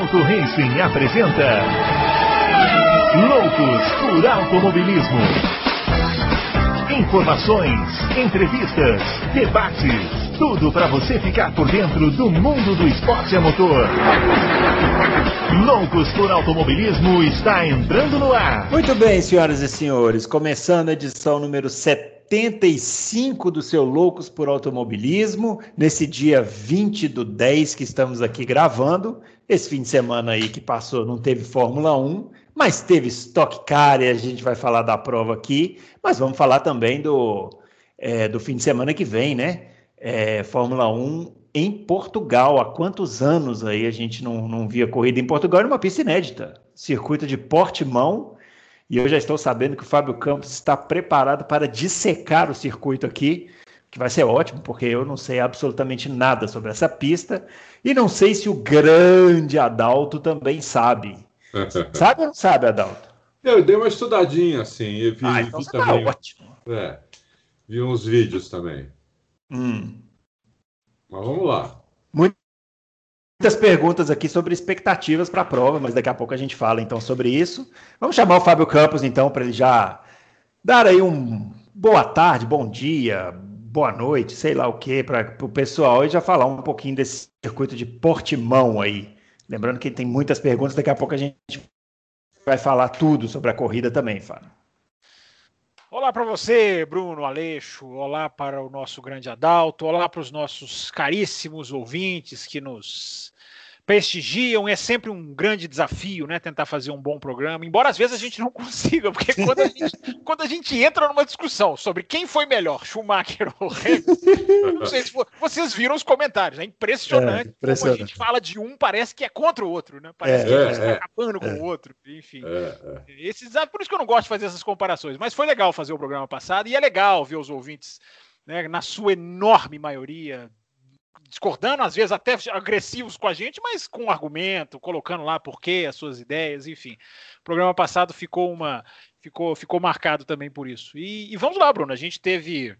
Adalto Racing apresenta Loucos por Automobilismo. Informações, entrevistas, debates, tudo para você ficar por dentro do mundo do esporte a motor. Loucos por Automobilismo está entrando no ar. Muito bem, senhoras e senhores, começando a edição número 75 do seu Loucos por Automobilismo, nesse dia 20 do 10 que estamos aqui gravando. Esse fim de semana aí que passou não teve Fórmula 1, mas teve Stock Car e a gente vai falar da prova aqui, mas vamos falar também do, é, do fim de semana que vem, né? É, Fórmula 1 em Portugal. Há quantos anos aí a gente não, não via corrida em Portugal? Era uma pista inédita, circuito de Portimão. E eu já estou sabendo que o Fábio Campos está preparado para dissecar o circuito aqui, que vai ser ótimo, porque eu não sei absolutamente nada sobre essa pista. E não sei se o grande Adalto também sabe. sabe ou não sabe, Adalto? Eu dei uma estudadinha, assim, e vi, Ah, então vi tá também. ótimo. É, vi uns vídeos também. Hum. Mas vamos lá. Muitas perguntas aqui sobre expectativas para a prova, mas daqui a pouco a gente fala então sobre isso. Vamos chamar o Fábio Campos então para ele já dar aí um boa tarde, bom dia, boa noite, sei lá o que, para o pessoal e já falar um pouquinho desse circuito de Portimão aí. Lembrando que tem muitas perguntas, daqui a pouco a gente vai falar tudo sobre a corrida também, Fábio. Olá para você, Bruno Aleixo. Olá para o nosso grande Adalto. Olá para os nossos caríssimos ouvintes que nos prestigiam. É sempre um grande desafio, né? Tentar fazer um bom programa, embora às vezes a gente não consiga, porque quando a gente, quando a gente entra numa discussão sobre quem foi melhor, Schumacher ou Hamilton, não sei se vo- vocês viram os comentários. É impressionante, É, impressionante. como a gente fala de um, parece que é contra o outro, né? Parece É, que gente é, está é. acabando com É. o outro. Enfim. É, é. Esse desafio, por isso que eu não gosto de fazer essas comparações, mas foi legal fazer o programa passado e é legal ver os ouvintes, né, na sua enorme maioria, discordando, às vezes até agressivos com a gente, mas com argumento, colocando lá porquê, as suas ideias, enfim. O programa passado ficou uma ficou ficou marcado também por isso. E, e vamos lá, Bruno, a gente teve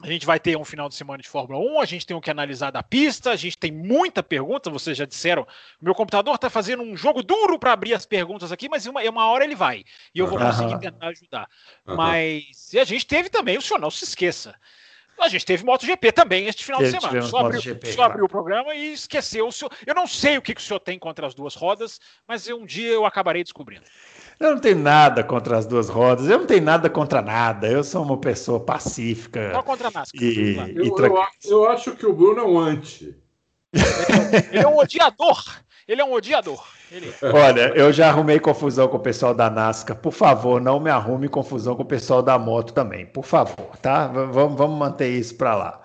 a gente vai ter um final de semana de Fórmula 1, a gente tem o que analisar da pista, a gente tem muita pergunta, vocês já disseram. O meu computador está fazendo um jogo duro para abrir as perguntas aqui, mas uma, uma hora ele vai. E eu vou conseguir tentar ajudar. Aham. Mas e a gente teve também, o senhor não se esqueça. A gente teve MotoGP também este final Teve- de semana. Senhor, abriu, senhor claro. abriu o programa e esqueceu. O senhor, eu não sei o que, que o senhor tem contra as duas rodas, mas um dia eu acabarei descobrindo. Eu não tenho nada contra as duas rodas, eu não tenho nada contra nada, eu sou uma pessoa pacífica. Só contra a NASCAR. E-. Eu, tra- eu eu acho que o Bruno é um anti. Ele é um odiador. Ele é um odiador. Ele... Olha, eu já arrumei confusão com o pessoal da NASCAR. Por favor, não me arrume confusão com o pessoal da moto também. Por favor, tá? Vamos, vamos manter isso para lá.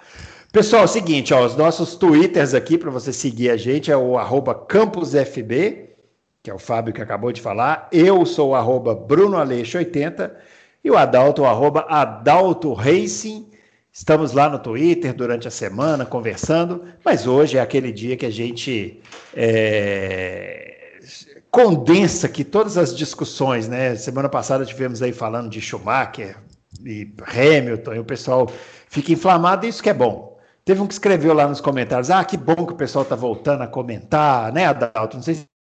Pessoal, é o seguinte, ó, os nossos twitters aqui para você seguir a gente é o arroba campusfb, que é o Fábio que acabou de falar. Eu sou o arroba brunoaleixo80 e o Adalto, o arroba Adalto Racing. Estamos lá no Twitter durante a semana conversando, mas hoje é aquele dia que a gente é, condensa aqui todas as discussões, né? Semana passada tivemos aí falando de Schumacher e Hamilton, e o pessoal fica inflamado, e isso que é bom. Teve um que escreveu lá nos comentários: ah, que bom que o pessoal tá voltando a comentar, né, Adalto? Não sei se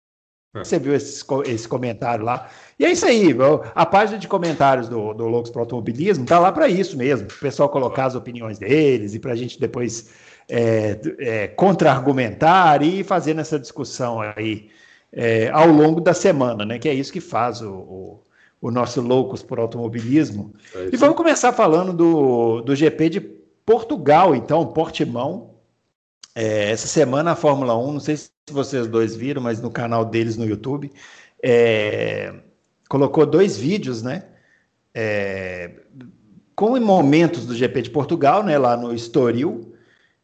você viu esse, esse comentário lá. E é isso aí, a página de comentários do, do Loucos para Automobilismo tá lá para isso mesmo, o pessoal colocar as opiniões deles e para a gente depois é, é, contra-argumentar e fazendo essa discussão aí é, ao longo da semana, né? Que é isso que faz o, o, o nosso Loucos por Automobilismo. É E vamos começar falando do, do GP de Portugal, então, Portimão. É, essa semana a Fórmula 1, não sei se vocês dois viram, mas no canal deles no YouTube, é, colocou dois vídeos, né? É, com momentos do GP de Portugal, né? Lá no Estoril,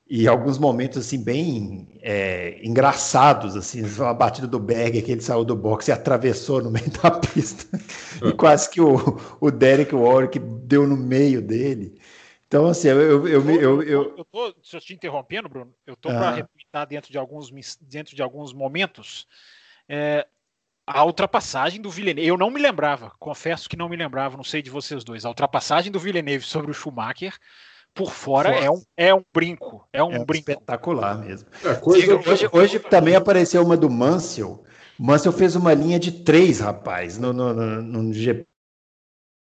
e alguns momentos assim bem é, engraçados, assim, a batida do Berger que ele saiu do boxe e atravessou no meio da pista e quase que o, o Derek Warwick deu no meio dele. Então assim, eu eu, eu, eu, eu- eu tô, se eu te interrompendo, Bruno, eu tô Ah. para replicar dentro de alguns dentro de alguns momentos é, a ultrapassagem do Villeneuve. Eu não me lembrava, confesso que não me lembrava, não sei de vocês dois. A ultrapassagem do Villeneuve sobre o Schumacher por fora é um, é um brinco, é um é brinco. espetacular mesmo. É, coisa Hoje, hoje também apareceu uma do Mansell Mansell fez uma linha de três, rapaz, no, no, no, no GP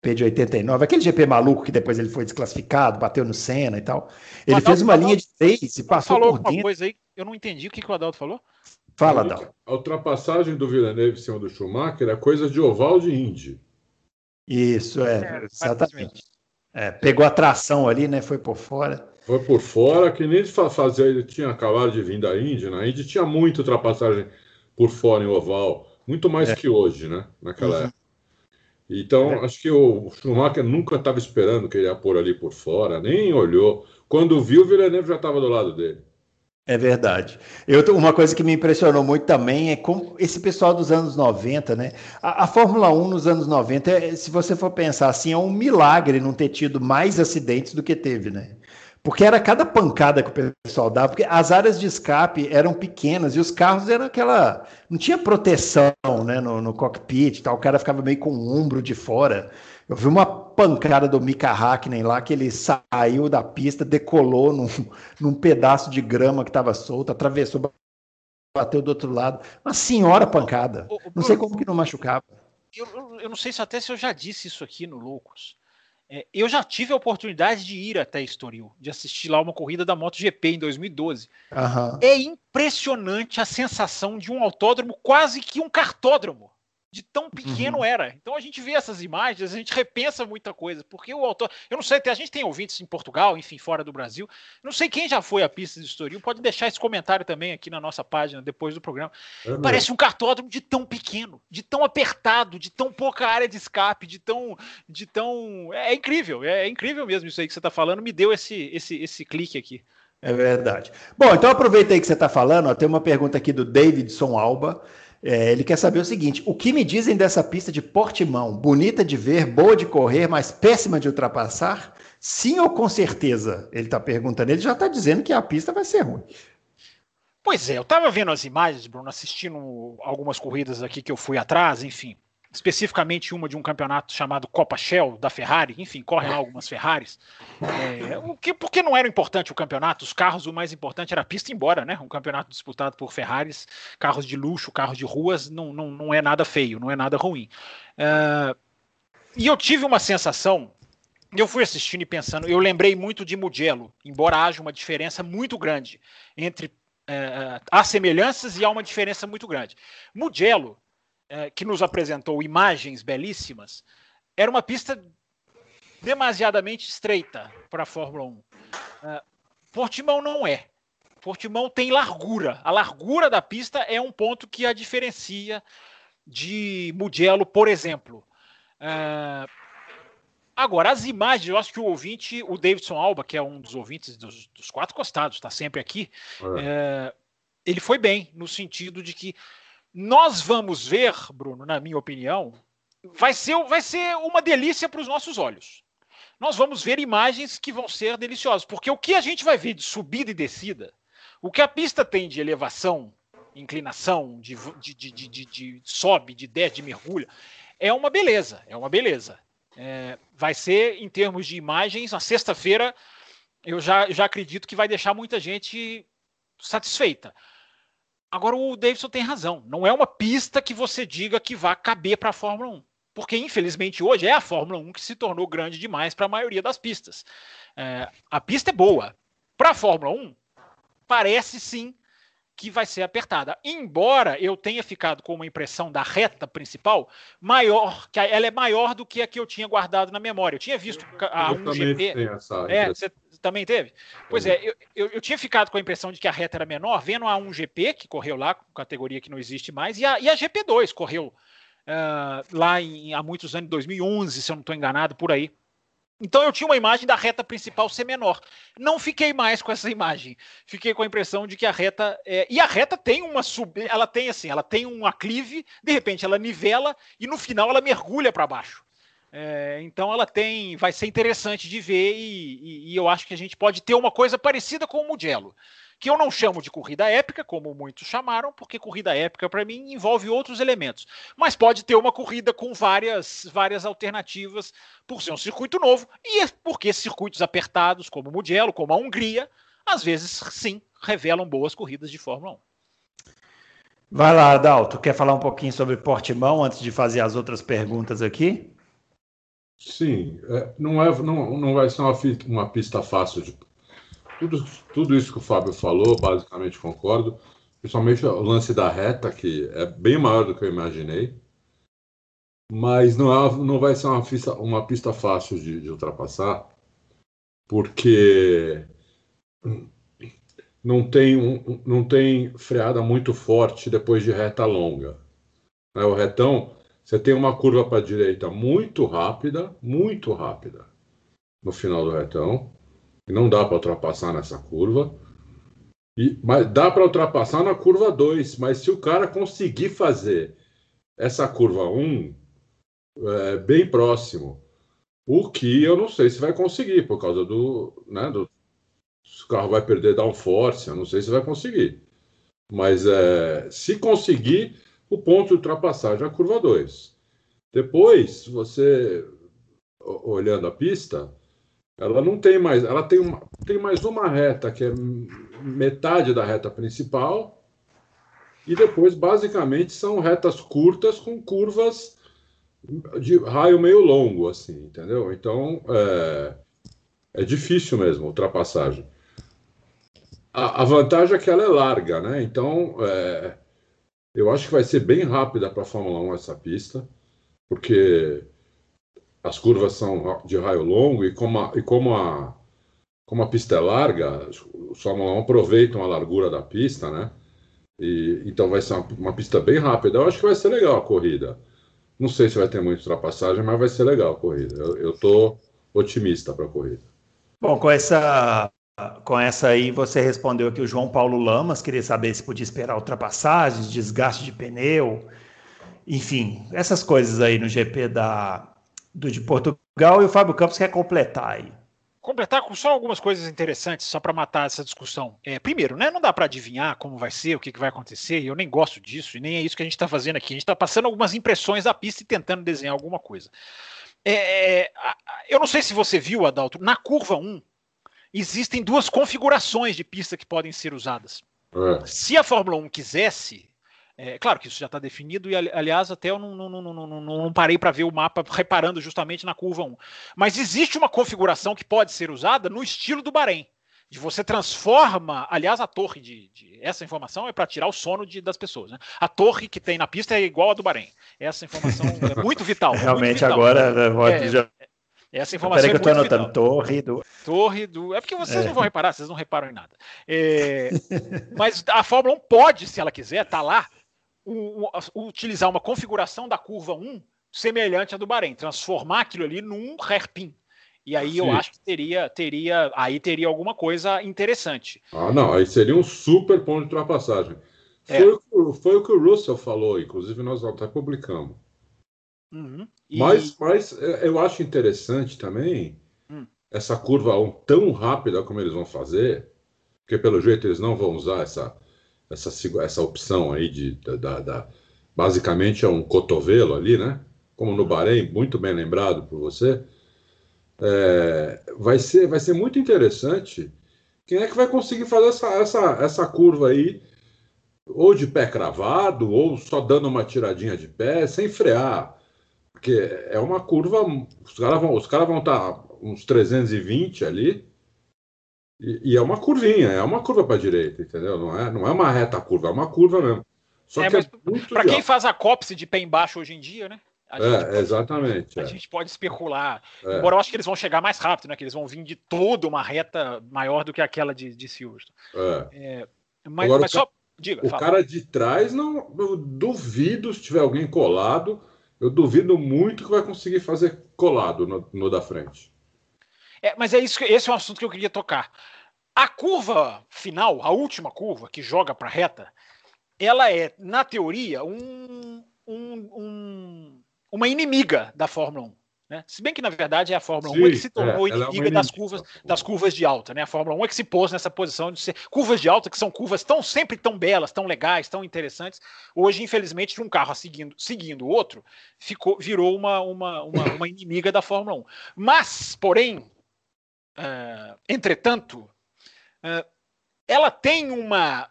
de 89, aquele GP maluco que depois ele foi desclassificado, bateu no Senna e tal. Ele Adalto, fez uma linha de três e passou falou por dentro. coisa aí, eu não entendi o que, que o Adalto falou. Fala, Adalto. A ultrapassagem do Villeneuve em cima do Schumacher é coisa de oval de Indy. Isso, é, é exatamente. É, pegou a tração ali, né? Foi por fora. Foi por fora, que nem fazer, ele tinha acabado de vir da Indy. Na Indy tinha muita ultrapassagem por fora em oval, muito mais é. que hoje, né? Naquela uhum. época. Então, é. acho que o Schumacher nunca estava esperando que ele ia pôr ali por fora, nem olhou. Quando viu, o Villeneuve já estava do lado dele. É verdade. Eu, uma coisa que me impressionou muito também é como esse pessoal dos anos 90, né? A, a Fórmula 1 nos anos 90, é, se você for pensar assim, é um milagre não ter tido mais acidentes do que teve, né? Porque era cada pancada que o pessoal dava, porque as áreas de escape eram pequenas e os carros eram aquela. Não tinha proteção né, no, no cockpit tal, o cara ficava meio com o ombro de fora. Eu vi uma pancada do Mika Hakkinen lá, que ele saiu da pista, decolou num, num pedaço de grama que estava solto, atravessou, bateu do outro lado. Uma senhora pancada. Não sei como que não machucava. Eu, eu não sei se até se eu já disse isso aqui no Loucos. É, eu já tive a oportunidade de ir até Estoril, de assistir lá uma corrida da MotoGP em 2012. Uhum. É impressionante a sensação de um autódromo quase que um cartódromo de tão pequeno uhum. era. Então a gente vê essas imagens, a gente repensa muita coisa, porque o autor, eu não sei, a gente tem ouvintes em Portugal, enfim, fora do Brasil. Não sei quem já foi à pista de Estoril, pode deixar esse comentário também aqui na nossa página depois do programa. É Parece um cartódromo de tão pequeno, de tão apertado, de tão pouca área de escape, de tão de tão é, é incrível, é, é, incrível mesmo isso aí que você está falando, me deu esse esse esse clique aqui. É verdade. Bom, então aproveita aí que você está falando, ó, tem uma pergunta aqui do Davidson Alba. É, ele quer saber o seguinte: o que me dizem dessa pista de Portimão? Bonita de ver, boa de correr, mas péssima de ultrapassar? Sim ou com certeza? Ele está perguntando. Ele já está dizendo que a pista vai ser ruim. Pois é, eu estava vendo as imagens, Bruno, assistindo algumas corridas aqui que eu fui atrás, enfim especificamente uma de um campeonato chamado Copa Shell da Ferrari, enfim, correm lá algumas Ferraris. É, o que, porque não era importante o campeonato, os carros, o mais importante era a pista, embora, né? Um campeonato disputado por Ferraris, carros de luxo, carros de ruas, não, não, não é nada feio, não é nada ruim. É, e eu tive uma sensação. Eu fui assistindo e pensando, eu lembrei muito de Mugello, embora haja uma diferença muito grande entre é, há semelhanças e há uma diferença muito grande. Mugello é, que nos apresentou imagens belíssimas, era uma pista demasiadamente estreita para a Fórmula 1. É, Portimão não é. Portimão tem largura. A largura da pista é um ponto que a diferencia de Mugello, por exemplo. É, agora, as imagens, eu acho que o ouvinte, o Davidson Alba, que é um dos ouvintes dos, dos quatro costados, está sempre aqui, é. ele foi bem, no sentido de que nós vamos ver, Bruno, na minha opinião, vai ser, vai ser uma delícia para os nossos olhos. Nós vamos ver imagens que vão ser deliciosas, porque o que a gente vai ver de subida e descida, o que a pista tem de elevação, inclinação, de, de, de, de, de sobe, de desce, de mergulha, é uma beleza, é uma beleza. É, vai ser, em termos de imagens, na sexta-feira, eu já, já acredito que vai deixar muita gente satisfeita. Agora o Davidson tem razão. Não é uma pista que você diga que vai caber para a Fórmula 1. Porque, infelizmente, hoje é a Fórmula 1 que se tornou grande demais para a maioria das pistas. É, a pista é boa. Para a Fórmula 1, parece sim que vai ser apertada. Embora eu tenha ficado com uma impressão da reta principal maior, que ela é maior do que a que eu tinha guardado na memória. Eu tinha visto a 1GP. É, você também teve? Pois é, eu, eu, eu, tinha ficado com a impressão de que a reta era menor, vendo a 1GP, que correu lá, categoria que não existe mais, e a, e a GP2 correu uh, lá em, há muitos anos, 2011, se eu não estou enganado, por aí. Então eu tinha uma imagem da reta principal ser menor. Não fiquei mais com essa imagem. Fiquei com a impressão de que a reta é... e a reta tem uma sub, ela tem assim, ela tem um aclive, de repente ela nivela e no final ela mergulha para baixo. É, então ela tem, vai ser interessante de ver e, e, e, eu acho que a gente pode ter uma coisa parecida com o Mugello que eu não chamo de corrida épica, como muitos chamaram, porque corrida épica para mim envolve outros elementos. Mas pode ter uma corrida com várias, várias alternativas por ser um circuito novo e é porque circuitos apertados, como o Mugello, como a Hungria, às vezes sim revelam boas corridas de Fórmula 1. Vai lá, Adalto, quer falar um pouquinho sobre Portimão antes de fazer as outras perguntas aqui? Sim, é, não, é, não, não vai ser uma, uma pista fácil de. Tudo, tudo isso que o Fábio falou, basicamente concordo. Principalmente o lance da reta, que é bem maior do que eu imaginei. Mas não, é, não vai ser uma pista, uma pista fácil de, de ultrapassar, porque não tem, um, não tem freada muito forte depois de reta longa. É, o retão, você tem uma curva para a direita muito rápida, muito rápida no final do retão. Não dá para ultrapassar nessa curva. E, mas dá para ultrapassar na curva 2, mas se o cara conseguir fazer essa curva 1 um, é, bem próximo, o que eu não sei se vai conseguir, por causa do, né, do se o carro vai perder downforce, eu não sei se vai conseguir. Mas é, se conseguir, o ponto de ultrapassagem é a curva 2. Depois, você olhando a pista, ela não tem mais, ela tem, uma, tem mais uma reta que é metade da reta principal e depois basicamente são retas curtas com curvas de raio meio longo, assim, entendeu? Então é, é difícil mesmo a ultrapassagem. A, a, vantagem é que ela é larga, né? Então é, eu acho que vai ser bem rápida para a Fórmula 1 essa pista, porque as curvas são de raio longo e como a, e como a, como a pista é larga, os Fórmula 1 aproveitam a largura da pista, né? E, então vai ser uma, uma, pista bem rápida. Eu acho que vai ser legal a corrida. Não sei se vai ter muita ultrapassagem, mas vai ser legal a corrida. Eu estou otimista para a corrida. Bom, com essa com essa aí você respondeu aqui o João Paulo Lamas, queria saber se podia esperar ultrapassagens, desgaste de pneu, enfim, essas coisas aí no GP da, do de Portugal e o Fábio Campos quer completar aí. Completar com só algumas coisas interessantes, só para matar essa discussão. É, primeiro, né, não dá para adivinhar como vai ser, o que, que vai acontecer, e eu nem gosto disso, e nem é isso que a gente está fazendo aqui. A gente está passando algumas impressões da pista e tentando desenhar alguma coisa. É, é eu não sei se você viu, Adalto, na curva 1, existem duas configurações de pista que podem ser usadas. É. Se a Fórmula 1 quisesse, é, claro que isso já está definido, e aliás, até eu não, não, não, não, parei para ver o mapa reparando justamente na curva 1. Mas existe uma configuração que pode ser usada no estilo do Bahrein. De você transforma, aliás, a torre de, de essa informação é para tirar o sono de, das pessoas. Né? A torre que tem na pista é igual a do Bahrein. Essa informação é muito vital. Realmente muito vital. agora é, já, essa informação Peraí que eu estou anotando. Torre do. Torre do. É porque vocês é. não vão reparar, vocês não reparam em nada. É... Mas a Fórmula 1 pode, se ela quiser, tá lá, o, o, utilizar uma configuração da curva 1 semelhante à do Bahrein, transformar aquilo ali num hairpin. E aí Sim. eu acho que teria, teria, aí teria alguma coisa interessante. Ah, não, aí seria um super ponto de ultrapassagem. É. Foi, o, foi o que o Russell falou, inclusive nós até publicamos. Uhum. E... Mas, mas é, eu acho interessante também hum. essa curva 1 tão rápida como eles vão fazer, porque pelo jeito eles não vão usar essa, essa, essa opção aí de da, da, basicamente é um cotovelo ali, né? Como no. Bahrein, muito bem lembrado por você. É, vai, ser, vai ser muito interessante quem é que vai conseguir fazer essa, essa, essa curva aí, ou de pé cravado, ou só dando uma tiradinha de pé, sem frear. Porque é uma curva, os caras vão, os cara vão estar tá uns 320 ali, e, e, é uma curvinha, é uma curva para a direita, entendeu? Não é, não é uma reta curva, é uma curva mesmo. Só é, que é para quem faz a cópse de pé embaixo hoje em dia, né? é, pode, exatamente. A é. gente pode especular. É. Embora eu acho que eles vão chegar mais rápido, né? Que eles vão vir de toda uma reta maior do que aquela de, de Silverstone. É. é mas, Agora, mas só. Diga, o fala. cara de trás, não, eu duvido se tiver alguém colado eu duvido muito que vai conseguir fazer colado no, no da frente. É, mas é isso que esse é um assunto que eu queria tocar. A curva final, a última curva que joga para reta, ela é, na teoria, um, um, um, uma inimiga da Fórmula 1. Né? Se bem que, na verdade, é a Fórmula Sim, 1 que se tornou é, é inimiga é das, curvas, das curvas de alta. Né? A Fórmula 1 é que se pôs nessa posição de ser curvas de alta, que são curvas tão sempre tão belas, tão legais, tão interessantes. Hoje, infelizmente, de um carro seguindo, seguindo o outro, ficou, virou uma, uma, uma, uma inimiga da Fórmula 1. Mas, porém, uh, entretanto, ela tem uma,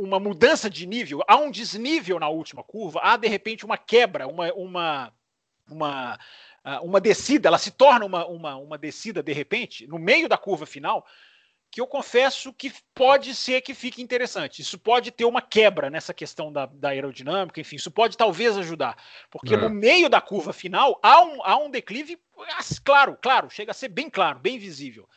uma mudança de nível, há um desnível na última curva, há de repente uma quebra, uma, uma, uma, ah, uma descida, ela se torna uma, uma, uma descida de repente, no meio da curva final, que eu confesso que pode ser que fique interessante. Isso pode ter uma quebra nessa questão da, da aerodinâmica, enfim, isso pode talvez ajudar. Porque é. no meio da curva final há um, há um declive, claro, claro, chega a ser bem claro, bem visível.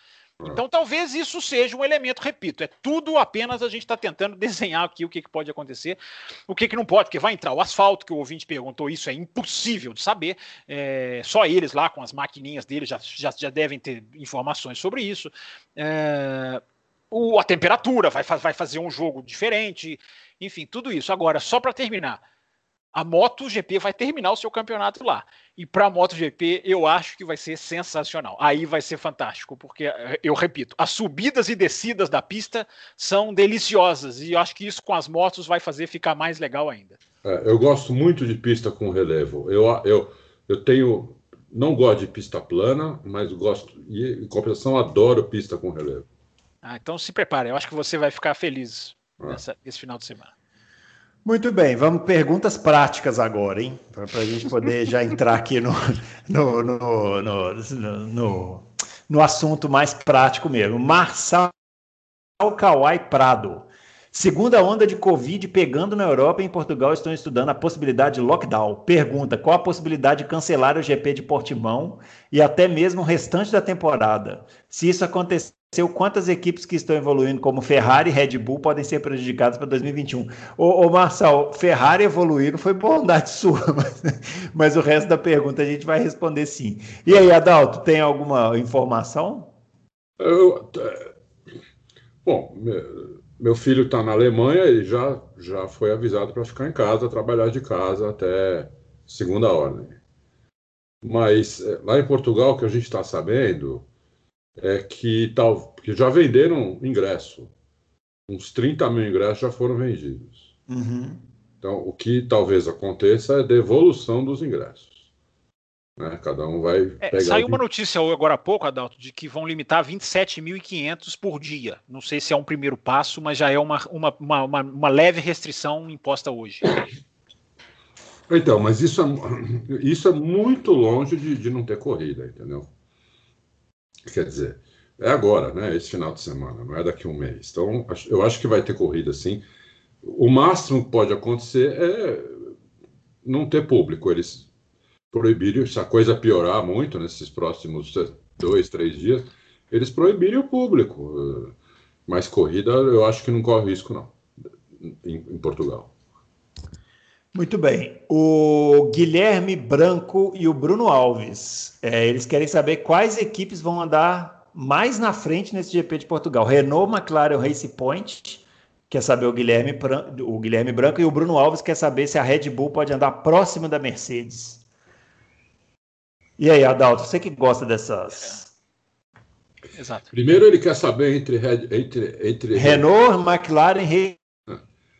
Então, talvez isso seja um elemento, repito, é tudo apenas a gente está tentando desenhar aqui o que, que pode acontecer, o que, que não pode, porque vai entrar o asfalto, que o ouvinte perguntou, isso é impossível de saber, é, só eles lá com as maquininhas deles já, já, já devem ter informações sobre isso. É, o, a temperatura vai, vai fazer um jogo diferente, enfim, tudo isso. Agora, só para terminar, a MotoGP vai terminar o seu campeonato lá. E para a MotoGP, eu acho que vai ser sensacional. Aí vai ser fantástico, porque, eh, eu repito, as subidas e descidas da pista são deliciosas. E eu acho que isso com as motos vai fazer ficar mais legal ainda. É, eu gosto muito de pista com relevo. Eu, eu, eu tenho. Não gosto de pista plana, mas gosto. E, em compensação, adoro pista com relevo. Ah, então se prepare. Eu acho que você vai ficar feliz ah. nessa, esse final de semana. Muito bem, vamos perguntas práticas agora, hein? Para a gente poder já entrar aqui no, no, no, no, no, assunto mais prático mesmo. Marçal Kawai Prado. Segunda onda de Covid pegando na Europa e em Portugal estão estudando a possibilidade de lockdown. Pergunta: qual a possibilidade de cancelar o GP de Portimão e até mesmo o restante da temporada? Se isso acontecer, quantas equipes que estão evoluindo, como Ferrari e Red Bull, podem ser prejudicadas para 2021. Ô, ô Marçal, Ferrari evoluir não foi bondade sua, mas, mas, o resto da pergunta a gente vai responder sim. E aí, Adalto, tem alguma informação? Eu, é, bom, meu filho está na Alemanha e já, já foi avisado para ficar em casa, trabalhar de casa até segunda ordem. Mas é, lá em Portugal, que a gente está sabendo, é que, tal, que já venderam ingresso. Uns 30 mil ingressos já foram vendidos. Uhum. Então, o que talvez aconteça é devolução dos ingressos. Né? Cada um vai é, pegar. Saiu uma notícia agora há pouco, Adalto, de que vão limitar 27.500 por dia. Não sei se é um primeiro passo, mas já é uma, uma, uma, uma leve restrição imposta hoje. Então, mas isso é, isso é muito longe de, de não ter corrida, entendeu? Quer dizer, é agora, né? Esse final de semana, não é daqui a um mês. Então, eu acho que vai ter corrida sim. O máximo que pode acontecer é não ter público. Eles proibirem, se a coisa piorar muito nesses próximos dois, três dias, eles proibirem o público. Mas corrida, eu acho que não corre risco, não, em, em Portugal. Muito bem. O Guilherme Branco e o Bruno Alves, é, eles querem saber quais equipes vão andar mais na frente nesse GP de Portugal. Renault, McLaren, Race Point, quer saber o Guilherme, o Guilherme Branco, e o Bruno Alves quer saber se a Red Bull pode andar próximo da Mercedes. E aí, Adalto, você que gosta dessas. Exato. Primeiro ele quer saber entre, entre, entre Renault, McLaren,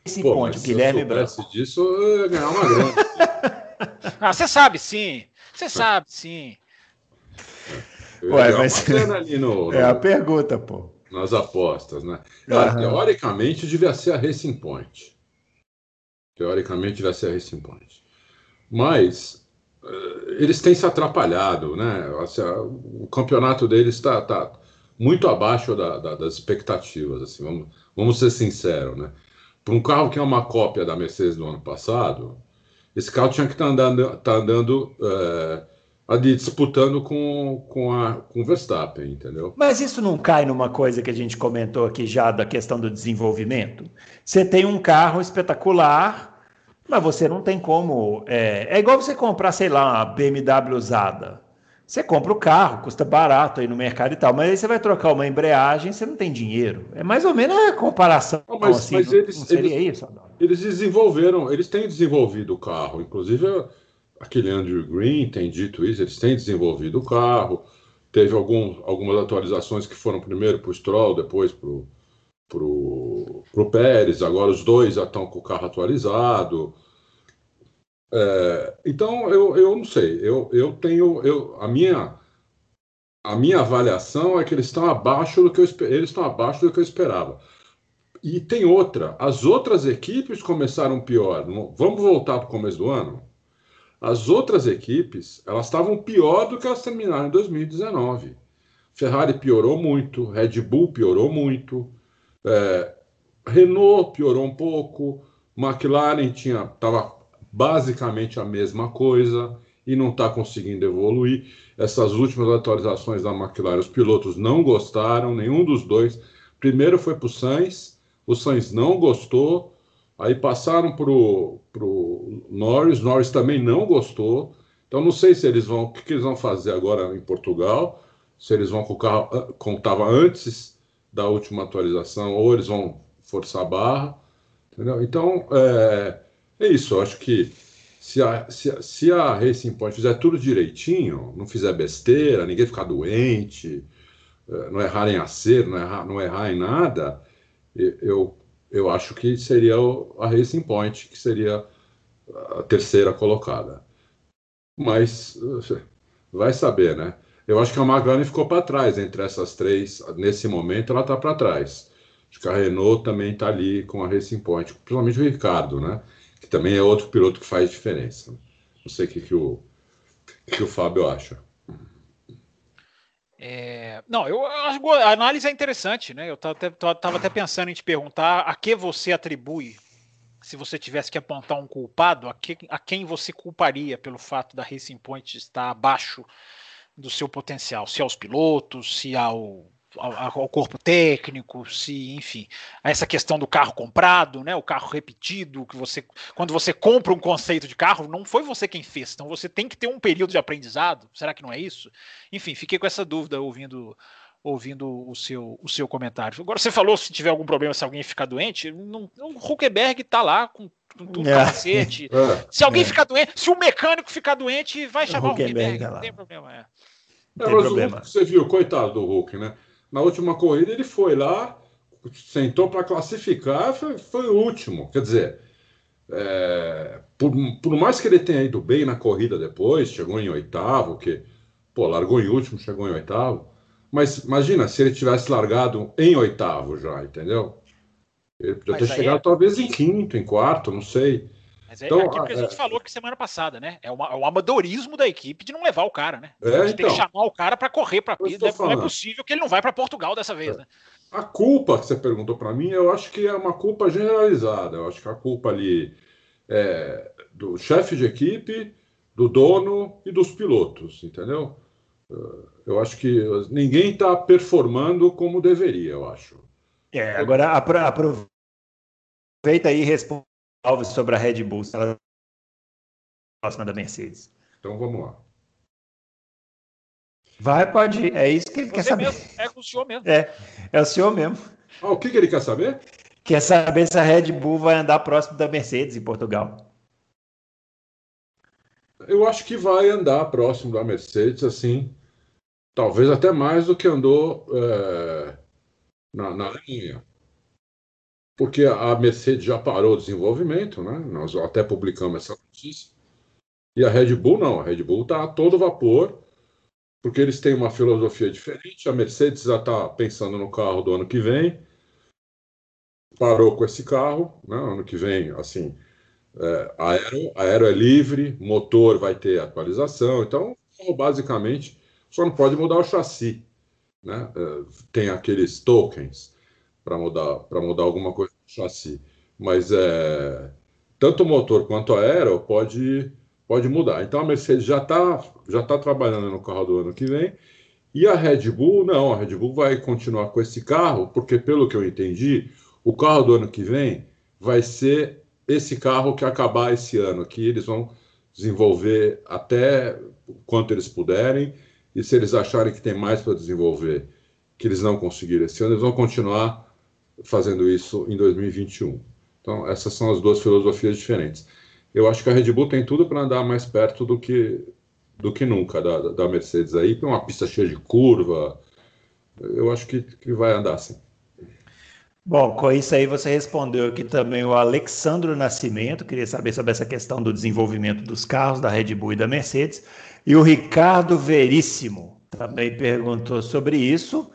esse Pô, ponto, Guilherme se eu Branco. disso, eu ia ganhar uma grana. ah, você sabe sim. Você sabe sim. Ué, mas... No, no, é a pergunta, pô. Nas apostas, né? Uhum. Teoricamente, devia ser a Racing Point. Teoricamente, devia ser a Racing Point. Mas uh, eles têm se atrapalhado, né? Assim, o campeonato deles está tá muito abaixo da, da, das expectativas, assim, vamos, vamos ser sinceros, né? Para um carro que é uma cópia da Mercedes do ano passado, esse carro tinha que estar tá andando, tá andando é, ali disputando com, com, a, com o Verstappen, entendeu? Mas isso não cai numa coisa que a gente comentou aqui já da questão do desenvolvimento? Você tem um carro espetacular, mas você não tem como. É, é igual você comprar, sei lá, uma BMW usada. Você compra o carro, custa barato aí no mercado e tal, mas aí você vai trocar uma embreagem, você não tem dinheiro. É mais ou menos a comparação. Não, mas, assim, mas eles, não seria eles, isso? Eles desenvolveram, eles têm desenvolvido o carro. Inclusive, aquele Andrew Green tem dito isso, eles têm desenvolvido o carro. Teve algum, algumas atualizações que foram primeiro para o Stroll, depois para o pro, pro Pérez. Agora os dois já estão com o carro atualizado. É, então, eu, eu não sei. Eu, eu tenho. Eu, a, minha, a minha avaliação é que eles estão abaixo do que eu, eles estão abaixo do que eu esperava. e tem outra. As outras equipes começaram pior. Vamos voltar para o começo do ano? As outras equipes, elas estavam pior do que elas terminaram em 2019. Ferrari piorou muito, Red Bull piorou muito, é, Renault piorou um pouco, McLaren tinha estava basicamente a mesma coisa e não está conseguindo evoluir. Essas últimas atualizações da McLaren, os pilotos não gostaram, nenhum dos dois. Primeiro foi para o Sainz, o Sainz não gostou, aí passaram para o Norris, Norris também não gostou. Então não sei se eles vão, o que, que eles vão fazer agora em Portugal, se eles vão com o carro ah, como estava antes da última atualização, ou eles vão forçar a barra. Entendeu? Então, é, é isso. Eu acho que se a, se, se a Racing Point fizer tudo direitinho, não fizer besteira, ninguém ficar doente, é, não errar em acerto, não errar, não errar em nada, eu, eu acho que seria a Racing Point, que seria a terceira colocada. Mas vai saber, né? Eu acho que a McLaren ficou para trás entre essas três. Nesse momento, ela está para trás. Acho que a Renault também está ali com a Racing Point, principalmente o Ricardo, né? Também é outro piloto que faz diferença. Não sei o que, que, o, que o Fábio acha. É, não, eu acho a análise é interessante, né? Eu estava até pensando em te perguntar a que você atribui, se você tivesse que apontar um culpado, a, que, a quem você culparia pelo fato da Racing Point estar abaixo do seu potencial? Se aos pilotos, se ao ao, ao, corpo técnico, se, enfim, essa questão do carro comprado, né, o carro repetido, que você, quando você compra um conceito de carro, não foi você quem fez, então você tem que ter um período de aprendizado. Será que não é isso? Enfim, fiquei com essa dúvida ouvindo ouvindo o seu, o seu comentário. Agora você falou se tiver algum problema, se alguém ficar doente, não, o Huckenberg está lá com, com tudo é. capacete. É. Se alguém é. ficar doente, se o mecânico ficar doente, vai chamar o Huckenberg, tá não tem problema. É. Não tem problema. você viu, coitado do Hulk, né? Na última corrida ele foi lá, sentou para classificar, foi, foi, o último. Quer dizer, é, por, por, mais que ele tenha ido bem na corrida depois, chegou em oitavo, que pô, largou em último, chegou em oitavo. Mas imagina se ele tivesse largado em oitavo já, entendeu? Ele podia ter chegado é... talvez em quinto, em quarto, não sei. Mas é então, aquilo que a gente é... falou que semana passada, né? É, uma, é o amadorismo da equipe de não levar o cara, né? É, então, tem que chamar o cara para correr para pista. Não é possível que ele não vai para Portugal dessa vez, é. né? A culpa que você perguntou para mim, eu acho que é uma culpa generalizada. Eu acho que a culpa ali é do chefe de equipe, do dono e dos pilotos, entendeu? Eu acho que ninguém está performando como deveria, eu acho. É, agora aproveita aí e responde Alves sobre a Red Bull, se ela próxima da Mercedes. Então vamos lá. Vai, pode ir. É isso que ele Você quer saber. Mesmo. É o senhor mesmo. É, é o senhor mesmo. Ah, o que, que ele quer saber? Quer saber se a Red Bull vai andar próximo da Mercedes em Portugal. Eu acho que vai andar próximo da Mercedes, assim, talvez até mais do que andou é, na, na Alemanha porque a Mercedes já parou o desenvolvimento, né? Nós até publicamos essa notícia. E a Red Bull não, a Red Bull está a todo vapor, porque eles têm uma filosofia diferente. A Mercedes já está pensando no carro do ano que vem, parou com esse carro, né? Ano que vem, assim, é, aero, aero é livre, motor vai ter atualização, então basicamente só não pode mudar o chassi, né? É, tem aqueles tokens para mudar para mudar alguma coisa no chassi. Mas é, tanto o motor quanto a aero pode pode mudar. Então a Mercedes já está já tá trabalhando no carro do ano que vem. E a Red Bull, não, a Red Bull vai continuar com esse carro, porque pelo que eu entendi, o carro do ano que vem vai ser esse carro que acabar esse ano, que eles vão desenvolver até quanto eles puderem, e se eles acharem que tem mais para desenvolver que eles não conseguiram esse ano, eles vão continuar fazendo isso em 2021. Então, essas são as duas filosofias diferentes. Eu acho que a Red Bull tem tudo para andar mais perto do que, do que nunca da, da Mercedes aí, tem uma pista cheia de curva. Eu acho que, que vai andar sim. Bom, com isso aí você respondeu aqui também o Alexandro Nascimento, queria saber sobre essa questão do desenvolvimento dos carros da Red Bull e da Mercedes. E o Ricardo Veríssimo também perguntou sobre isso.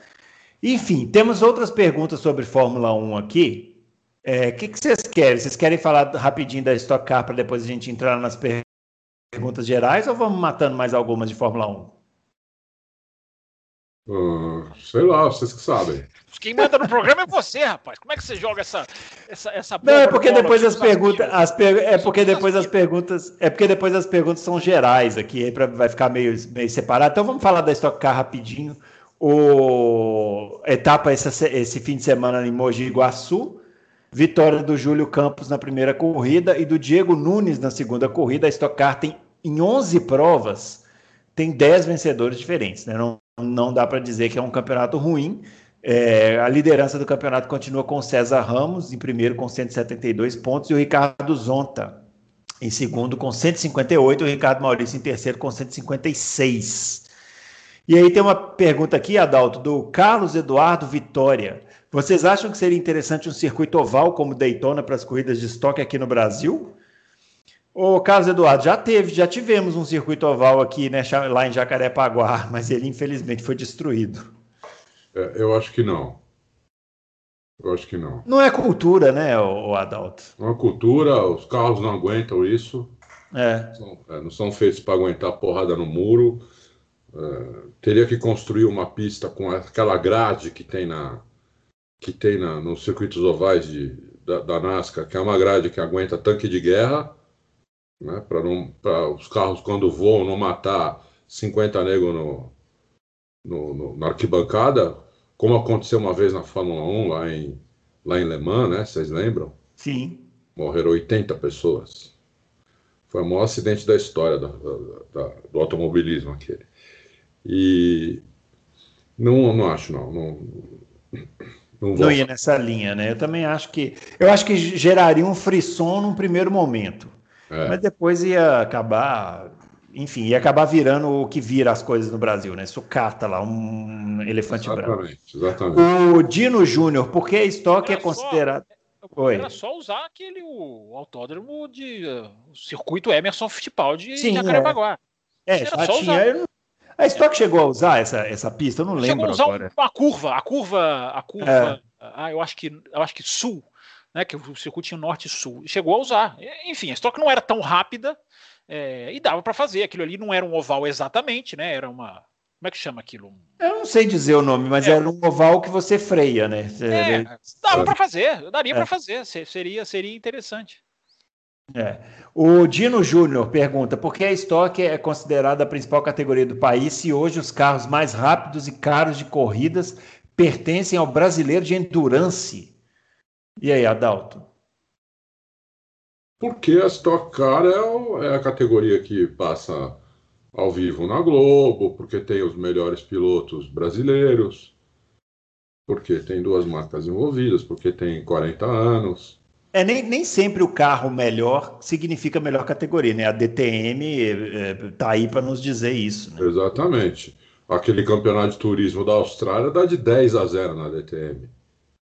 Enfim, temos outras perguntas sobre Fórmula 1 aqui. É, o que, que vocês querem? Vocês querem falar rapidinho da Stock Car para depois a gente entrar nas perguntas gerais ou vamos matando mais algumas de Fórmula 1? Uh, sei lá, vocês que sabem. Quem manda no programa é você, rapaz. Como é que você joga essa essa, essa Não, é porque depois as perguntas, as per... é porque depois as perguntas, é porque depois as perguntas são gerais aqui, aí pra, vai ficar meio, meio separado. Então vamos falar da Stock Car rapidinho. O etapa essa, esse fim de semana em Mogi Guaçu. Vitória do Júlio Campos na primeira corrida e do Diego Nunes na segunda corrida. A Stock Car tem em 11 provas tem 10 vencedores diferentes, né? Não, não dá para dizer que é um campeonato ruim. É, a liderança do campeonato continua com César Ramos, em primeiro com 172 pontos, e o Ricardo Zonta em segundo com 158, e o Ricardo Maurício em terceiro com 156. E aí tem uma pergunta aqui, Adalto, do Carlos Eduardo Vitória. Vocês acham que seria interessante um circuito oval como Daytona para as corridas de estoque aqui no Brasil? Ô, Carlos Eduardo, já teve, já tivemos um circuito oval aqui, né, lá em Jacarepaguá, mas ele infelizmente foi destruído. É, eu acho que não. Eu acho que não. Não é cultura, né, o, Adalto? Não é cultura, os carros não aguentam isso. É. São, é, não são feitos para aguentar porrada no muro. É, teria que construir uma pista com aquela grade que tem na que tem na, nos circuitos ovais de, da, da NASCAR, que é uma grade que aguenta tanque de guerra né, para os carros, quando voam, não matar 50 negros no, no, no, na arquibancada, como aconteceu uma vez na Fórmula 1, lá em, lá em Le Mans, né? Vocês lembram? Sim. Morreram 80 pessoas. Foi o maior acidente da história da, da, da, do automobilismo aquele. E não, não acho, não. Não, não, não ia nessa linha, né? Eu também acho que. Eu acho que geraria um frisson num primeiro momento. É. Mas depois ia acabar, enfim, ia acabar virando o que vira as coisas no Brasil, né? Sucata lá, um elefante exatamente, branco. Exatamente. O Dino Júnior, por que a estoque é considerado. Oi. Era só usar aquele o autódromo de o circuito Emerson Fittipaldi Sim, de Jacarepaguá. É, é já tinha. A Stock chegou a usar essa, essa pista, eu não lembro chegou a usar agora. Uma curva, a curva, a curva, é. ah, eu acho que eu acho que sul né, que o circuito tinha norte e sul, chegou a usar. Enfim, a estoque não era tão rápida é, e dava para fazer. Aquilo ali não era um oval exatamente, né? Era uma. Como é que chama aquilo? Eu não sei dizer o nome, mas é. era um oval que você freia, né? É, dava para fazer, daria para é. fazer, seria, seria interessante. É. O Dino Júnior pergunta por que a estoque é considerada a principal categoria do país se hoje os carros mais rápidos e caros de corridas pertencem ao brasileiro de endurance? E aí, Adalto? Porque a Stock Car é, é a categoria que passa ao vivo na Globo, porque tem os melhores pilotos brasileiros, porque tem duas marcas envolvidas, porque tem 40 anos. É, nem, nem sempre o carro melhor significa melhor categoria, né? A DTM é, tá aí para nos dizer isso. Né? Exatamente. Aquele campeonato de turismo da Austrália dá de 10 a 0 na DTM.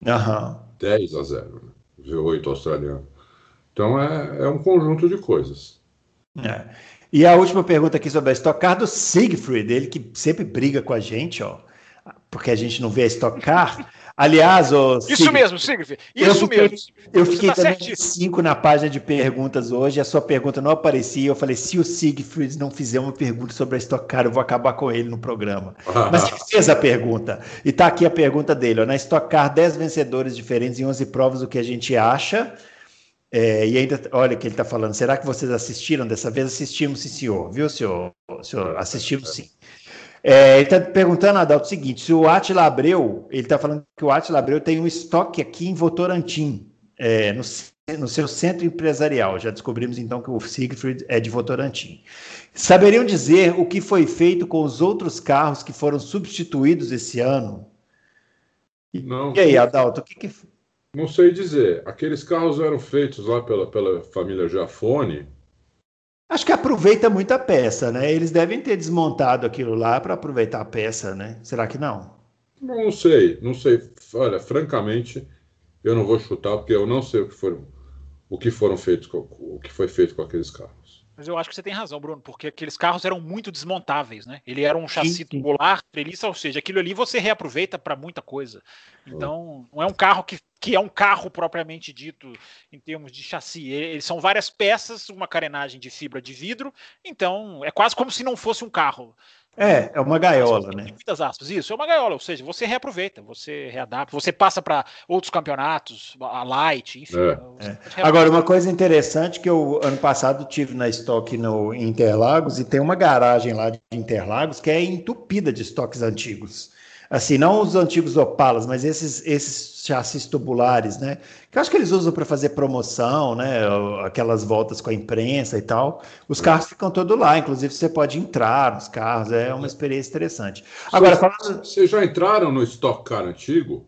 Aham. 10 a 0, né? V8 australiano. Então é, é um conjunto de coisas. É. E a última pergunta aqui sobre a Stock Car do Siegfried, ele que sempre briga com a gente, ó, porque a gente não vê a Stock Car. Aliás, o Isso mesmo, Sigrid. Isso eu fiquei, mesmo. Eu fiquei tá também cinco na página de perguntas hoje. A sua pergunta não aparecia. Eu falei: se o Siegfried não fizer uma pergunta sobre a Stock Car, eu vou acabar com ele no programa. Mas ele fez a pergunta. E está aqui a pergunta dele: ó, na Stock Car, 10 vencedores diferentes em 11 provas, o que a gente acha. É, e ainda, olha o que ele está falando. Será que vocês assistiram dessa vez? Assistimos, sim, senhor. Viu, senhor? senhor assistimos, sim. É, ele está perguntando, Adalto, o seguinte: se o Atila Abreu, ele está falando que o Atila Abreu tem um estoque aqui em Votorantim, é, no, no, seu centro empresarial. Já descobrimos então que o Siegfried é de Votorantim. Saberiam dizer o que foi feito com os outros carros que foram substituídos esse ano? Não. E aí, Adalto, o que, que. Não sei dizer. Aqueles carros eram feitos lá pela, pela família Jafone Acho que aproveita muito a peça, né? Eles devem ter desmontado aquilo lá para aproveitar a peça, né? Será que não? Não sei, não sei. Olha, francamente, eu não vou chutar porque eu não sei o que foram, o que foram feitos, o que foi feito com aqueles carros. Mas eu acho que você tem razão, Bruno, porque aqueles carros eram muito desmontáveis, né? Ele era um chassi tubular, treliça, ou seja, aquilo ali você reaproveita para muita coisa. Então, não é um carro que que é um carro propriamente dito em termos de chassi. Eles são várias peças, uma carenagem de fibra de vidro, então é quase como se não fosse um carro. É, é uma gaiola, né? Muitas aspas. Isso, é uma gaiola, ou seja, você reaproveita, você readapta, você passa para outros campeonatos, a Light, enfim. É. É. Agora, uma coisa interessante que eu ano passado tive na estoque no Interlagos e tem uma garagem lá de Interlagos que é entupida de estoques antigos. Assim, não os antigos Opalas, mas esses, esses chassis tubulares, né? Que eu acho que eles usam para fazer promoção, né? Aquelas voltas com a imprensa e tal. Os carros ficam todos lá, inclusive você pode entrar nos carros, é uma experiência interessante. Agora, falando... Vocês já entraram no Stock Car antigo?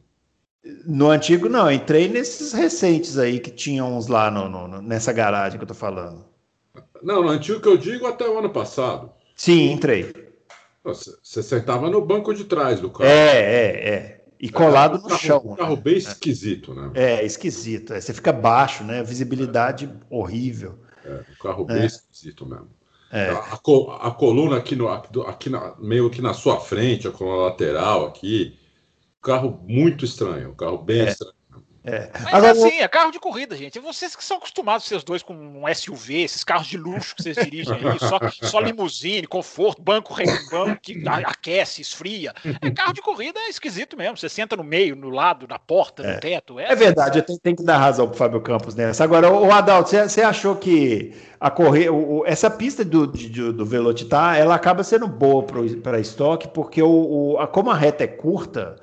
No antigo, não, entrei nesses recentes aí que tinham uns lá no, no, nessa garagem que eu tô falando. Não, no antigo que eu digo até o ano passado. Sim, entrei. Você sentava no banco de trás do carro. É, é, é. E colado no carro, chão. Um carro bem esquisito, né? É, esquisito. É, você fica baixo, né? Visibilidade horrível. É, um carro bem é. esquisito mesmo. É. A, a, coluna aqui, no, aqui na, meio que na sua frente, a coluna lateral aqui. Carro muito estranho, um carro bem é. estranho. É. Mas Agora, assim, é carro de corrida, gente. Vocês que são acostumados, vocês dois, com um SUV, esses carros de luxo que vocês dirigem aí, só, só limusine, conforto, banco, banco que aquece, esfria. É carro de corrida é esquisito mesmo. Você senta no meio, no lado, na porta, no é. teto. É, é verdade, tem, tem, que dar razão pro Fábio Campos nessa. Agora, o Adalto, você, achou que a correr, o, essa pista do, do, do Velocitar, ela acaba sendo boa para estoque, porque o, o, a, como a reta é curta,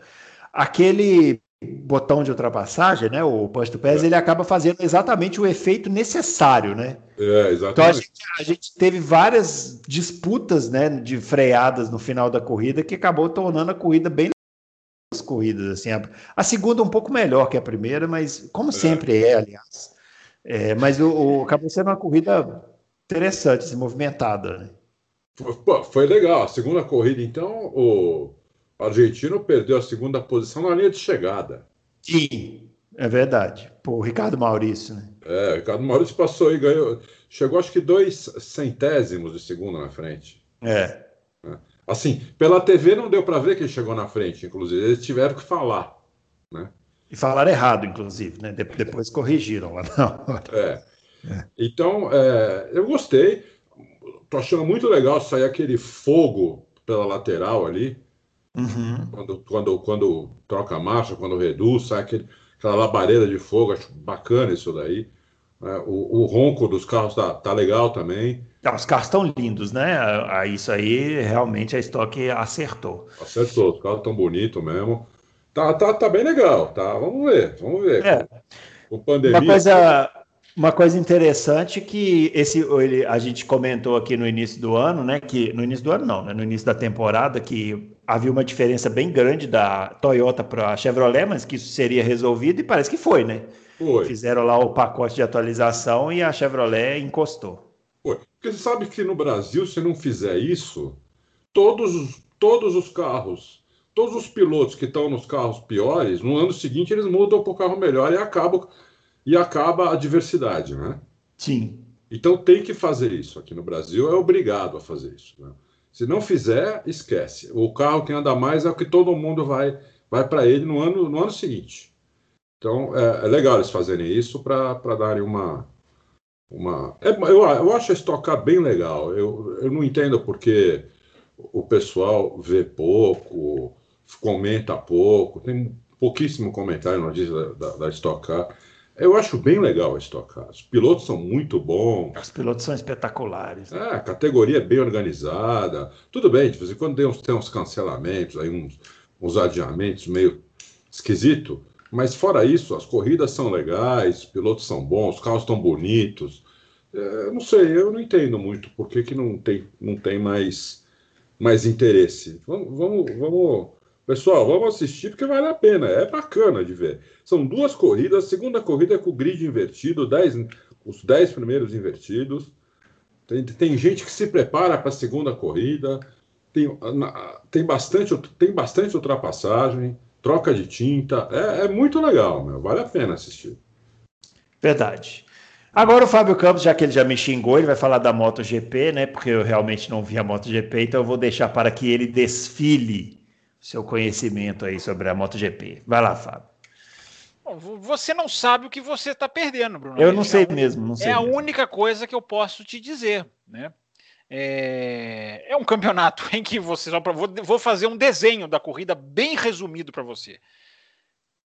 aquele botão de ultrapassagem, né, o push to pass, é. ele acaba fazendo exatamente o efeito necessário, né? É, exatamente. Então a gente, a gente, teve várias disputas, né, de freadas no final da corrida que acabou tornando a corrida bem as corridas assim. A, a, segunda um pouco melhor que a primeira, mas como é. sempre é, aliás. É, mas o, o, acabou sendo uma corrida interessante, assim, movimentada, né? Foi, foi legal. A segunda corrida, então, o argentino perdeu a segunda posição na linha de chegada. Sim, é verdade. Por Ricardo Maurício, né? É, o Ricardo Maurício passou e ganhou. Chegou acho que dois centésimos de segundo na frente. É. é. Assim, pela TV não deu para ver que ele chegou na frente, inclusive. Eles tiveram que falar. Né? E falaram errado, inclusive, né? De depois corrigiram lá. Não. É. é. Então, é, eu gostei. Tô achando muito legal sair aquele fogo pela lateral ali. Uhum. Quando, quando, quando troca a marcha, quando reduz, sai aquele, aquela labareda de fogo, acho bacana isso daí. É, o, o, ronco dos carros tá, tá legal também. Ah, os carros estão lindos, né? Isso aí realmente a estoque acertou. Acertou, os carros estão bonitos mesmo. Tá, tá, tá bem legal, tá? Vamos ver, vamos ver. É. Com pandemia. Uma coisa, uma coisa interessante que esse ele, a gente comentou aqui no início do ano, né? Que no início do ano não, né, no início da temporada que havia uma diferença bem grande da Toyota para a Chevrolet, mas que isso seria resolvido e parece que foi, né? Foi. Fizeram lá o pacote de atualização e a Chevrolet encostou. Foi. Porque você sabe que no Brasil, se não fizer isso, todos, todos os carros, todos os pilotos que estão nos carros piores, no ano seguinte eles mudam para o carro melhor e acabam e acaba a diversidade, né? Sim. Então tem que fazer isso. Aqui no Brasil é obrigado a fazer isso. Né? Se não fizer, esquece. O carro que anda mais é o que todo mundo vai, vai para ele no ano, no ano seguinte. Então é, é legal eles fazerem isso para darem uma. uma... É, eu, eu acho a Stock Car bem legal. Eu, eu não entendo porque o pessoal vê pouco, comenta pouco, tem pouquíssimo comentário no dia da, da, da. Eu acho bem legal a Stock Car. Os pilotos são muito bons. Os pilotos são espetaculares. Né? É, a categoria é bem organizada. Tudo bem, de vez em quando tem uns, tem uns cancelamentos, aí uns, uns adiamentos meio esquisito. Mas fora isso, as corridas são legais, os pilotos são bons, os carros estão bonitos. É, não sei, eu não entendo muito por que, que não, tem, não tem mais, mais interesse. Vamos, vamos, vamos Pessoal, vamos assistir porque vale a pena, é bacana de ver. São duas corridas, a segunda corrida é com o grid invertido, dez, os 10 primeiros invertidos. Tem, tem gente que se prepara para a segunda corrida, tem, tem, bastante, tem bastante ultrapassagem, troca de tinta, é, é muito legal, meu, vale a pena assistir. Verdade. Agora o Fábio Campos, já que ele já me xingou, ele vai falar da MotoGP, né? Porque eu realmente não vi a MotoGP, então eu vou deixar para que ele desfile seu conhecimento aí sobre a MotoGP. Vai lá, Fábio. Você não sabe o que você está perdendo, Bruno. Eu não sei mesmo. Não sei é a mesmo. única coisa que eu posso te dizer, né? É, é um campeonato em que você só vou, vou fazer um desenho da corrida bem resumido para você.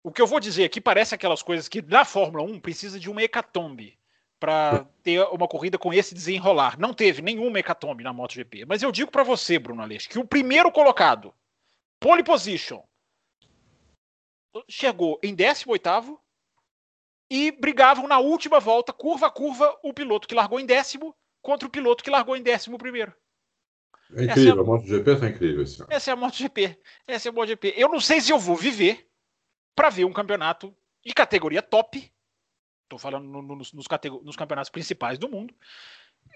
O que eu vou dizer aqui parece aquelas coisas que na Fórmula 1 precisa de uma hecatombe para ter uma corrida com esse desenrolar. Não teve nenhuma hecatombe na MotoGP. Mas eu digo para você, Bruno Aleixo, que o primeiro colocado, pole position, chegou em 18 e brigavam na última volta, curva a curva, o piloto que largou em décimo contra o piloto que largou em décimo primeiro. É incrível, é a... a MotoGP tá incrível esse ano. Essa é a MotoGP. Essa é a MotoGP. Eu não sei se eu vou viver para ver um campeonato de categoria top. Estou falando no, no, nos, nos, campeonatos principais do mundo.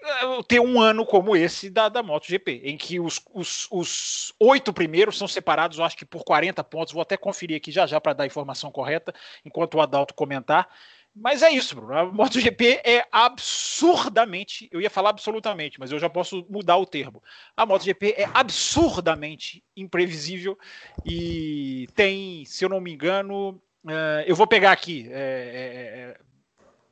Eh, ter um ano como esse da, da MotoGP, em que os, os, os oito primeiros são separados, eu acho que por 40 pontos. Vou até conferir aqui já já para dar a informação correta, enquanto o Adalto comentar. Mas é isso, Bruno. A MotoGP é absurdamente, eu ia falar absolutamente, mas eu já posso mudar o termo. A MotoGP é absurdamente imprevisível e tem, se eu não me engano, uh, eu vou pegar aqui é, é,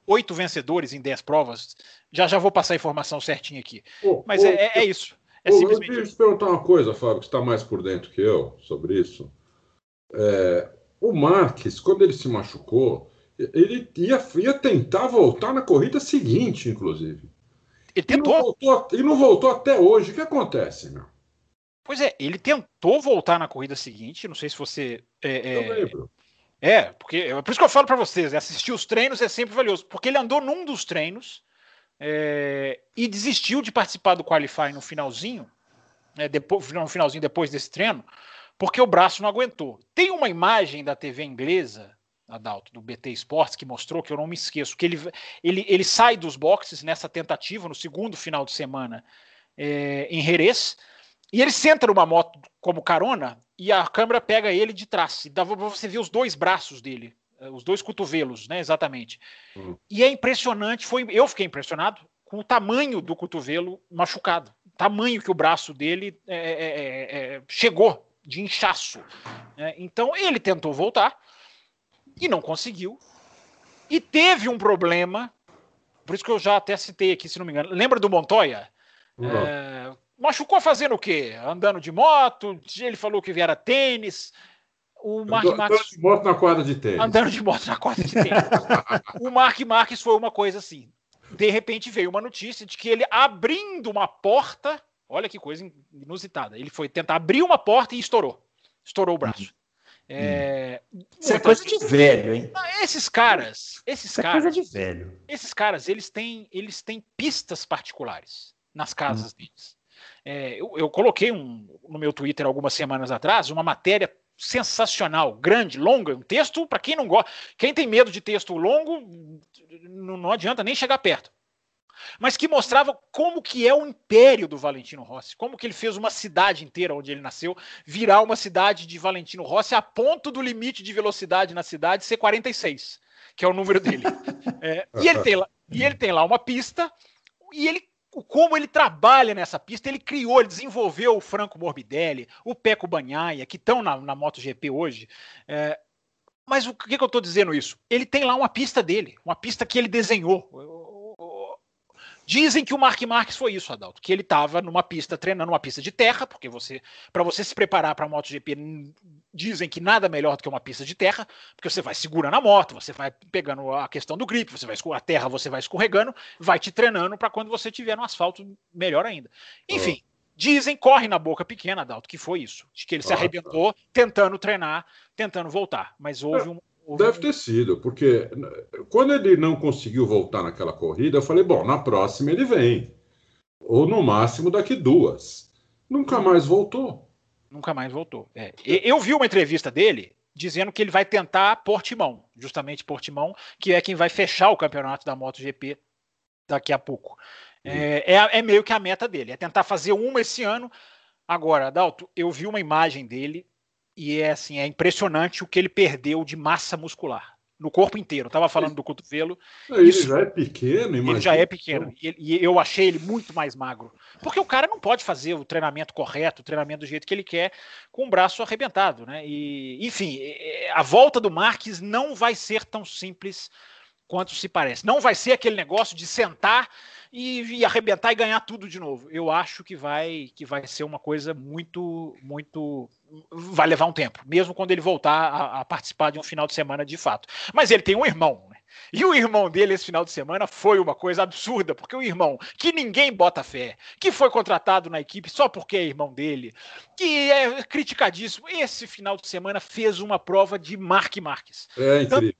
oito vencedores em dez provas. Já já vou passar a informação certinha aqui. Oh, mas oh, é, é, isso. É oh, simplesmente... Eu queria te perguntar uma coisa, Fábio, que está mais por dentro que eu sobre isso. É, o Marques, quando ele se machucou, ele ia, ia tentar voltar na corrida seguinte, inclusive. Ele tentou. E não voltou, e não voltou até hoje. O que acontece, meu? Pois é, ele tentou voltar na corrida seguinte. Não sei se você. É, eu lembro. É, porque é por isso que eu falo para vocês, assistir os treinos é sempre valioso, porque ele andou num dos treinos é, e desistiu de participar do qualify no finalzinho, é, depois, no finalzinho depois desse treino, porque o braço não aguentou. Tem uma imagem da TV inglesa Adalto, do BT Esportes, que mostrou que eu não me esqueço, que ele, ele, ele sai dos boxes nessa tentativa, no segundo final de semana é, em Jerez, e ele senta numa moto como carona e a câmera pega ele de trás. E dá pra você ver os dois braços dele, eh, os dois cotovelos, né? Exatamente. Uhum. E é impressionante, foi, eu fiquei impressionado com o tamanho do cotovelo machucado. Tamanho que o braço dele é, é, é, chegou de inchaço. Né? Então ele tentou voltar e não conseguiu. E teve um problema, por isso que eu já até citei aqui, se não me engano. Lembra do Montoya? É, machucou fazendo o quê? Andando de moto, ele falou que viera tênis. O Mark Andando Marques... de moto na quadra de tênis. Andando de moto na quadra de tênis. o Mark Marques foi uma coisa assim. De repente veio uma notícia de que ele abrindo uma porta, olha que coisa inusitada. Ele foi tentar abrir uma porta e estourou. Estourou o braço. É, Isso é coisa de velho, hein? Esses caras, esses Isso caras, é coisa de velho. Esses caras, eles têm, eles têm pistas particulares nas casas hum. deles. É, eu, eu, coloquei um, no meu Twitter algumas semanas atrás uma matéria sensacional, grande, longa, um texto para quem não gosta, quem tem medo de texto longo, não, não adianta nem chegar perto mas que mostrava como que é o império do Valentino Rossi, como que ele fez uma cidade inteira onde ele nasceu virar uma cidade de Valentino Rossi a ponto do limite de velocidade na cidade ser 46, que é o número dele. É, e, ele tem lá, e ele tem lá uma pista e ele como ele trabalha nessa pista, ele criou, ele desenvolveu o Franco Morbidelli, o Peco Banhaia, que estão na, na MotoGP hoje. É, mas o que, que eu estou dizendo isso? Ele tem lá uma pista dele, uma pista que ele desenhou. Dizem que o Mark Marques foi isso, Adalto, que ele estava numa pista, treinando uma pista de terra, porque você, para você se preparar para a MotoGP, dizem que nada melhor do que uma pista de terra, porque você vai segurando a moto, você vai pegando a questão do grip, você vai a terra, você vai escorregando, vai te treinando para quando você tiver no asfalto melhor ainda. Enfim, dizem, corre na boca pequena, Adalto, que foi isso, de que ele se arrebentou tentando treinar, tentando voltar, mas houve um Deve ter sido, porque quando ele não conseguiu voltar naquela corrida, eu falei: bom, na próxima ele vem. Ou no máximo daqui duas. Nunca mais voltou. Nunca mais voltou. É. Eu vi uma entrevista dele dizendo que ele vai tentar Portimão, justamente Portimão, que é quem vai fechar o campeonato da MotoGP daqui a pouco. É, é, é meio que a meta dele, é tentar fazer uma esse ano. Agora, Adalto, eu vi uma imagem dele e é assim, é impressionante o que ele perdeu de massa muscular. no corpo inteiro. Eu tava falando do cotovelo. Ele isso, já é pequeno, imagina. Ele já é pequeno. E, e, eu achei ele muito mais magro. Porque o cara não pode fazer o treinamento correto, o treinamento do jeito que ele quer, com o braço arrebentado, né? E, enfim, a volta do Marques não vai ser tão simples quanto se parece. Não vai ser aquele negócio de sentar e, e, arrebentar e ganhar tudo de novo. Eu acho que vai que vai ser uma coisa muito muito vai levar um tempo, mesmo quando ele voltar a, a participar de um final de semana de fato. Mas ele tem um irmão, né? E o irmão dele esse final de semana foi uma coisa absurda, porque o irmão que ninguém bota fé, que foi contratado na equipe só porque é irmão dele, que é criticadíssimo, esse final de semana fez uma prova de Mark Marques. É incrível.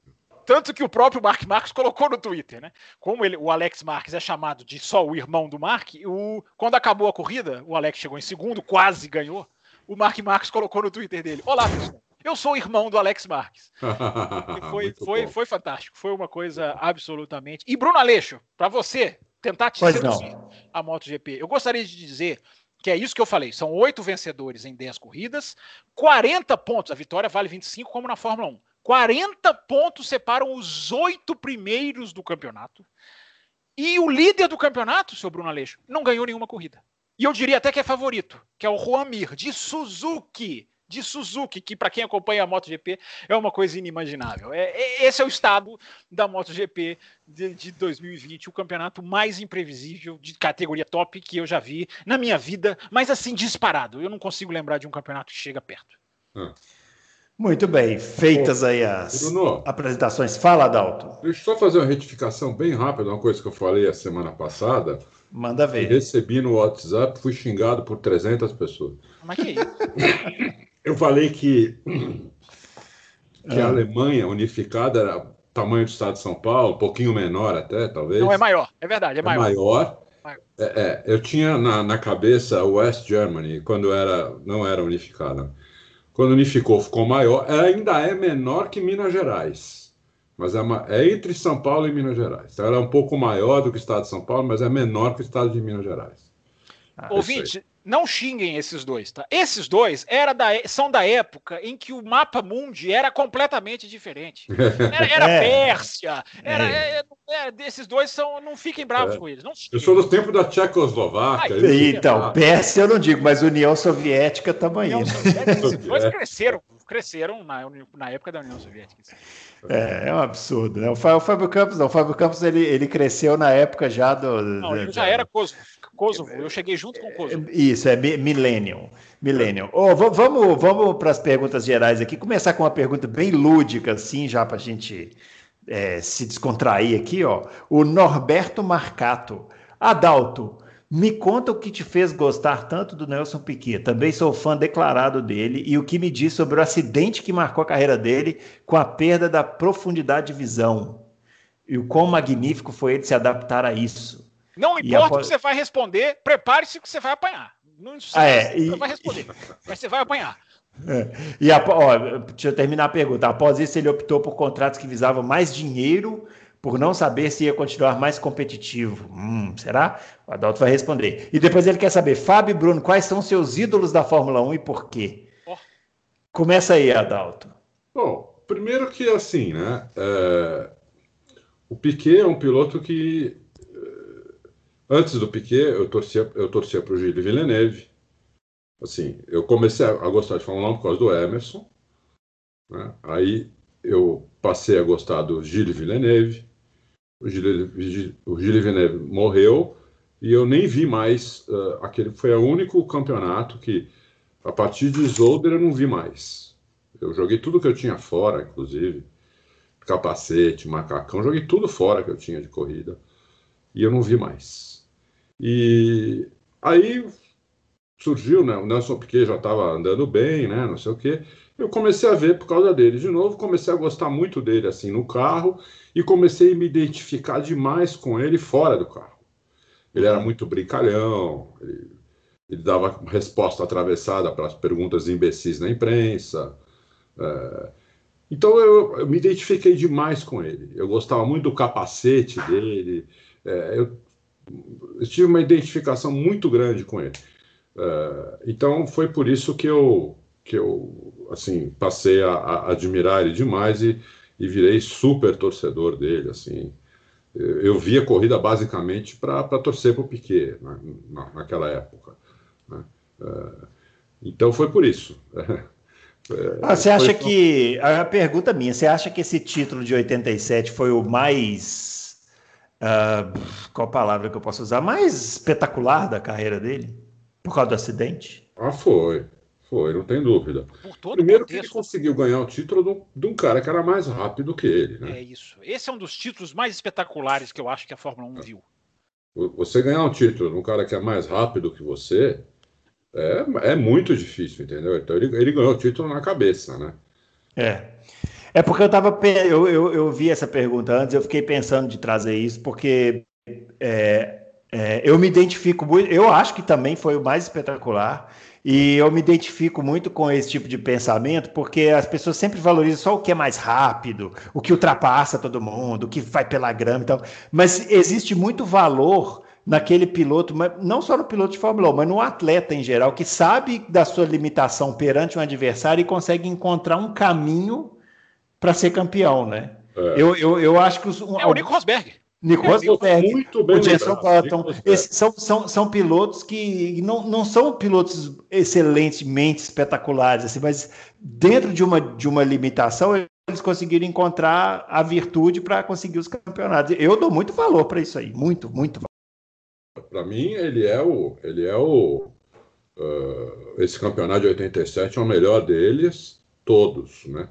Que o próprio Mark Marques colocou no Twitter, né? Como ele, o Alex Marques é chamado de só o irmão do Mark, o, quando acabou a corrida, o Alex chegou em segundo, quase ganhou. O Mark Marques colocou no Twitter dele: Olá, pessoal. Eu sou o irmão do Alex Marques. foi, foi, foi fantástico. Foi uma coisa absolutamente. E Bruno Aleixo, para você tentar te seduzir a MotoGP, eu gostaria de dizer que é isso que eu falei. São oito vencedores em 10 corridas, 40 pontos. A vitória vale 25, como na Fórmula 1. 40 pontos separam os oito primeiros do campeonato. E o líder do campeonato, seu Bruno Aleixo, não ganhou nenhuma corrida. E eu diria até que é favorito, que é o Juan Mir, de Suzuki. De Suzuki, que para quem acompanha a MotoGP é uma coisa inimaginável. É, é, esse é o estado da MotoGP de, de 2020, o campeonato mais imprevisível de categoria top que eu já vi na minha vida, mas assim, disparado. Eu não consigo lembrar de um campeonato que chega perto. Hum. Muito bem, feitas aí as Bruno, apresentações. Fala, Adalto. Deixa eu só fazer uma retificação bem rápida, uma coisa que eu falei a semana passada. Manda ver. Recebi no WhatsApp, fui xingado por 300 pessoas. Mas que isso? eu falei que, que ah. a Alemanha unificada era tamanho do estado de São Paulo, um pouquinho menor até, talvez. Não, é maior, é verdade, é maior. É maior. É, é, eu tinha na, na cabeça West Germany, quando era, não era unificada quando unificou, ficou maior, ainda é menor que Minas Gerais. Mas é, uma, é, entre São Paulo e Minas Gerais. Então ela é um pouco maior do que o estado de São Paulo, mas é menor que o estado de Minas Gerais. Ah, Ouvinte, não xinguem esses dois, tá? Esses dois era da, são da época em que o mapa mundi era completamente diferente. Era, era é. Pérsia, era, é. É, é esses dois são, não fiquem bravos é. com eles. Não eu sou do tempo da Tchecoslováquia. então, Pérsia eu não digo, mas União Soviética também. União Soviética, esses dois cresceram, cresceram na, na época da União Soviética. É, é um absurdo, né? O Fábio Campos não, o Fábio Campos ele, ele cresceu na época já do. Não, ele já era Kosovo. Kosovo, eu cheguei junto com o Kosovo. Isso, é Millennium. Millennium. Oh, vamos vamos para as perguntas gerais aqui. Começar com uma pergunta bem lúdica, assim, já para a gente é, se descontrair aqui, ó. O Norberto Marcato. Adalto, me conta o que te fez gostar tanto do Nelson Piquet. Também sou fã declarado dele e o que me diz sobre o acidente que marcou a carreira dele com a perda da profundidade de visão. E o quão magnífico foi ele se adaptar a isso. Não importa o que você vai responder, prepare-se que você vai apanhar. Não sei ah, é, e... vai responder, mas você vai apanhar. É. E a, ó, deixa eu terminar a pergunta. Após isso, ele optou por contratos que visavam mais dinheiro, por não saber se ia continuar mais competitivo. Hum, será? O Adalto vai responder. E depois ele quer saber, Fábio e Bruno, quais são seus ídolos da Fórmula 1 e por quê? Oh. Começa aí, Adalto. Bom, primeiro que assim, né? É... O Piquet é um piloto que Antes do Piquet, eu torcia, eu torcia para o Gilles Villeneuve. Assim, eu comecei a gostar de Fórmula 1 por causa do Emerson. Né? Aí eu passei a gostar do Gilles Villeneuve. O Gilles, o Gilles Villeneuve morreu e eu nem vi mais uh, aquele. Foi o único campeonato que, a partir de Zolder, eu não vi mais. Eu joguei tudo que eu tinha fora, inclusive capacete, macacão, joguei tudo fora que eu tinha de corrida e eu não vi mais. E aí surgiu, né? O Nelson Piquet já estava andando bem, né? Não sei o quê. Eu comecei a ver por causa dele de novo, comecei a gostar muito dele assim no carro e comecei a me identificar demais com ele fora do carro. Ele era muito brincalhão, ele, ele dava resposta atravessada para as perguntas imbecis na imprensa. É, então eu, eu, me identifiquei demais com ele. Eu gostava muito do capacete dele. É, eu eu tive uma identificação muito grande com ele. Uh, então foi por isso que eu que eu assim passei a, a, admirar ele demais e, e virei super torcedor dele, assim. Eu via corrida basicamente para torcer para o Piquet na, na, naquela época. Né? É, então foi por isso. Ah, você acha foi... que. A pergunta minha, você acha que esse título de 87 foi o mais. Uh, qual palavra que eu posso usar? Mais espetacular da carreira dele? Por causa do acidente? Ah, foi. Foi, não tem dúvida. Primeiro que ele conseguiu ganhar o título de um, cara que era mais rápido que ele, né? É isso. Esse é um dos títulos mais espetaculares que eu acho que a Fórmula 1 viu. Você ganhar um título de um cara que é mais rápido que você é, é muito difícil, entendeu? Então ele, ele ganhou o título na cabeça, né? É. É porque eu tava. Eu, eu, eu vi essa pergunta antes, eu fiquei pensando de trazer isso, porque é, é, eu me identifico muito. Eu acho que também foi o mais espetacular. E eu me identifico muito com esse tipo de pensamento, porque as pessoas sempre valorizam só o que é mais rápido, o que ultrapassa todo mundo, o que vai pela grama e tal. Mas existe muito valor naquele piloto, não só no piloto de Fórmula 1, mas no atleta em geral, que sabe da sua limitação perante um adversário e consegue encontrar um caminho para ser campeão, né? É. Eu, eu, eu acho que os. Um, é o Nico Rosberg. Nicolas Rosberg, muito bem o Jenson Button, esses são, são, são pilotos que não, não são pilotos excelentemente espetaculares, assim, mas dentro de uma, de uma limitação, eles conseguiram encontrar a virtude para conseguir os campeonatos. Eu dou muito valor para isso aí, muito, muito valor. Para mim, ele é o. Ele é o uh, esse campeonato de 87 é o melhor deles, todos, né?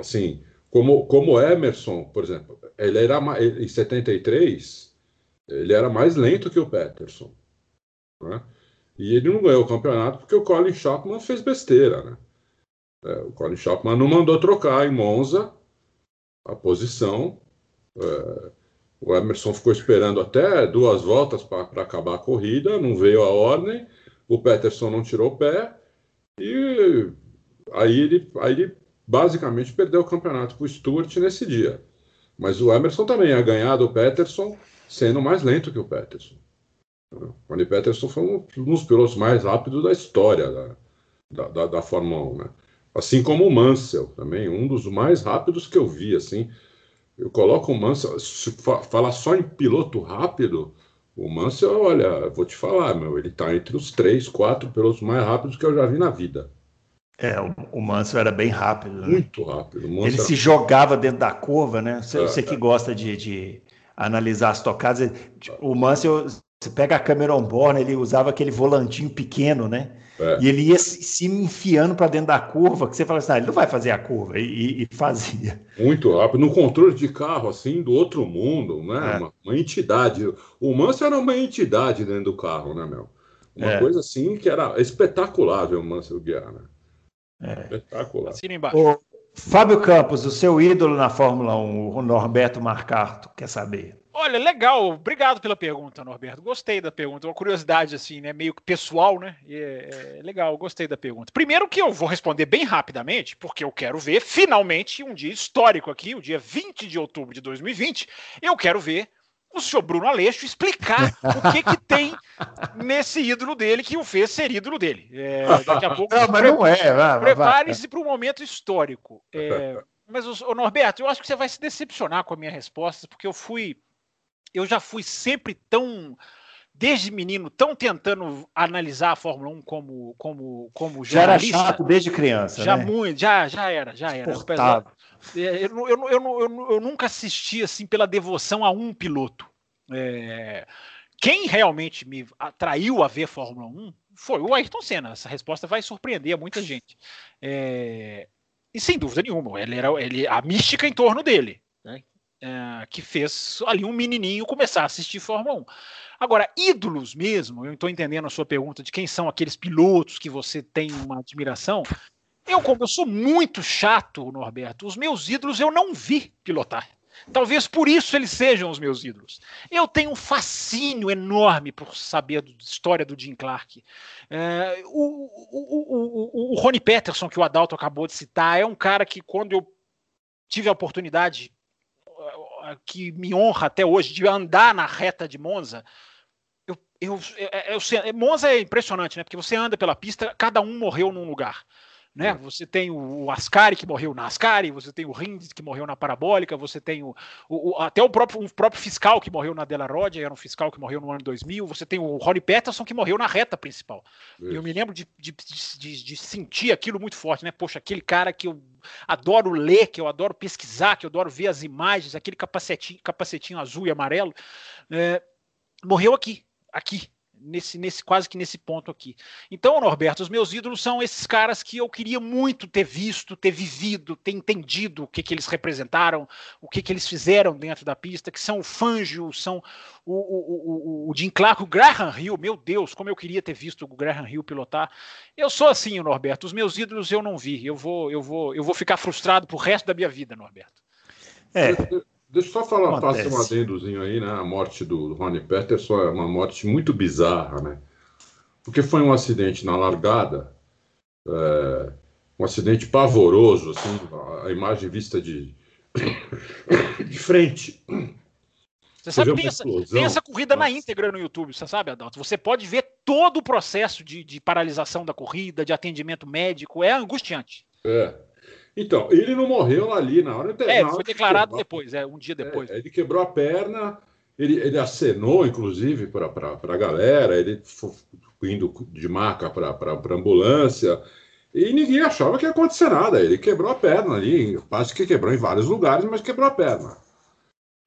Assim, como, como Emerson, por exemplo, ele era em 73, ele era mais lento que o Peterson. Né? E ele não ganhou o campeonato porque o Colin Chapman fez besteira. Né? É, o Colin Chapman não mandou trocar em Monza a posição. É, o Emerson ficou esperando até duas voltas para acabar a corrida, não veio a ordem. O Peterson não tirou o pé. E aí ele, aí ele basicamente perdeu o campeonato para o Stewart nesse dia. Mas o Emerson também ia ganhar do Peterson sendo mais lento que o Peterson. O Tony Peterson foi um dos pilotos mais rápidos da história da, da, da, da Fórmula 1. Né? Assim como o Mansell, também, um dos mais rápidos que eu vi. Assim. Eu coloco o Mansell, se falar só em piloto rápido, o Mansell, olha, vou te falar, meu, ele está entre os três, quatro pilotos mais rápidos que eu já vi na vida. É, o, Manso era bem rápido. Né? Muito rápido. Ele era... se jogava dentro da curva, né? Você, é, você que é. gosta de, de, analisar as tocadas, o Manso, você pega a câmera on board, ele usava aquele volantinho pequeno, né? É. E ele ia se, se enfiando para dentro da curva, que você fala assim, ah, ele não vai fazer a curva, e, e, fazia. Muito rápido, no controle de carro, assim, do outro mundo, né? É. Uma, uma, entidade. O Manso era uma entidade dentro do carro, né, meu? Uma é. coisa assim que era espetacular ver o Mansell guiar, né? É. Espetacular. Assina embaixo. O Fábio Campos, o seu ídolo na Fórmula 1, o Norberto Marcato, quer saber? Olha, legal. Obrigado pela pergunta, Norberto. Gostei da pergunta. Uma curiosidade, assim, né? Meio pessoal, né? É, é, legal, gostei da pergunta. Primeiro que eu vou responder bem rapidamente, porque eu quero ver, finalmente, um dia histórico aqui, o dia 20 de outubro de 2020. Eu quero ver o senhor Bruno Aleixo explicar o que, que tem nesse ídolo dele que o fez ser ídolo dele. É, daqui a pouco. Não, mas não é. Prepare-se para um momento histórico. É, mas, o, Norberto, eu acho que você vai se decepcionar com a minha resposta, porque eu fui. Eu já fui sempre tão. Desde menino, tão tentando analisar a Fórmula 1 como, como, como jornalista. Já era chato desde criança. Já né? muito, já, já era, já era. É, eu, eu, eu, eu, nunca assisti assim pela devoção a um piloto. É, quem realmente me atraiu a ver Fórmula 1 foi o Ayrton Senna. Essa resposta vai surpreender a muita gente. É, e sem dúvida nenhuma, ele era ele, a mística em torno dele, né? É, que fez ali um menininho começar a assistir Fórmula 1. Agora, ídolos mesmo, eu estou entendendo a sua pergunta de quem são aqueles pilotos que você tem uma admiração. Eu, como eu sou muito chato, Norberto, os meus ídolos eu não vi pilotar. Talvez por isso eles sejam os meus ídolos. Eu tenho um fascínio enorme por saber da história do Jim Clark. É, o, o, o, o, Rony Peterson, que o Adalto acabou de citar, é um cara que, quando eu tive a oportunidade, que me honra até hoje, de andar na reta de Monza, eu, eu, eu, eu, Monza é impressionante, né? Porque você anda pela pista, cada um morreu num lugar. Né? Você tem o Ascari que morreu na Ascari, você tem o Rindis que morreu na Parabólica, você tem o, o, o até o próprio, o próprio fiscal que morreu na Delarode, era um fiscal que morreu no ano 2000, você tem o Ronnie Peterson que morreu na reta principal. Isso. Eu me lembro de, de, de, de, sentir aquilo muito forte, né? Poxa, aquele cara que eu adoro ler, que eu adoro pesquisar, que eu adoro ver as imagens, aquele capacetinho, capacetinho azul e amarelo, é, morreu aqui, aqui, nesse, nesse quase que nesse ponto aqui. Então, Norberto, os meus ídolos são esses caras que eu queria muito ter visto, ter vivido, ter entendido o que, que eles representaram, o que, que eles fizeram dentro da pista, que são o Fangio, são o, o, o, o Jim Clark, o Graham Hill, meu Deus, como eu queria ter visto o Graham Hill pilotar. Eu sou assim, Norberto, os meus ídolos eu não vi, eu vou, eu vou, eu vou ficar frustrado pro resto da minha vida, Norberto. É, Deixa eu só falar, fazer um adendozinho aí, né? A morte do Ronnie Peterson é uma morte muito bizarra, né? Porque foi um acidente na largada, é, um acidente pavoroso, assim, a imagem vista de, de frente. Você sabe, tem essa, tem essa, corrida Nossa. na íntegra no YouTube, você sabe, Adalto? Você pode ver todo o processo de, de paralisação da corrida, de atendimento médico, é angustiante. É, então, ele não morreu ali na hora. É, na foi declarado quebrou, depois, é, um dia depois. É, ele quebrou a perna, ele, ele acenou, inclusive, para a galera, ele foi indo de maca para a ambulância, e ninguém achava que ia acontecer nada. Ele quebrou a perna ali, quase que quebrou em vários lugares, mas quebrou a perna.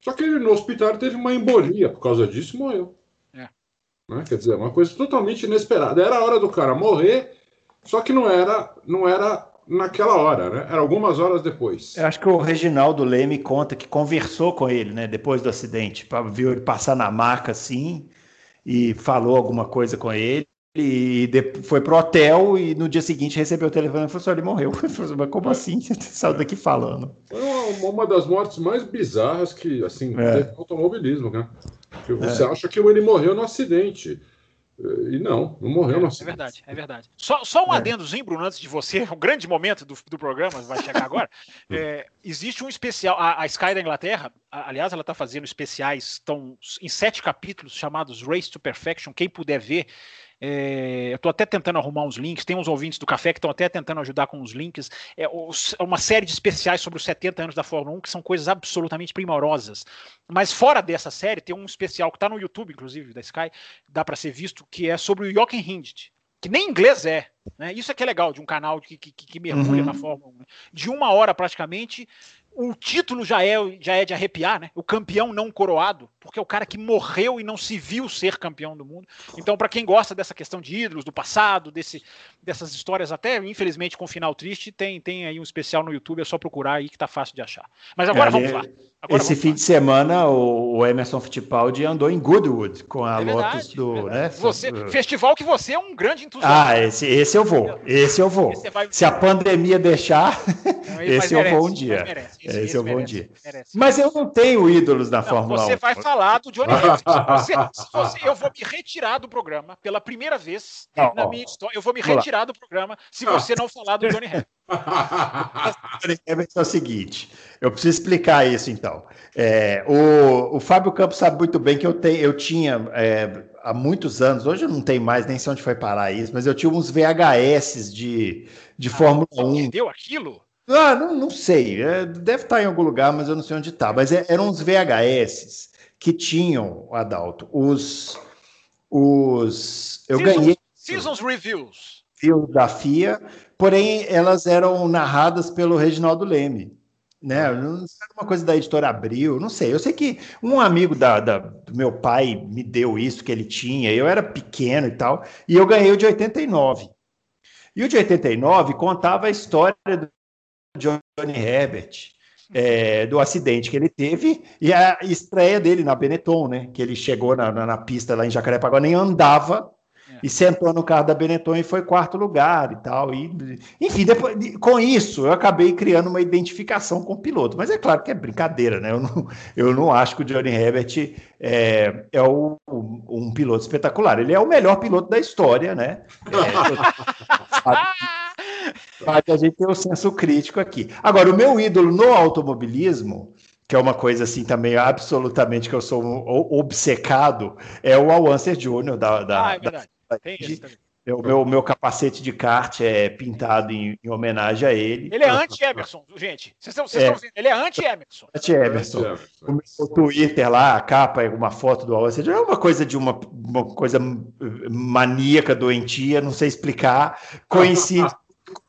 Só que ele no hospital teve uma embolia por causa disso e morreu. É. Né? Quer dizer, uma coisa totalmente inesperada. Era a hora do cara morrer, só que não era, não era naquela hora, né? Era algumas horas depois. Eu acho que o Reginaldo Leme conta que conversou com ele, né? Depois do acidente, viu ele passar na maca assim e falou alguma coisa com ele. E foi pro hotel e no dia seguinte recebeu o telefone e falou assim: ele morreu. Falei, Mas como assim? Você saiu daqui falando. Foi uma, uma, das mortes mais bizarras que, assim, é. teve automobilismo, né? Porque você é. acha que ele morreu no acidente. E não, não morreu. É, não. é verdade, é verdade. Só, só um é. adendozinho, Bruno, antes de você, um grande momento do, do programa, vai chegar agora. é, existe um especial, a, a, Sky da Inglaterra, a, aliás, ela está fazendo especiais, estão em sete capítulos chamados Race to Perfection. Quem puder ver, é, eu estou até tentando arrumar uns links, tem uns ouvintes do café que estão até tentando ajudar com os links. É, é uma série de especiais sobre os 70 anos da Fórmula 1 que são coisas absolutamente primorosas. Mas fora dessa série, tem um especial que está no YouTube, inclusive, da Sky, dá para ser visto, que é sobre o Jochen Hindt, que nem inglês é. Né? Isso é que é legal de um canal que, que, que mergulha uhum. na Fórmula 1. Né? De uma hora praticamente, o título já é, já é de arrepiar, né? O campeão não coroado, porque é o cara que morreu e não se viu ser campeão do mundo. Então, para quem gosta dessa questão de ídolos, do passado, desse, dessas histórias, até infelizmente com final triste, tem, tem aí um especial no YouTube, é só procurar aí que tá fácil de achar. Mas agora é, vamos lá. Agora esse fim de semana, o, Emerson Fittipaldi andou em Goodwood com a é verdade, Lotus do. Né, você, festival que você é um grande entusiasta. Ah, esse, esse eu vou. Esse eu vou. Vai... Se a pandemia deixar, esse eu vou um dia. Merece, esse, esse, eu vou um dia. Merece. Mas eu não tenho ídolos na não, Fórmula você 1. Você vai falar do Johnny Herbert. Eu vou me retirar do programa pela primeira vez não, na minha história. Eu vou me retirar do programa se você não falar do Johnny Herbert. é o seguinte, eu preciso explicar isso então. É, o, o Fábio Campos sabe muito bem que eu, te, eu tinha é, há muitos anos, hoje eu não tenho mais, nem sei onde foi parar isso, mas eu tinha uns VHS de, de ah, Fórmula 1. Entendeu aquilo? Ah, não, não sei, é, deve estar em algum lugar, mas eu não sei onde está. Mas é, eram uns VHS que tinham, Adalto, os. os eu Seasons, ganhei. Seasons Reviews. Da FIA, porém elas eram narradas pelo Reginaldo Leme né? Não sei uma coisa da editora Abril, não sei. Eu sei que um amigo da, da, do meu pai me deu isso que ele tinha. Eu era pequeno e tal, e eu ganhei o de 89. E o de 89 contava a história do Johnny Herbert, é, do acidente que ele teve e a estreia dele na Benetton, né? Que ele chegou na, na, na pista lá em Jacarepaguá, nem andava e sentou no carro da Benetton e foi quarto lugar e tal. E, enfim, depois, com isso, eu acabei criando uma identificação com o piloto. Mas é claro que é brincadeira, né? Eu não, eu não acho que o Johnny Herbert é, é o, um piloto espetacular. Ele é o melhor piloto da história, né? É, a gente tem o senso crítico aqui. Agora, o meu ídolo no automobilismo que é uma coisa assim também absolutamente que eu sou obcecado, é o Alwancer Jr. da, da, ah, é da, O meu, meu capacete de kart é pintado em, em homenagem a ele. Ele é anti-Emerson, gente. Vocês estão, vocês É. estão? Ele é anti-Emerson. Anti-Emerson. O meu Twitter lá, a capa é uma foto do Alonso. É uma coisa de uma, uma coisa maníaca, doentia, não sei explicar. Coincide.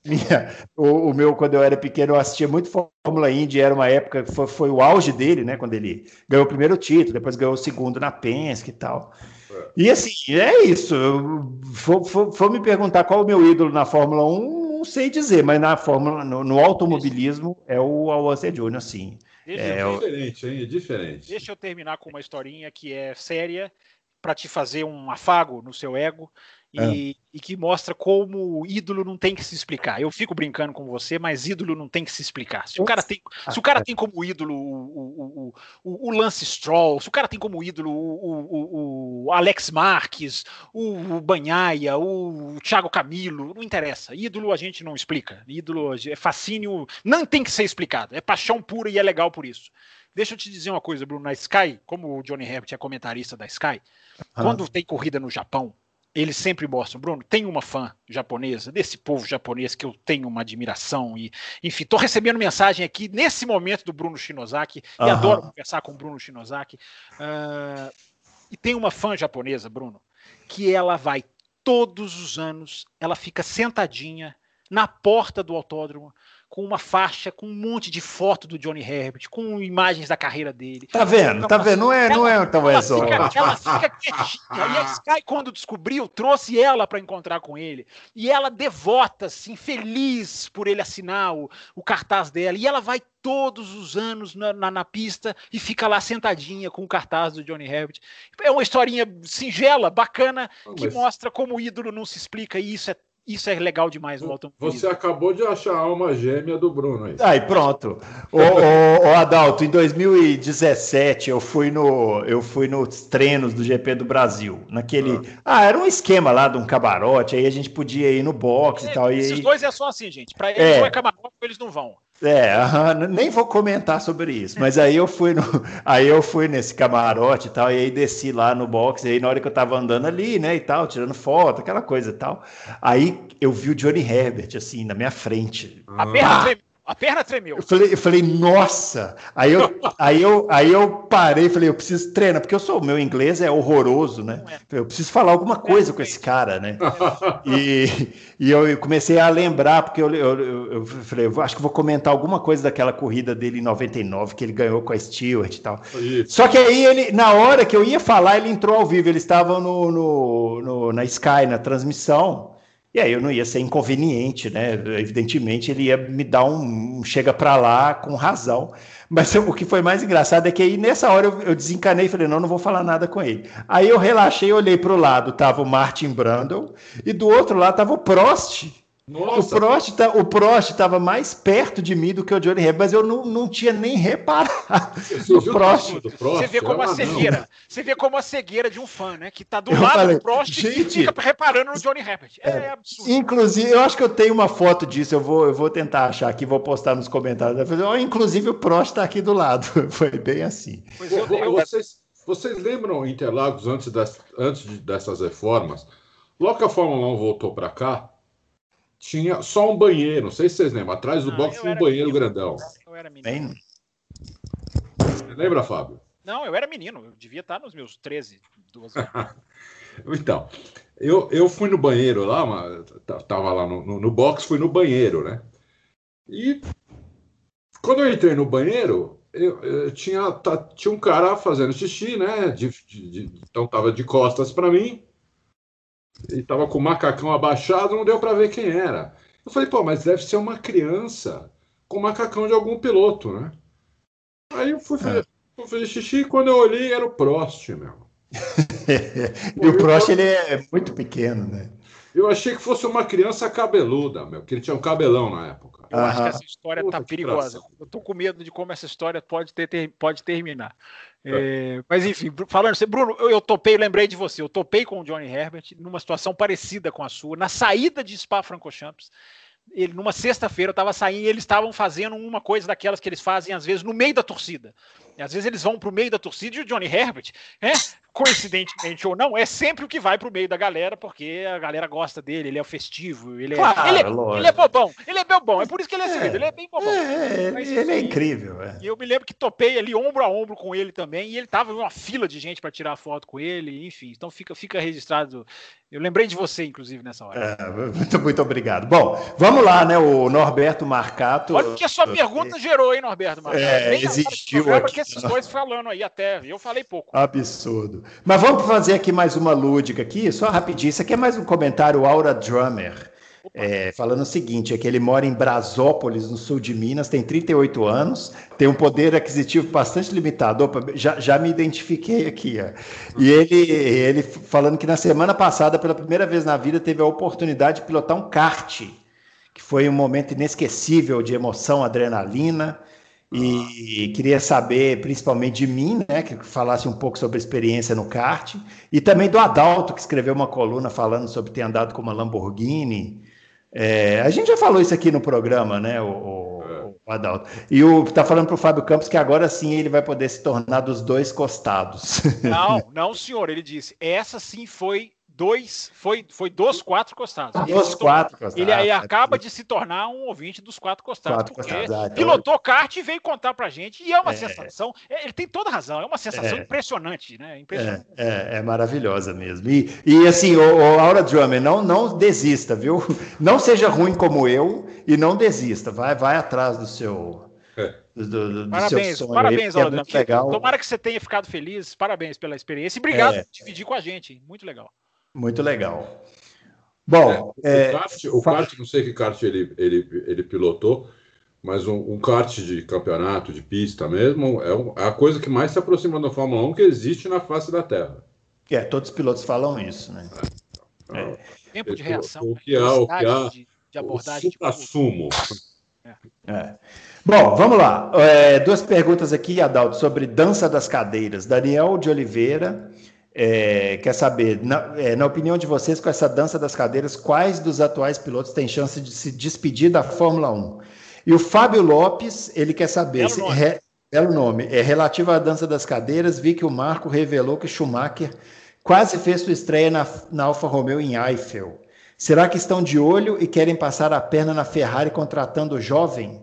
Minha, o, o meu, quando eu era pequeno, eu assistia muito Fórmula Indy, era uma época que foi, foi o auge dele, né? Quando ele ganhou o primeiro título, depois ganhou o segundo na Penske e tal. E assim, é isso. For, for- for me perguntar qual o meu ídolo na Fórmula 1, não sei dizer, mas na Fórmula, no, no automobilismo é o Alonso Júnior, sim. Deixa, É, eu- diferente, hein? É diferente. deixa eu terminar com uma historinha que é séria para te fazer um afago no seu ego e, e que mostra como o ídolo não tem que se explicar. Eu fico brincando com você, mas ídolo não tem que se explicar. Se o cara tem, se o cara tem como ídolo o, o, o, o, Lance Stroll, se o cara tem como ídolo o, Alex Marques, o, o Banhaia, o Thiago Camilo, não interessa. Ídolo a gente não explica. Ídolo é fascínio, não tem que ser explicado. É paixão pura e é legal por isso. Deixa eu te dizer uma coisa, Bruno. Na Sky, como o Johnny Herbert é comentarista da Sky, quando tem corrida no Japão, eles sempre mostram, Bruno, tem uma fã japonesa, desse povo japonês que eu tenho uma admiração e, enfim, tô recebendo mensagem aqui nesse momento do Bruno Shinozaki e Aham. adoro conversar com o Bruno Shinozaki. Ah, e tem uma fã japonesa, Bruno, que ela vai todos os anos, ela fica sentadinha na porta do autódromo com uma faixa com um monte de foto do Johnny Herbert, com imagens da carreira dele. Tá vendo? Tá vendo? Não é, não é tão exótico. ela fica quietinha. E a Sky, quando descobriu, trouxe ela para encontrar com ele. E ela devota, assim, feliz por ele assinar o, o cartaz dela. E ela vai todos os anos na, na, na pista e fica lá sentadinha com o cartaz do Johnny Herbert. É uma historinha singela, bacana, que Mas- mostra como o ídolo não se explica. E isso é, isso é legal demais no Você acabou de achar a alma gêmea do Bruno aí. Aí, pronto. Ô, ô, ô, Adalto, em 2017 eu fui no eu fui nos treinos do GP do Brasil, naquele, ah, era um esquema lá de um camarote, aí a gente podia ir no box e tal e Esses aí, dois é só assim, gente. Para eles É. ou é camarote ou eles não vão. É, nem vou comentar sobre isso, mas aí eu fui no, aí eu fui nesse camarote e tal, e aí desci lá no box, e aí na hora que eu tava andando ali, né, e tal, tirando foto, aquela coisa e tal, aí eu vi o Johnny Herbert, assim, na minha frente, A perna tremeu. A perna tremeu. Eu falei, eu falei, nossa! Aí eu, aí, eu, aí eu parei falei, eu preciso treinar, porque eu sou, o meu inglês é horroroso, né? Eu preciso falar alguma coisa com esse cara, né? E, e eu comecei a lembrar, porque eu, eu, eu, falei, eu acho que vou comentar alguma coisa daquela corrida dele em 99, que ele ganhou com a Stewart e tal. Só que aí ele, na hora que eu ia falar, ele entrou ao vivo, eles estavam no, no, no- na Sky, na transmissão. E aí eu não ia ser inconveniente, né? Evidentemente ele ia me dar um, chega pra lá com razão. Mas o que foi mais engraçado é que aí nessa hora eu, desencanei e falei, não, não vou falar nada com ele. Aí eu relaxei, olhei pro lado, tava o Martin Brundle e do outro lado tava o Prost. Nossa, o Prost, tá, o Prost estava mais perto de mim do que o Johnny Herbert, mas eu não, não tinha nem reparado. você Prost, Prost? Você vê como É a anão. cegueira. Você vê como a cegueira de um fã, né? Que tá do Eu lado falei, do Prost e gente- fica reparando no Johnny Herbert. É, absurdo. Inclusive, eu acho que eu tenho uma foto disso, eu vou, eu vou tentar achar aqui, vou postar nos comentários. Eu falei, "Ó, inclusive o Prost está aqui do lado. Foi bem assim. Pois eu, eu- Vocês, vocês lembram Interlagos antes, das, antes de- dessas reformas? Logo que a Fórmula 1 voltou para cá, tinha só um banheiro. Não sei se vocês lembram. Atrás do Ah, box tinha um banheiro menino. grandão. eu era menino. Bem, Você lembra, Fábio? Não, eu era menino. Eu devia estar nos meus 13, 12 anos. Então, eu, eu fui no banheiro lá, uma, tava lá no, no, no box, fui no banheiro, né? E quando eu entrei no banheiro, eu, eu tinha, tá- tinha um cara fazendo xixi, né? De- de- de- então tava de costas para mim, e tava com o macacão abaixado, não deu para ver quem era. Eu falei, pô, mas deve ser uma criança com macacão de algum piloto, né? Aí eu fui fazer, fui fazer xixi e quando eu olhei era o Prost, meu. e o Prost ele é muito pequeno, né? Eu achei que fosse uma criança cabeluda, meu, que ele tinha um cabelão na época. Eu acho que essa história Puta, tá perigosa. Eu tô com medo de como essa história pode, ter, ter- pode terminar. É, mas enfim, falando assim, Bruno, eu, eu topei, lembrei de você, eu topei com o Johnny Herbert numa situação parecida com a sua, na saída de Spa-Francorchamps. Ele, numa sexta-feira, eu estava saindo e eles estavam fazendo uma coisa daquelas que eles fazem, às vezes, no meio da torcida. E, às vezes eles vão para o meio da torcida e o Johnny Herbert, né, coincidentemente ou não, é sempre o que vai pro meio da galera, porque a galera gosta dele, ele é festivo, ele é. Claro, ele, é ele é bobão, ele é bobão, é por isso que ele é seguido, É. ele é bem bobão. É, Mas, ele, é incrível. é. E eu me lembro que topei ali ombro a ombro com ele também, e ele tava em uma fila de gente para tirar foto com ele, enfim. Então fica, fica registrado. Eu lembrei de você, inclusive, nessa hora. É, muito, muito obrigado. Bom, vamos lá, né? O Norberto Marcato. Olha o que a sua pergunta gerou, hein, Norberto? Marcos? É, Nem existiu programa aqui. que esses dois falando aí até. Eu falei pouco. Absurdo. Mas vamos fazer aqui mais uma lúdica aqui, só rapidinho. Isso aqui é mais um comentário Aura Drummer. é, falando o seguinte, é que ele mora em Brasópolis, no sul de Minas, tem 38 anos, tem um poder aquisitivo bastante limitado. Opa, já, já me identifiquei aqui. Ó. E ele, ele falando que na semana passada, pela primeira vez na vida, teve a oportunidade de pilotar um kart, que foi um momento inesquecível de emoção, adrenalina. E queria saber, principalmente de mim, né, que falasse um pouco sobre a experiência no kart, e também do Adalto, que escreveu uma coluna falando sobre ter andado com uma Lamborghini. É, a gente já falou isso aqui no programa, né, o, o- o Adalto. E o tá falando para o Fábio Campos que agora sim ele vai poder se tornar dos dois costados. Não, não, senhor. Ele disse. Essa sim foi dois. Foi, foi dos quatro costados. Ele Dos tornou- quatro costados. Ele aí acaba de se tornar um ouvinte dos quatro costados. Quatro porque costados, pilotou kart e veio contar pra gente. E é uma É. sensação. é, Ele tem toda razão. É uma sensação É. impressionante, né? Impressionante. É, é, é maravilhosa mesmo. E, e assim, o, o Aura Drummer, não, não desista, viu? Não seja ruim como eu e não desista. Vai, vai atrás do seu. Do, do, do Parabéns, seu sonho parabéns, aí, porque é legal. Tomara que você tenha ficado feliz. Parabéns pela experiência. E obrigado É. por dividir com a gente. Muito legal. Muito legal. Bom, é, o kart, o kart, não sei que kart ele, ele, ele pilotou, mas um, um kart de campeonato, de pista mesmo, é, um- é a coisa que mais se aproxima da Fórmula 1 que existe na face da Terra. é, todos os pilotos falam isso, né? É. Tempo de O- reação. o que há- o que há- de, de O abordagem. de supra-sumo. É. Bom, vamos lá. É, duas perguntas aqui, Adalto, sobre dança das cadeiras. Daniel de Oliveira é, quer saber, na, é, na opinião de vocês, com essa dança das cadeiras, quais dos atuais pilotos têm chance de se despedir da Fórmula 1? E o Fábio Lopes, ele quer saber, Belo nome. re- belo nome, é relativo à dança das cadeiras, vi que o Marco revelou que Schumacher quase fez sua estreia na, na Alfa Romeo em Eiffel. Será que estão de olho e querem passar a perna na Ferrari contratando o jovem?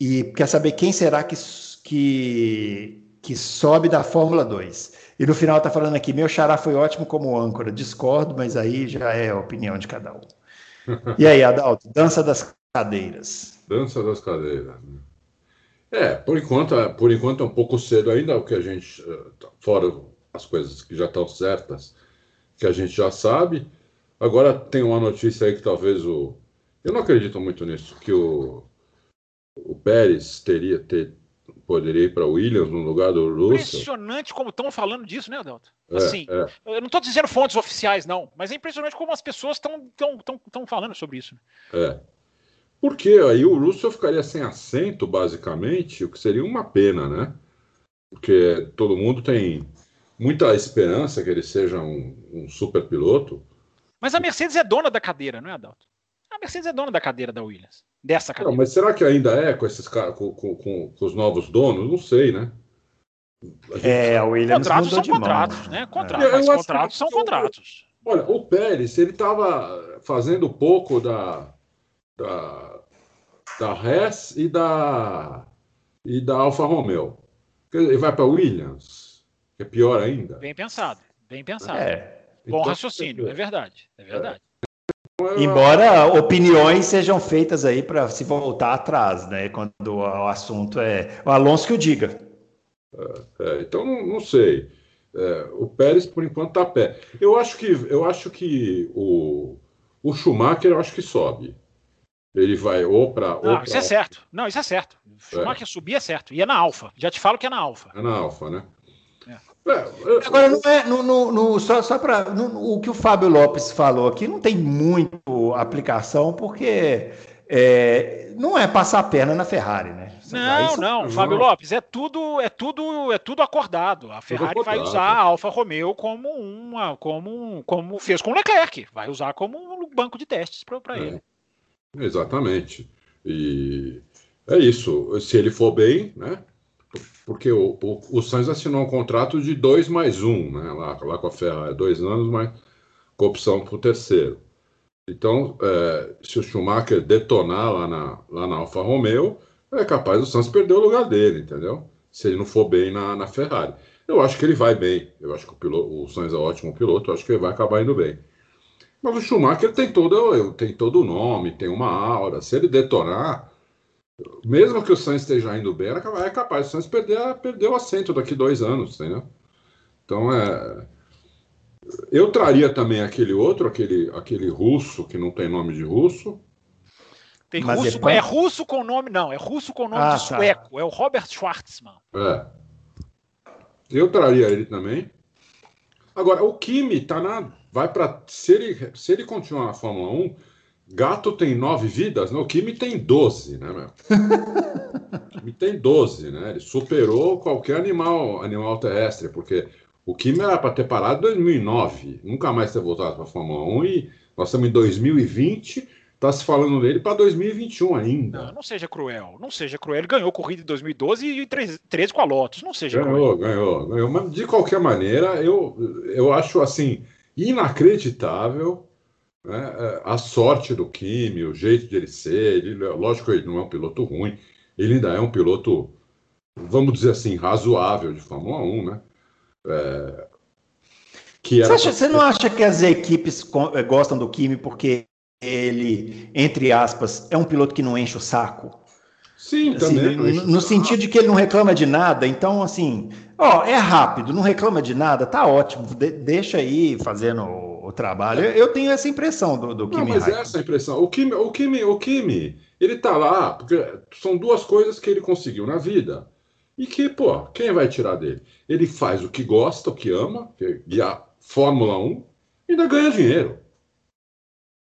E quer saber quem será que, que, que sobe da Fórmula 2? E no final está falando aqui, meu xará foi ótimo como âncora. Discordo, mas aí já é a opinião de cada um. E aí, Adalto, dança das cadeiras. Dança das cadeiras. né? É, por enquanto, é- por enquanto é um pouco cedo ainda, o que a gente, eh, tá- fora as coisas que já estão certas, que a gente já sabe. Agora tem uma notícia aí que talvez o. Eu não acredito muito nisso, que o, o Pérez teria, ter, poderia ir para o Williams no lugar do Russell. Impressionante como estão falando disso, né, Adalto? É, Assim, é. eu não estou dizendo fontes oficiais, não, mas é impressionante como as pessoas estão tão, tão, tão falando sobre isso. É. Porque aí o Russell ficaria sem assento, basicamente, o que seria uma pena, né? Porque todo mundo tem muita esperança que ele seja um, um super piloto. Mas a Mercedes é dona da cadeira, não é, Adalto? A Mercedes é dona da cadeira da Williams. Dessa Não, cadeira. mas será que ainda é com esses caras, com, com- com- com os novos donos? Não sei, né? Gente- É, a Williams contratos são de mão, contratos, né? né? Contratos, mas acho contratos são o- contratos. Olha, o Pérez, ele estava fazendo pouco da, da, da Hess e da, e da Alfa Romeo. Ele vai para Williams, que é pior ainda. Bem pensado, bem pensado. É. Bom Então, raciocínio, é verdade, é verdade. Embora opiniões sejam feitas aí para se voltar atrás, né? Quando o assunto é. O Alonso que o diga. É, então, não, não sei. É, o Pérez, por enquanto, está a pé. Eu acho que, eu acho que o, o Schumacher, eu acho que sobe. Ele vai ou para. Não, isso é certo. Não, isso é certo. Schumacher subir é certo. E é na Alfa. Já te falo que é na Alfa. É na Alfa, né? É. Agora, não é. No, no- no- só só para. O que o Fábio Lopes falou aqui não tem muito aplicação, porque é, não é passar a perna na Ferrari, né? Não, Isso- não, não. Fábio Lopes, é tudo, é tudo, é tudo acordado. A Ferrari vai acordado. usar a Alfa Romeo como uma, como, como fez com o Leclerc, vai usar como um banco de testes para É. ele. Exatamente. E é isso. Se ele for bem, né? Porque o, o, o Sainz assinou um contrato de dois mais um, né? Lá, lá com a Ferrari, dois anos, mas com opção para o terceiro. Então, é, se o Schumacher detonar lá na, lá na Alfa Romeo, é capaz do Sainz perder o lugar dele, entendeu? Se ele não for bem na, na Ferrari. Eu acho que ele vai bem. Eu acho que o, piloto, o Sainz é um ótimo piloto, eu acho que ele vai acabar indo bem. Mas o Schumacher tem todo, tem todo o nome, tem uma aura. Se ele detonar, mesmo que o Sainz esteja indo bem, é capaz do Sainz perder, perder o assento daqui dois anos, entendeu? Então é. Eu traria também aquele outro, aquele, aquele russo que não tem nome de russo. Tem russo, é, é, russo com nome, não, é russo com nome ah, de tá. sueco, é o Robert Schwartzman. É. Eu traria ele também. Agora, o Kimi tá na. Vai para se ele, se ele continuar na Fórmula 1, gato tem nove vidas, né? O Kimi tem doze, né, meu? o Kimi tem doze, né? Ele superou qualquer animal, animal terrestre, porque o Kimi era para ter parado em 2009, nunca mais ter voltado para a Fórmula 1 e nós estamos em 2020, está se falando dele para 2021 ainda. Não, não, seja cruel, não seja cruel. Ele ganhou corrida em 2012 e 13 com a Lotus, não seja ganhou, cruel. Ganhou, ganhou, mas de qualquer maneira, eu, eu acho assim inacreditável né, é, a sorte do Kimi, o jeito de ele ser. Ele, lógico que ele não é um piloto ruim, ele ainda é um piloto, vamos dizer assim, razoável de Fórmula 1, né? É, que você, acha, você não acha que as equipes eh, gostam do Kimi porque ele, entre aspas, é um piloto que não enche o saco? Sim, assim, também. No, no sentido de que ele não reclama de nada, então, assim, ó, é rápido, não reclama de nada, tá ótimo, de, deixa aí fazendo o, o trabalho. Eu, eu, tenho essa impressão do, do Kimi. Não, mas é essa impressão. O Kimi, o Kimi, o Kimi, ele tá lá, porque são duas coisas que ele conseguiu na vida. E que, pô, quem vai tirar dele? Ele faz o que gosta, o que ama, que é guiar Fórmula 1, e ainda ganha dinheiro.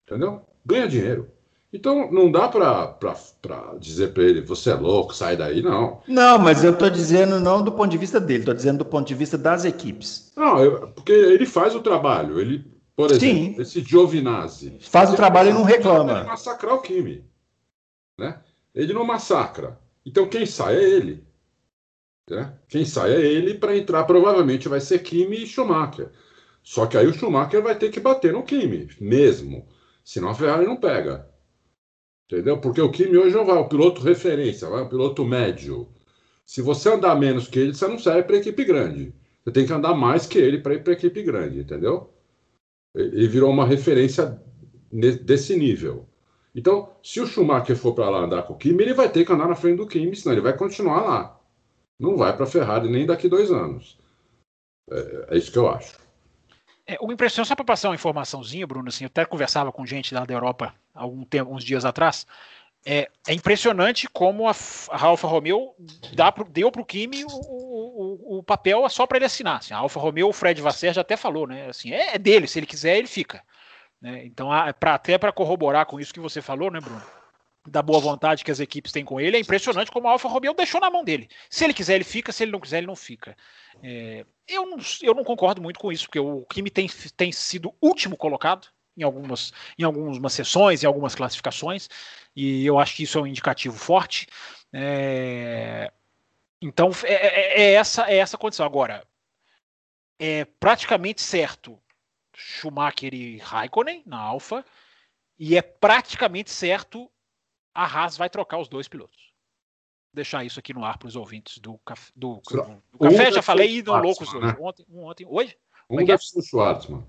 Entendeu? Ganha dinheiro. Então não dá para dizer para ele, você é louco, sai daí, não. Não, mas eu estou dizendo não do ponto de vista dele, estou dizendo do ponto de vista das equipes. Não, eu, porque ele faz o trabalho. Ele, por exemplo, Sim. esse Giovinazzi. Faz o trabalho e não reclama. Ele massacrar o Kimi. Né? Ele não massacra. Então quem sai é ele. Né? Quem sai é ele, para entrar provavelmente vai ser Kimi e Schumacher. Só que aí o Schumacher vai ter que bater no Kimi, mesmo. Senão a Ferrari não pega. Entendeu? Porque o Kimi hoje não vai, o piloto referência, vai o piloto médio. Se você andar menos que ele, você não serve para equipe grande. Você tem que andar mais que ele para ir para equipe grande, entendeu? Ele virou uma referência desse nível. Então, se o Schumacher for para lá andar com o Kimi, ele vai ter que andar na frente do Kimi, senão ele vai continuar lá não vai para a Ferrari nem daqui dois anos. É, é isso que eu acho. É, uma impressão, só para passar uma informaçãozinha, Bruno, assim, eu até conversava com gente lá da Europa algum tempo, uns dias atrás. É, é impressionante como a, a Alfa Romeo dá pro, deu para o Kimi o, o, papel só para ele assinar. Assim, a Alfa Romeo, o Fred Vasser já até falou, né? Assim, é, é dele, se ele quiser, ele fica. Né? Então, pra, até para corroborar com isso que você falou, né, Bruno? da boa vontade que as equipes têm com ele, é impressionante como a Alfa Romeo deixou na mão dele. Se ele quiser, ele fica, se ele não quiser, ele não fica. É, eu, não, eu não concordo muito com isso, porque o Kimi tem, tem sido último colocado em algumas, em algumas sessões, em algumas classificações, e eu acho que isso é um indicativo forte. É, então, é, é, é essa, é essa condição. Agora, é praticamente certo Schumacher e Raikkonen na Alfa, e é praticamente certo a Haas vai trocar os dois pilotos. Vou deixar isso aqui no ar para os ouvintes do, caf do, do, do café. Já falei e do Loucos hoje. Né? Ontem, ontem, hoje? Um é deve ser o Schwartzman.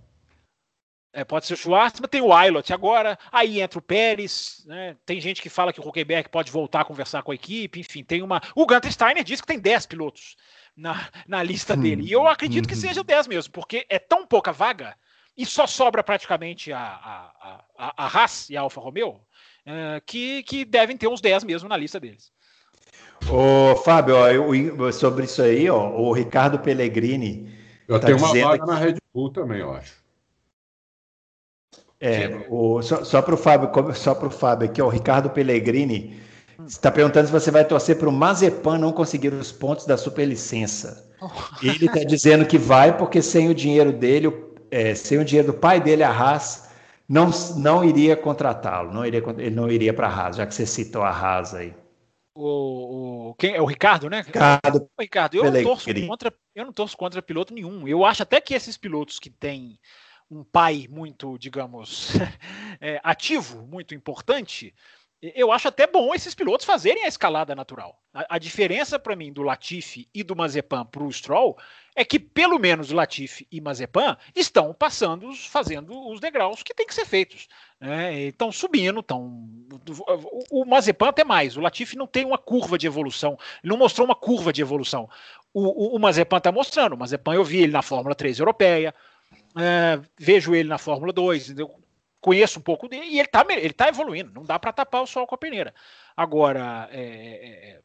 É, pode ser o Schwartzman, tem o Ailot agora, aí entra o Pérez, né? tem gente que fala que o Huckenberg pode voltar a conversar com a equipe, enfim, tem uma... O Gunter Steiner diz que tem 10 pilotos na, na lista hum, dele, e eu acredito que uhum. seja 10 mesmo, porque é tão pouca vaga, e só sobra praticamente a, a, a, a Haas e a Alfa Romeo, uh, que, que devem ter uns 10 mesmo na lista deles. Ô, Fábio, ó, eu, sobre isso aí, ó, o Ricardo Pellegrini. Eu tá tenho uma vaga que... na Red Bull também, eu acho. É, o, só, só para o Fábio, só para o Fábio aqui, ó, o Ricardo Pellegrini está perguntando se você vai torcer para o Mazepan não conseguir os pontos da superlicença. Oh. Ele está dizendo que vai porque sem o dinheiro dele, é, sem o dinheiro do pai dele, a Haas, não, não iria contratá-lo, não iria, ele não iria para a Haas, já que você citou a Haas aí. o, o, quem é o Ricardo, né? Ricardo, o Ricardo, eu não, torço contra, eu não torço contra piloto nenhum. Eu acho até que esses pilotos que têm um pai muito, digamos, é, ativo, muito importante, eu acho até bom esses pilotos fazerem a escalada natural. A, a diferença para mim do Latifi e do Mazepan para o Stroll é que pelo menos Latifi e Mazepan estão passando, fazendo os degraus que tem que ser feitos. Né? Estão subindo, estão. O, o Mazepan até mais. O Latifi não tem uma curva de evolução. Ele não mostrou uma curva de evolução. O, o, o Mazepan está mostrando. O Mazepan eu vi ele na Fórmula 3 europeia. É, vejo ele na Fórmula 2, entendeu? conheço um pouco dele e ele está ele tá evoluindo, não dá para tapar o sol com a peneira. Agora, é, é, é,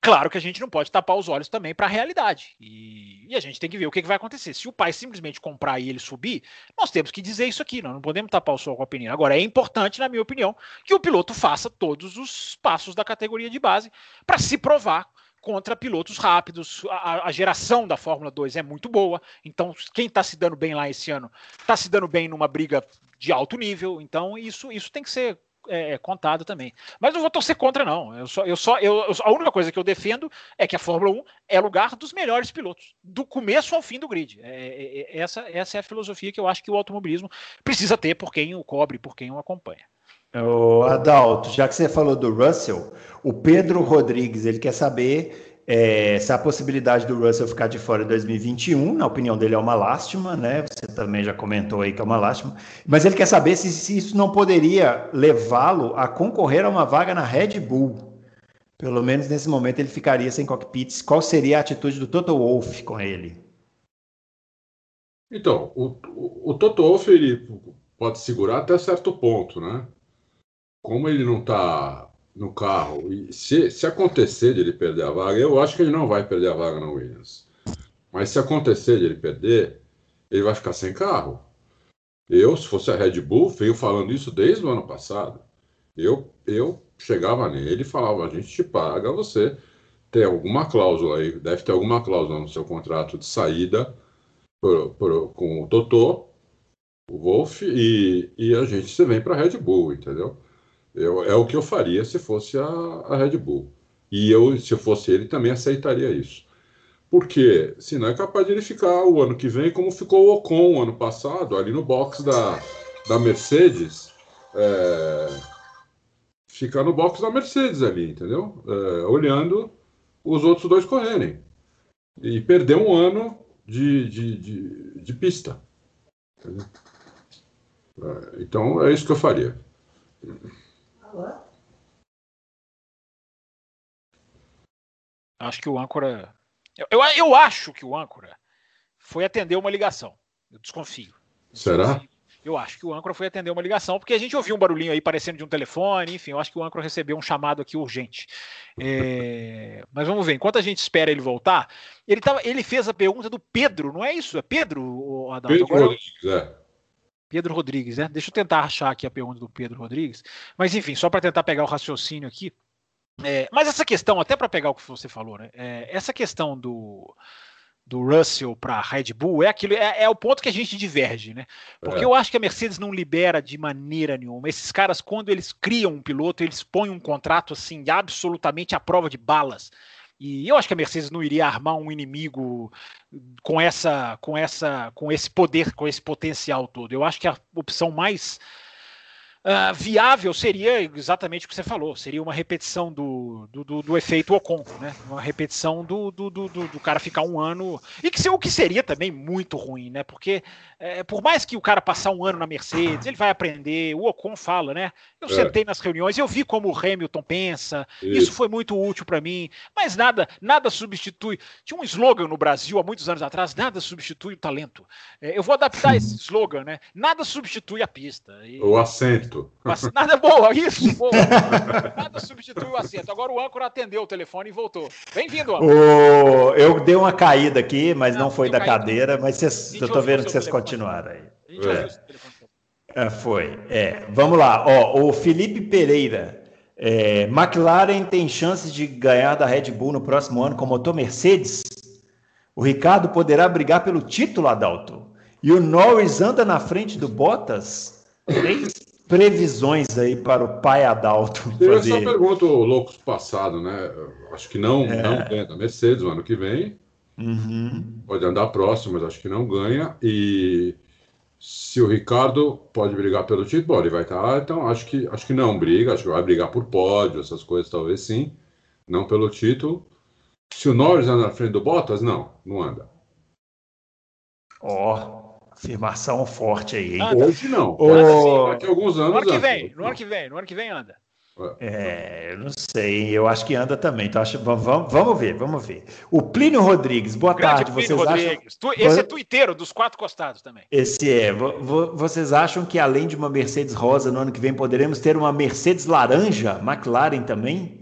claro que a gente não pode tapar os olhos também para a realidade e, e, a gente tem que ver o que, que, vai acontecer. Se o pai simplesmente comprar e ele subir, nós temos que dizer isso aqui, nós não podemos tapar o sol com a peneira. Agora, é importante, na minha opinião, que o piloto faça todos os passos da categoria de base para se provar contra pilotos rápidos. A, a, geração da Fórmula 2 é muito boa, então quem está se dando bem lá esse ano está se dando bem numa briga de alto nível, então isso, isso tem que ser é, contado também. Mas não vou torcer contra, não. Eu só, eu só, eu, a única coisa que eu defendo é que a Fórmula 1 é lugar dos melhores pilotos, do começo ao fim do grid. É, é, é, essa, essa é a filosofia que eu acho que o automobilismo precisa ter por quem o cobre, por quem o acompanha. O Adalto, já que você falou do Russell, o Pedro Rodrigues ele quer saber é, se a possibilidade do Russell ficar de fora em 2021, na opinião dele, é uma lástima, né? Você também já comentou aí que é uma lástima, mas ele quer saber se, se isso não poderia levá-lo a concorrer a uma vaga na Red Bull. Pelo menos nesse momento ele ficaria sem cockpits. Qual seria a atitude do Toto Wolff com ele? Então, o, o, o Toto Wolff ele pode segurar até certo ponto, né? Como ele não está no carro, e se, se acontecer de ele perder a vaga, eu acho que ele não vai perder a vaga na Williams. Mas se acontecer de ele perder, ele vai ficar sem carro. Eu, se fosse a Red Bull, venho falando isso desde o ano passado. Eu, eu chegava nele e falava: a gente te paga, você tem alguma cláusula aí, deve ter alguma cláusula no seu contrato de saída com o Totó, o Wolf, e, e a gente se vem para a Red Bull, entendeu? Eu, é o que eu faria se fosse a, a Red Bull. E eu, se eu fosse ele, também aceitaria isso. Porque senão é capaz de ele ficar o ano que vem como ficou o Ocon ano passado, ali no box da, da Mercedes. É, ficar no box da Mercedes ali, entendeu? É, olhando os outros dois correrem. E perder um ano de, de, de, de pista. É, então é isso que eu faria. Acho que o âncora. Eu, eu, eu, acho que o âncora foi atender uma ligação. Eu desconfio. Será? Eu acho que o âncora foi atender uma ligação, porque a gente ouviu um barulhinho aí parecendo de um telefone, enfim, eu acho que o âncora recebeu um chamado aqui urgente. É... Mas vamos ver, enquanto a gente espera ele voltar, ele, tava, ele fez a pergunta do Pedro, não é isso? É Pedro, Adalto? Pedro Agora... Rodrigues, é. Pedro Rodrigues, né? Deixa eu tentar achar aqui a pergunta do Pedro Rodrigues. Mas enfim, só para tentar pegar o raciocínio aqui. É, mas essa questão, até para pegar o que você falou, né? É, essa questão do, do Russell para Red Bull é aquilo, é, é, o ponto que a gente diverge, né? Porque é. eu acho que a Mercedes não libera de maneira nenhuma. Esses caras, quando eles criam um piloto, eles põem um contrato assim absolutamente à prova de balas. E eu acho que a Mercedes não iria armar um inimigo com essa, com essa, com esse poder, com esse potencial todo. Eu acho que a opção mais Uh, viável seria exatamente o que você falou, seria uma repetição do, do, do, do efeito Ocon, né? Uma repetição do, do, do, do, cara ficar um ano. E que, o que seria também muito ruim, né? Porque é, por mais que o cara passar um ano na Mercedes, ele vai aprender, o Ocon fala, né? Eu é. sentei nas reuniões, eu vi como o Hamilton pensa, isso, isso foi muito útil para mim, mas nada, nada substitui. Tinha um slogan no Brasil há muitos anos atrás: nada substitui o talento. É, eu vou adaptar esse slogan, né? Nada substitui a pista. E, o assento assento. Nada boa, isso, boa. Nada substitui o assento. Agora o âncora atendeu o telefone e voltou. Bem-vindo, âncora. O... Eu dei uma caída aqui, mas não, não foi da caída, cadeira, mas vocês... eu tô vendo que vocês telefone. continuaram aí. A gente é. é. foi. É. Vamos lá. Ó, o Felipe Pereira. É, McLaren tem chances de ganhar da Red Bull no próximo ano com motor Mercedes? O Ricardo poderá brigar pelo título, Adalto? E o Norris anda na frente do Bottas? Três previsões aí para o pai Adalto. Eu fazer... só pergunto o Loucos passado, né? Acho que não, é. não ganha da Mercedes no ano que vem. Uhum. Pode andar próximo, mas acho que não ganha. E se o Ricardo pode brigar pelo título, ele vai estar. Então acho que acho que não briga, acho que vai brigar por pódio, essas coisas talvez sim, não pelo título. Se o Norris anda na frente do Bottas, não, não anda. Ó, oh, afirmação forte aí, hein? Hoje não. Oh, daqui a alguns anos. No ano que vem, no ano que vem, no ano que vem anda. É, eu não sei, eu acho que anda também. Então, acho, vamos, vamos ver, vamos ver. O Plínio Rodrigues, boa Grande tarde. Plínio vocês Rodrigues. acham... Esse é tuiteiro dos quatro costados também. Esse é. Vocês acham que além de uma Mercedes rosa no ano que vem, poderemos ter uma Mercedes laranja, McLaren também?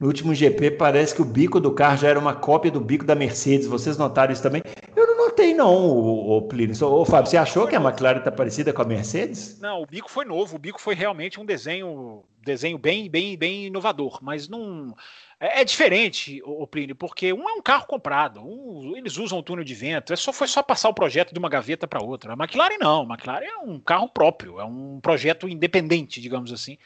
No último GP, parece que o bico do carro já era uma cópia do bico da Mercedes. Vocês notaram isso também? Eu não notei, não, o, o Plínio. Ô, Fábio, você achou que a McLaren está parecida com a Mercedes? Não, o bico foi novo. O bico foi realmente um desenho, desenho bem, bem, bem inovador. Mas não. É, é diferente, o Plínio, porque um é um carro comprado, um, eles usam o túnel de vento, é só, foi só passar o projeto de uma gaveta para outra. A McLaren não, a McLaren é um carro próprio, é um projeto independente, digamos assim.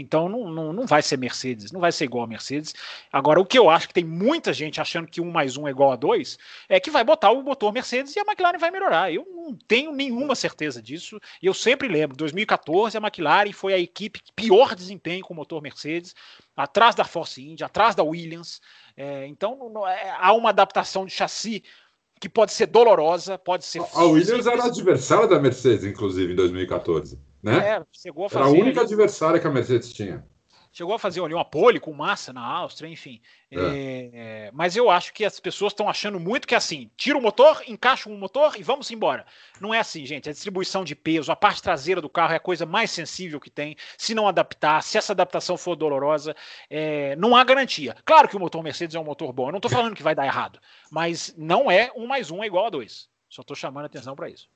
Então não, não, não vai ser Mercedes, não vai ser igual a Mercedes. Agora, o que eu acho que tem muita gente achando que um mais um é igual a dois, é que vai botar o motor Mercedes e a McLaren vai melhorar. Eu não tenho nenhuma certeza disso. E eu sempre lembro, 2014 a McLaren foi a equipe que pior desempenho com o motor Mercedes, atrás da Force India, atrás da Williams. É, então não, é, há uma adaptação de chassi que pode ser dolorosa, pode ser. A Williams era adversária da Mercedes, inclusive, em 2014. Né? É, chegou a fazer. Era a única ali, adversária que a Mercedes tinha. Chegou a fazer ali uma pole com massa na Áustria, enfim. É. É, mas eu acho que as pessoas estão achando muito que é assim: tira o motor, encaixa um motor e vamos embora. Não é assim, gente. A distribuição de peso, a parte traseira do carro é a coisa mais sensível que tem. Se não adaptar, se essa adaptação for dolorosa, é, não há garantia. Claro que o motor Mercedes é um motor bom. Eu não estou falando que vai dar errado, mas não é um mais um é igual a dois. Só estou chamando a atenção para isso.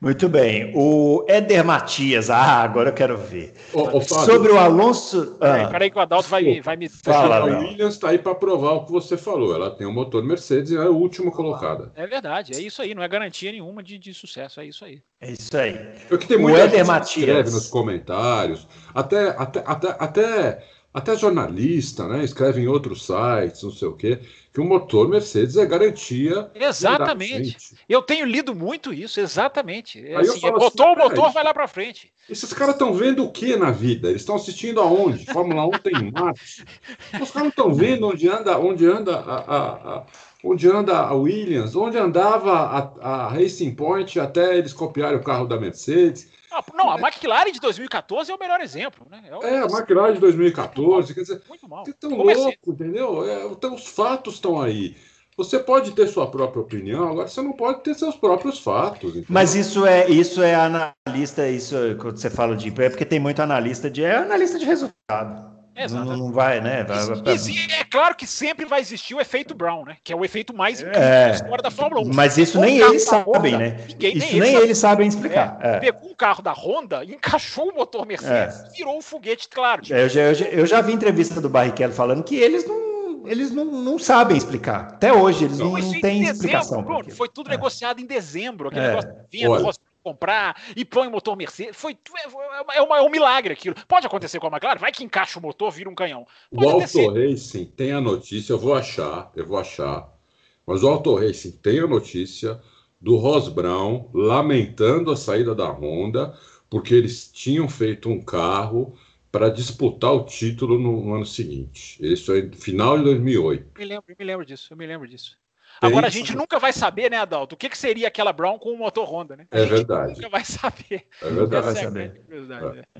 Muito bem. O Éder Matias, ah, agora eu quero ver. Ô, ô, Sobre o Alonso. Ah. Peraí, que o Adalto vai, vai me. Fala, a Williams está aí para provar o que você falou. Ela tem um motor Mercedes e é a última colocada. É verdade, é isso aí. Não é garantia nenhuma de, de sucesso. É isso aí. É isso aí. É que tem o Éder Matias. escreve nos comentários. Até, até, até, até, até jornalista, né? Escreve em outros sites, não sei o quê que o motor Mercedes é garantia. Exatamente. Eu tenho lido muito isso, exatamente. É assim, é, botou assim, o motor, vai lá para frente. Esses caras estão vendo o que na vida? Eles estão assistindo aonde? Fórmula 1 tem Marte. Os caras estão vendo onde anda, onde anda a, a, a, onde anda a Williams, onde andava a, a Racing Point até eles copiarem o carro da Mercedes. Ah, não, a McLaren de 2014 é o melhor exemplo, né? É, o... é a McLaren de 2014, quer dizer, muito mal. Vocês estão loucos, entendeu? É, então, os fatos estão aí. Você pode ter sua própria opinião, agora você não pode ter seus próprios fatos. Entendeu? Mas isso é isso é analista, isso é, quando você fala de é porque tem muito analista de é analista de resultado. Exato. Não, não vai, né? É claro que sempre vai existir o efeito Brown, né? Que é o efeito mais incrível é, da história da Fórmula 1. Mas isso nem eles sabem, né? Ninguém, isso nem, eles, sabem explicar. É, é. Pegou um carro da Honda, encaixou o motor Mercedes, é. virou um foguete, claro. Tipo, eu, já, eu, já, eu, já, vi entrevista do Barrichello falando que eles não eles não, não sabem explicar. Até hoje, eles não, não têm explicação. Bruno, foi tudo negociado em dezembro. Aquele negócio vinha comprar e põe o motor Mercedes. Foi, é, é, uma, é um milagre aquilo. Pode acontecer com a McLaren, vai que encaixa o motor, vira um canhão. Pode o Auto Racing tem a notícia, eu vou achar, eu vou achar. Mas o Auto Racing tem a notícia do Ross Brown lamentando a saída da Honda, porque eles tinham feito um carro para disputar o título no, no, ano seguinte. Isso é final de 2008. Me lembro, me lembro disso, eu me lembro disso. Agora a gente nunca vai saber, né, Adalto, o que, que seria aquela Brown com o motor Honda, né? A é verdade. Nunca vai saber. É verdade. Vai saber.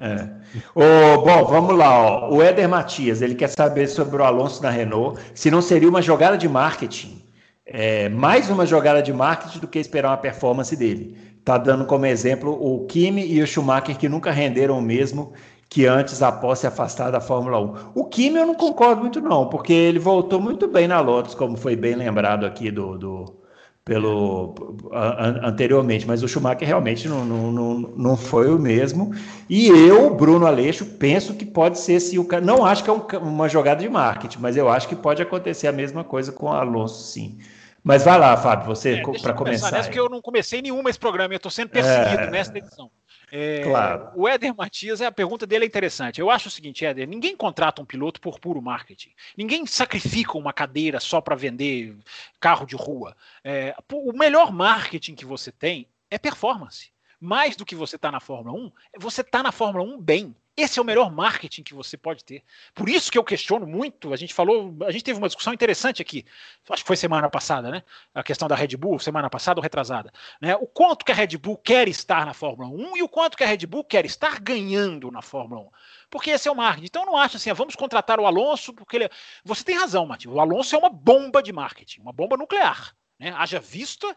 É. É. O, bom, vamos lá. Ó. O Éder Matias, ele quer saber sobre o Alonso na Renault, se não seria uma jogada de marketing. É, mais uma jogada de marketing do que esperar uma performance dele. Tá dando como exemplo o Kimi e o Schumacher que nunca renderam o mesmo que antes após se afastar da Fórmula 1. O Kimi eu não concordo muito não, porque ele voltou muito bem na Lotus, como foi bem lembrado aqui do, do pelo an, anteriormente, mas o Schumacher realmente não, não, não, não foi o mesmo. E eu, Bruno Aleixo, penso que pode ser se o não acho que é um, uma jogada de marketing, mas eu acho que pode acontecer a mesma coisa com o Alonso, sim. Mas vai lá, Fábio, você É, para começar. nessa, porque eu não comecei nenhuma esse programa, eu estou sendo perseguido É. nessa edição. É, Claro. O Éder Matias, a pergunta dele é interessante. Eu acho o seguinte, Éder, ninguém contrata um piloto por puro marketing. Ninguém sacrifica uma cadeira só para vender carro de rua. É, o melhor marketing que você tem é performance. Mais do que você está na Fórmula 1, você está na Fórmula 1 bem. Esse é o melhor marketing que você pode ter. Por isso que eu questiono muito. A gente falou, a gente teve uma discussão interessante aqui. Acho que foi semana passada, né? A questão da Red Bull, semana passada ou retrasada. Né? O quanto que a Red Bull quer estar na Fórmula 1 e o quanto que a Red Bull quer estar ganhando na Fórmula 1. Porque esse é o marketing. Então não acho assim, ah, vamos contratar o Alonso, porque ele. é- Você tem razão, Matheus. O Alonso é uma bomba de marketing, uma bomba nuclear. Né? Haja vista.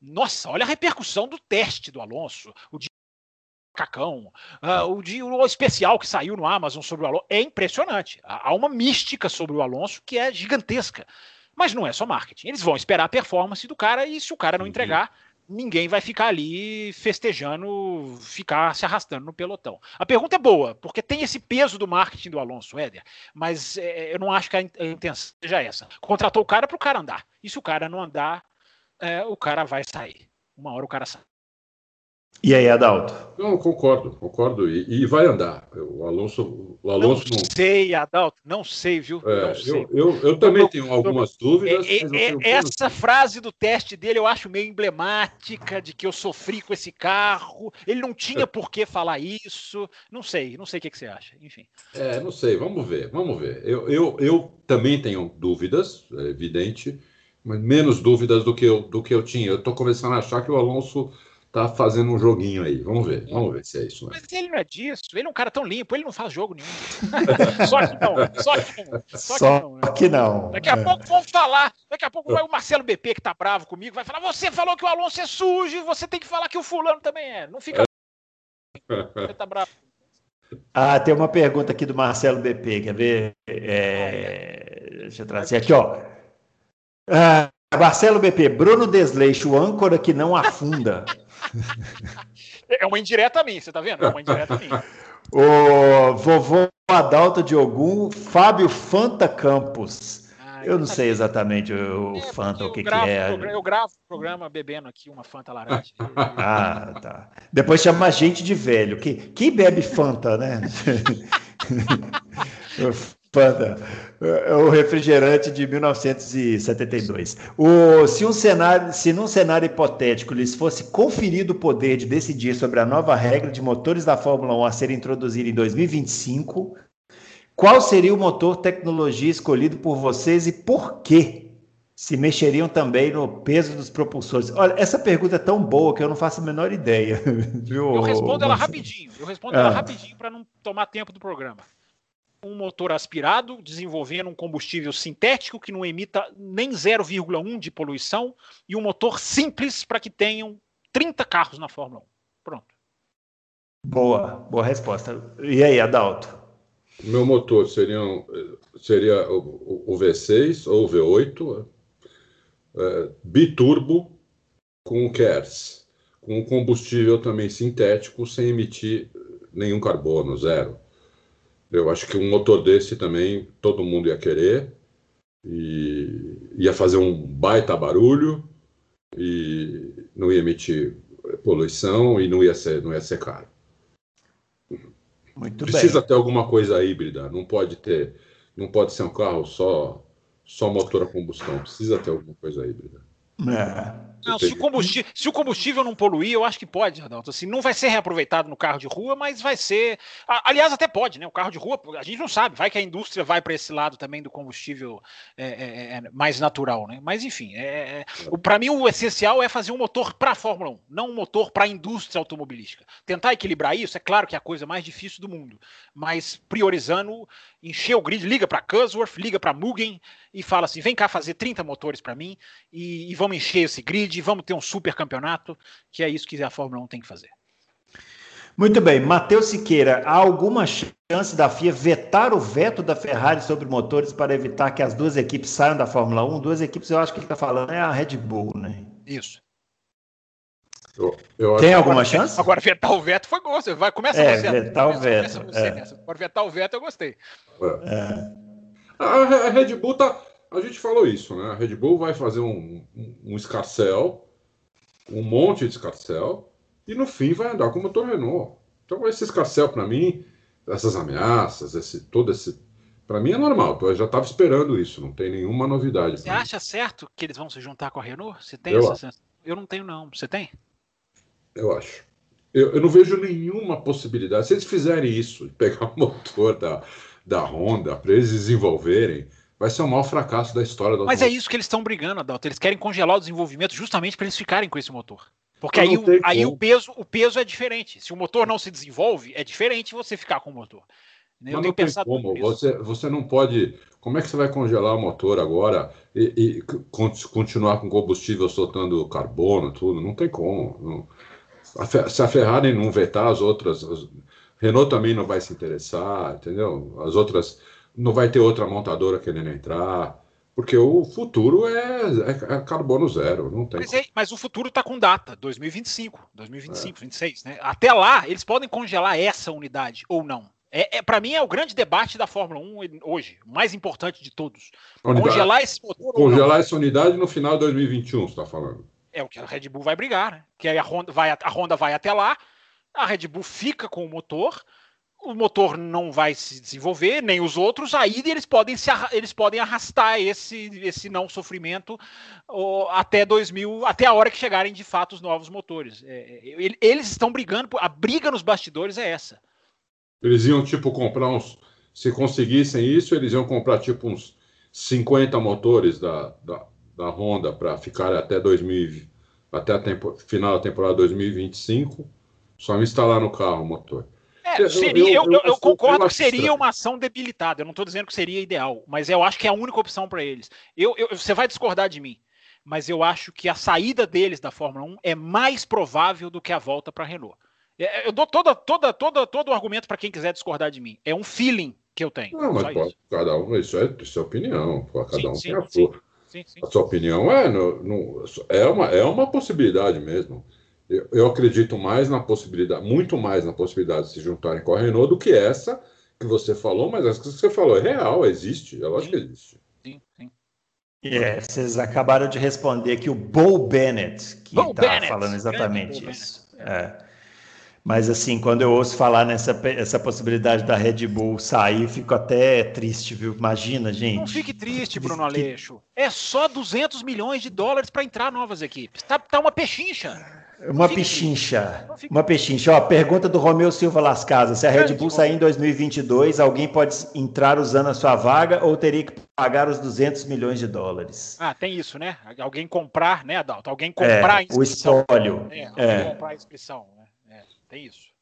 Nossa, olha a repercussão do teste do Alonso. Cacão, ah, o, de, o especial que saiu no Amazon sobre o Alonso. É impressionante. Há uma mística sobre o Alonso que é gigantesca. Mas não é só marketing. Eles vão esperar a performance do cara e se o cara não Uhum. entregar, ninguém vai ficar ali festejando, ficar se arrastando no pelotão. A pergunta é boa, porque tem esse peso do marketing do Alonso, Éder, mas é, eu não acho que a intenção seja essa. Contratou o cara para o cara andar. E se o cara não andar, é, o cara vai sair. Uma hora o cara sai. E aí, Adalto? Não, concordo, concordo. E, e vai andar. O Alonso, o Alonso não não. sei, Adalto, não sei, viu? É, não sei. eu, eu, eu também Eu- tenho algumas dúvidas. É, mas eu é, tenho é, essa frase do teste dele eu acho meio emblemática de que eu sofri com esse carro. Ele não tinha por que falar isso. Não sei, não sei o que, que você acha. Enfim. É, não sei, vamos ver, vamos ver. Eu, eu, eu também tenho dúvidas, é evidente, mas menos dúvidas do que eu, do que eu tinha. Eu estou começando a achar que o Alonso está fazendo um joguinho aí. Vamos ver, vamos ver se é isso. Né? Mas ele não é disso. Ele é um cara tão limpo, ele não faz jogo nenhum. só que não, só que não. Só, Só que não. né? que não. Daqui a É. pouco vão falar, daqui a pouco vai o Marcelo BP que tá bravo comigo, vai falar: você falou que o Alonso é sujo, você tem que falar que o fulano também é. Não fica. Você tá bravo. Ah, tem uma pergunta aqui do Marcelo BP, quer ver? É, Deixa eu trazer aqui, ó. Ah, Marcelo BP, Bruno Desleixo, o âncora que não afunda. É uma indireta a mim, você tá vendo? É uma indireta a mim. O vovô Adalto Diogum, Fábio Fanta Campos. Ah, Eu não tá sei exatamente o É, Fanta, o que, eu que gravo é. Eu gravo o programa bebendo aqui uma Fanta laranja. Ah, tá. Depois chama a gente de velho. Que, quem bebe Fanta, né? Fanta. É o refrigerante de 1972. O, se, um cenário, se num cenário hipotético lhes fosse conferido o poder de decidir sobre a nova regra de motores da Fórmula 1 a ser introduzida em 2025, qual seria o motor tecnologia escolhido por vocês e por quê? Se mexeriam também no peso dos propulsores. Olha, essa pergunta é tão boa que eu não faço a menor ideia. Viu, Eu respondo ela rapidinho. Eu respondo ela Ah. rapidinho para não tomar tempo do programa. Um motor aspirado, desenvolvendo um combustível sintético que não emita nem 0,1 de poluição e um motor simples para que tenham 30 carros na Fórmula 1. Pronto. Boa, boa resposta. E aí, Adalto? Meu motor seriam, seria o, o V6 ou o V8, é, biturbo com KERS, com combustível também sintético, sem emitir nenhum carbono, zero. Eu acho que um motor desse também todo mundo ia querer e ia fazer um baita barulho e não ia emitir poluição e não ia ser, não ia ser caro. Muito Precisa bem. ter alguma coisa híbrida, não pode ter, não pode ser um carro só só motor a combustão, precisa ter alguma coisa híbrida. É. Não, se, o combustível, se o combustível não poluir, eu acho que pode, Adalto. Assim, não vai ser reaproveitado no carro de rua, mas vai ser. Aliás, até pode, né? O carro de rua, a gente não sabe. Vai que a indústria vai para esse lado também do combustível é, é, é, mais natural, né? Mas enfim, é, para mim o essencial é fazer um motor para a Fórmula 1, não um motor para a indústria automobilística. Tentar equilibrar isso, é claro que é a coisa mais difícil do mundo, mas priorizando, encher o grid, liga para Cusworth, liga para Mugen e fala assim: vem cá fazer 30 motores para mim e, e vamos encher esse grid, vamos ter um super campeonato, que é isso que a Fórmula 1 tem que fazer. Muito bem. Matheus Siqueira, há alguma chance da FIA vetar o veto da Ferrari sobre motores para evitar que as duas equipes saiam da Fórmula 1? Duas equipes, eu acho que ele está falando é a Red Bull, né? Isso. Eu, eu Tem acho- alguma chance? Agora, vetar o veto foi gosto. Vai, começa É, você. vetar o veto, Começa você é. nessa. Agora, vetar o veto eu gostei. A, a Red Bull tá, a gente falou isso, né? A Red Bull vai fazer um, um, um escarcel, um monte de escarcel, e no fim vai andar com o motor Renault. Então esse escarcel, para mim, essas ameaças, esse todo esse para mim é normal, eu já estava esperando isso, não tem nenhuma novidade. Você acha certo que eles vão se juntar com a Renault? Você tem eu essa sensação? Eu não tenho, não. Você tem? Eu acho. Eu, eu, não vejo nenhuma possibilidade. Se eles fizerem isso, pegar o motor da, da Honda para eles desenvolverem, vai ser o maior fracasso da história da Mas é isso que eles estão brigando, Adalto. Eles querem congelar o desenvolvimento justamente para eles ficarem com esse motor. Porque aí, o, aí o, peso, o peso é diferente. Se o motor não se desenvolve, é diferente você ficar com o motor. Eu Mas não tem como. Você, você não pode. Como é que você vai congelar o motor agora e, e continuar com combustível soltando carbono, tudo? Não tem como. Não. Se a Ferrari não vetar as outras, as, Renault também não vai se interessar, entendeu? As outras não vai ter outra montadora querendo entrar. Porque o futuro é, é, é carbono zero, não tem. Mas, é, mas o futuro está com data, 2025, 2025, é. 26, né? Até lá, eles podem congelar essa unidade ou não. É, é para mim é o grande debate da Fórmula 1 hoje, o mais importante de todos. Unidade, congelar esse motor. Congelar essa unidade no final de 2021, você está falando. É o que a Red Bull vai brigar, né? Que aí a Honda vai, a Honda vai até lá, a Red Bull fica com o motor, o motor não vai se desenvolver, nem os outros, aí eles podem, se, eles podem arrastar esse, esse não sofrimento até 2000, até a hora que chegarem de fato os novos motores. É, é eles estão brigando, a briga nos bastidores é essa. Eles iam, tipo, comprar uns. Se conseguissem isso, eles iam comprar, tipo, uns 50 motores da, da, da Honda para ficar até 2000, até a tempo, final da temporada 2025, só instalar no carro o motor. É, seria, eu, eu, eu, eu concordo que seria uma ação debilitada. Eu não estou dizendo que seria ideal, mas eu acho que é a única opção para eles. Eu, você vai discordar de mim, mas eu acho que a saída deles da Fórmula 1 é mais provável do que a volta para a Renault. É, eu dou toda, toda, toda, todo o argumento para quem quiser discordar de mim. É um feeling que eu tenho. Não, mas pode, cada um, isso é, isso é opinião. Cada sim, um sim, tem a sua. Sim, a sua opinião é, no, no, é, uma, é uma possibilidade mesmo. Eu, eu, acredito mais na possibilidade, muito mais na possibilidade de se juntarem com a Renault do que essa que você falou, mas essa que você falou é real, existe, é lógico que existe. Sim, sim. É, vocês acabaram de responder que o Bo Bennett, que está falando exatamente isso. É. Mas assim, quando eu ouço falar nessa essa possibilidade da Red Bull sair, fico até triste, viu? Imagina, gente. Não fique triste, Bruno Aleixo. É só 200 milhões de dólares para entrar novas equipes. Tá, tá uma pechincha. Uma pechincha. Uma pechincha. Ó, pergunta do Romeu Silva Las Casas. Se a Red Bull sair em 2022, alguém pode entrar usando a sua vaga ou teria que pagar os 200 milhões de dólares? Ah, tem isso, né? Alguém comprar, né, Adalto? Alguém comprar é, a inscrição. O espólio. É, é. comprar a inscrição. Tem isso.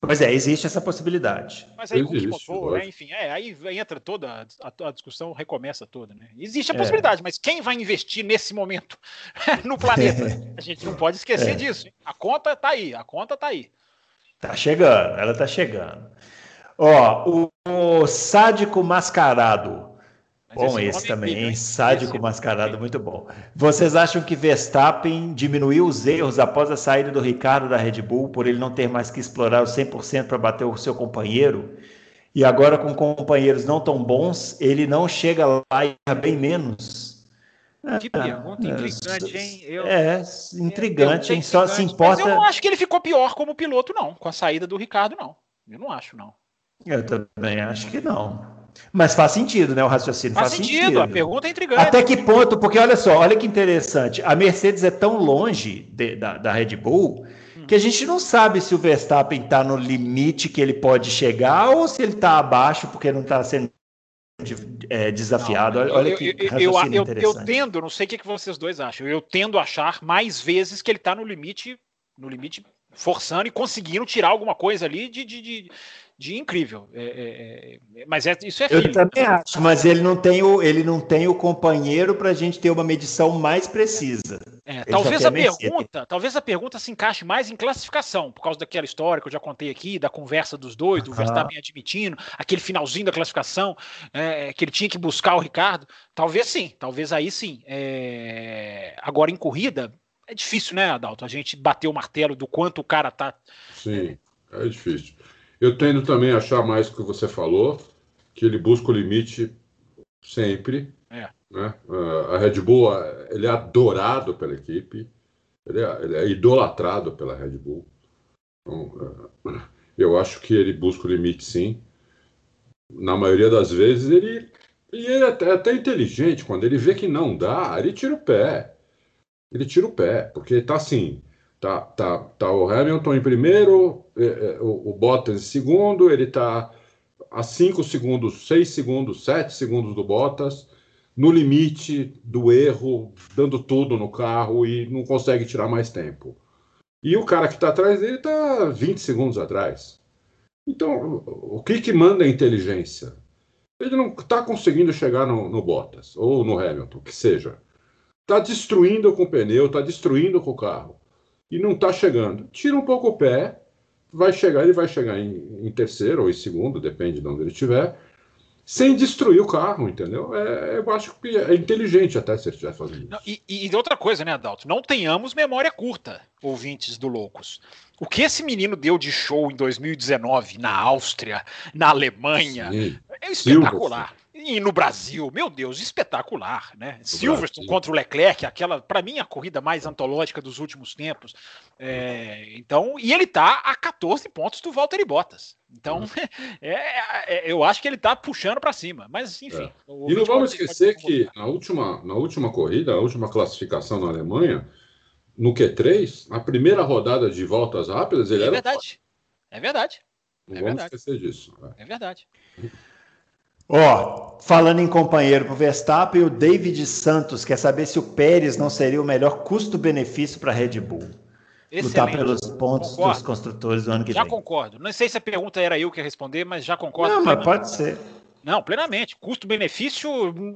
Pois é, existe essa possibilidade. Mas aí existe, com que motor, né? enfim, é, aí entra toda a, a, discussão, recomeça toda, né? Existe a é. possibilidade, mas quem vai investir nesse momento no planeta? A gente não pode esquecer é. disso. Hein? A conta tá aí, a conta tá aí. Tá chegando, ela tá chegando. Ó, o, o sádico mascarado Bom esse, esse também, hein? Sádico mascarado, muito bom. Vocês acham que Verstappen diminuiu os erros após a saída do Ricardo da Red Bull, por ele não ter mais que explorar o 100% para bater o seu companheiro? E agora, com companheiros não tão bons, ele não chega lá e erra bem menos? Que pergunta é, intrigante, hein? Eu, é, intrigante, hein? Só se importa. Mas eu não acho que ele ficou pior como piloto, não, com a saída do Ricardo, não. Eu não acho, não. Eu também acho que não. Mas faz sentido, né? O raciocínio faz, faz sentido, sentido. A pergunta é intrigante. Até que ponto? Porque olha só, olha que interessante. A Mercedes é tão longe de, da, da Red Bull que a gente não sabe se o Verstappen está no limite que ele pode chegar ou se ele está abaixo porque não está sendo é, desafiado. Não, olha, que eu, eu, eu, eu, tendo, não sei o que vocês dois acham, eu tendo a achar mais vezes que ele está no limite, no limite forçando e conseguindo tirar alguma coisa ali de, de, de, de incrível. É, é, é, mas é, isso é filho. Eu também acho, mas ele não tem o, ele não tem o companheiro para a gente ter uma medição mais precisa. É, talvez a pergunta, talvez a pergunta se encaixe mais em classificação, por causa daquela história que eu já contei aqui, da conversa dos dois, do Verstappen admitindo, aquele finalzinho da classificação, é, que ele tinha que buscar o Ricardo. Talvez sim, talvez aí sim. É, agora em corrida, é difícil, né, Adalto? A gente bater o martelo do quanto o cara tá. Sim, é difícil. Eu tendo também a achar mais o que você falou, que ele busca o limite sempre, É. Né? Uh, a Red Bull, ele é adorado pela equipe, ele é, ele é idolatrado pela Red Bull. Então, uh, eu acho que ele busca o limite, sim. Na maioria das vezes, ele, e ele é até, até inteligente. Quando ele vê que não dá, ele tira o pé. Ele tira o pé, porque tá assim. Tá, tá, tá o Hamilton em primeiro, é, é, o, Bottas em segundo, ele tá a 5 segundos, 6 segundos, 7 segundos do Bottas, no limite do erro, dando tudo no carro e não consegue tirar mais tempo. E o cara que está atrás dele está 20 segundos atrás. Então, o que, que manda a inteligência? Ele não está conseguindo chegar no, no Bottas ou no Hamilton, que seja. Está destruindo com o pneu, está destruindo com o carro. E não está chegando. Tira um pouco o pé, vai chegar, ele vai chegar em, em terceiro ou em segundo, depende de onde ele estiver, sem destruir o carro, entendeu? É, eu acho que é inteligente até se ele estiver fazendo isso. Não, e, e, outra coisa, né, Adalto? Não tenhamos memória curta, ouvintes do Loucos. O que esse menino deu de show em 2019 na Áustria, na Alemanha, Sim. é espetacular. Silva, e no Brasil, meu Deus, espetacular, né? Silverstone Brasil. contra o Leclerc, aquela, para mim, a corrida mais antológica dos últimos tempos. É, então, e ele tá a 14 pontos do Valtteri Bottas. Então, uhum. é, é, eu acho que ele tá puxando para cima. Mas, enfim. É. E não vamos esquecer que na última, na última corrida, a última classificação na Alemanha, no Q3, a primeira rodada de voltas rápidas, ele é era. Verdade. É verdade. Não é vamos verdade. esquecer disso. É, é verdade. Ó, falando em companheiro para o Verstappen, o David Santos quer saber se o Pérez não seria o melhor custo-benefício para a Red Bull. Excelente. Lutar pelos pontos concordo. dos construtores do ano que já vem. Já concordo. Não sei se a pergunta era eu que ia responder, mas já concordo. Não, mas pode ser. Não, plenamente. Custo-benefício,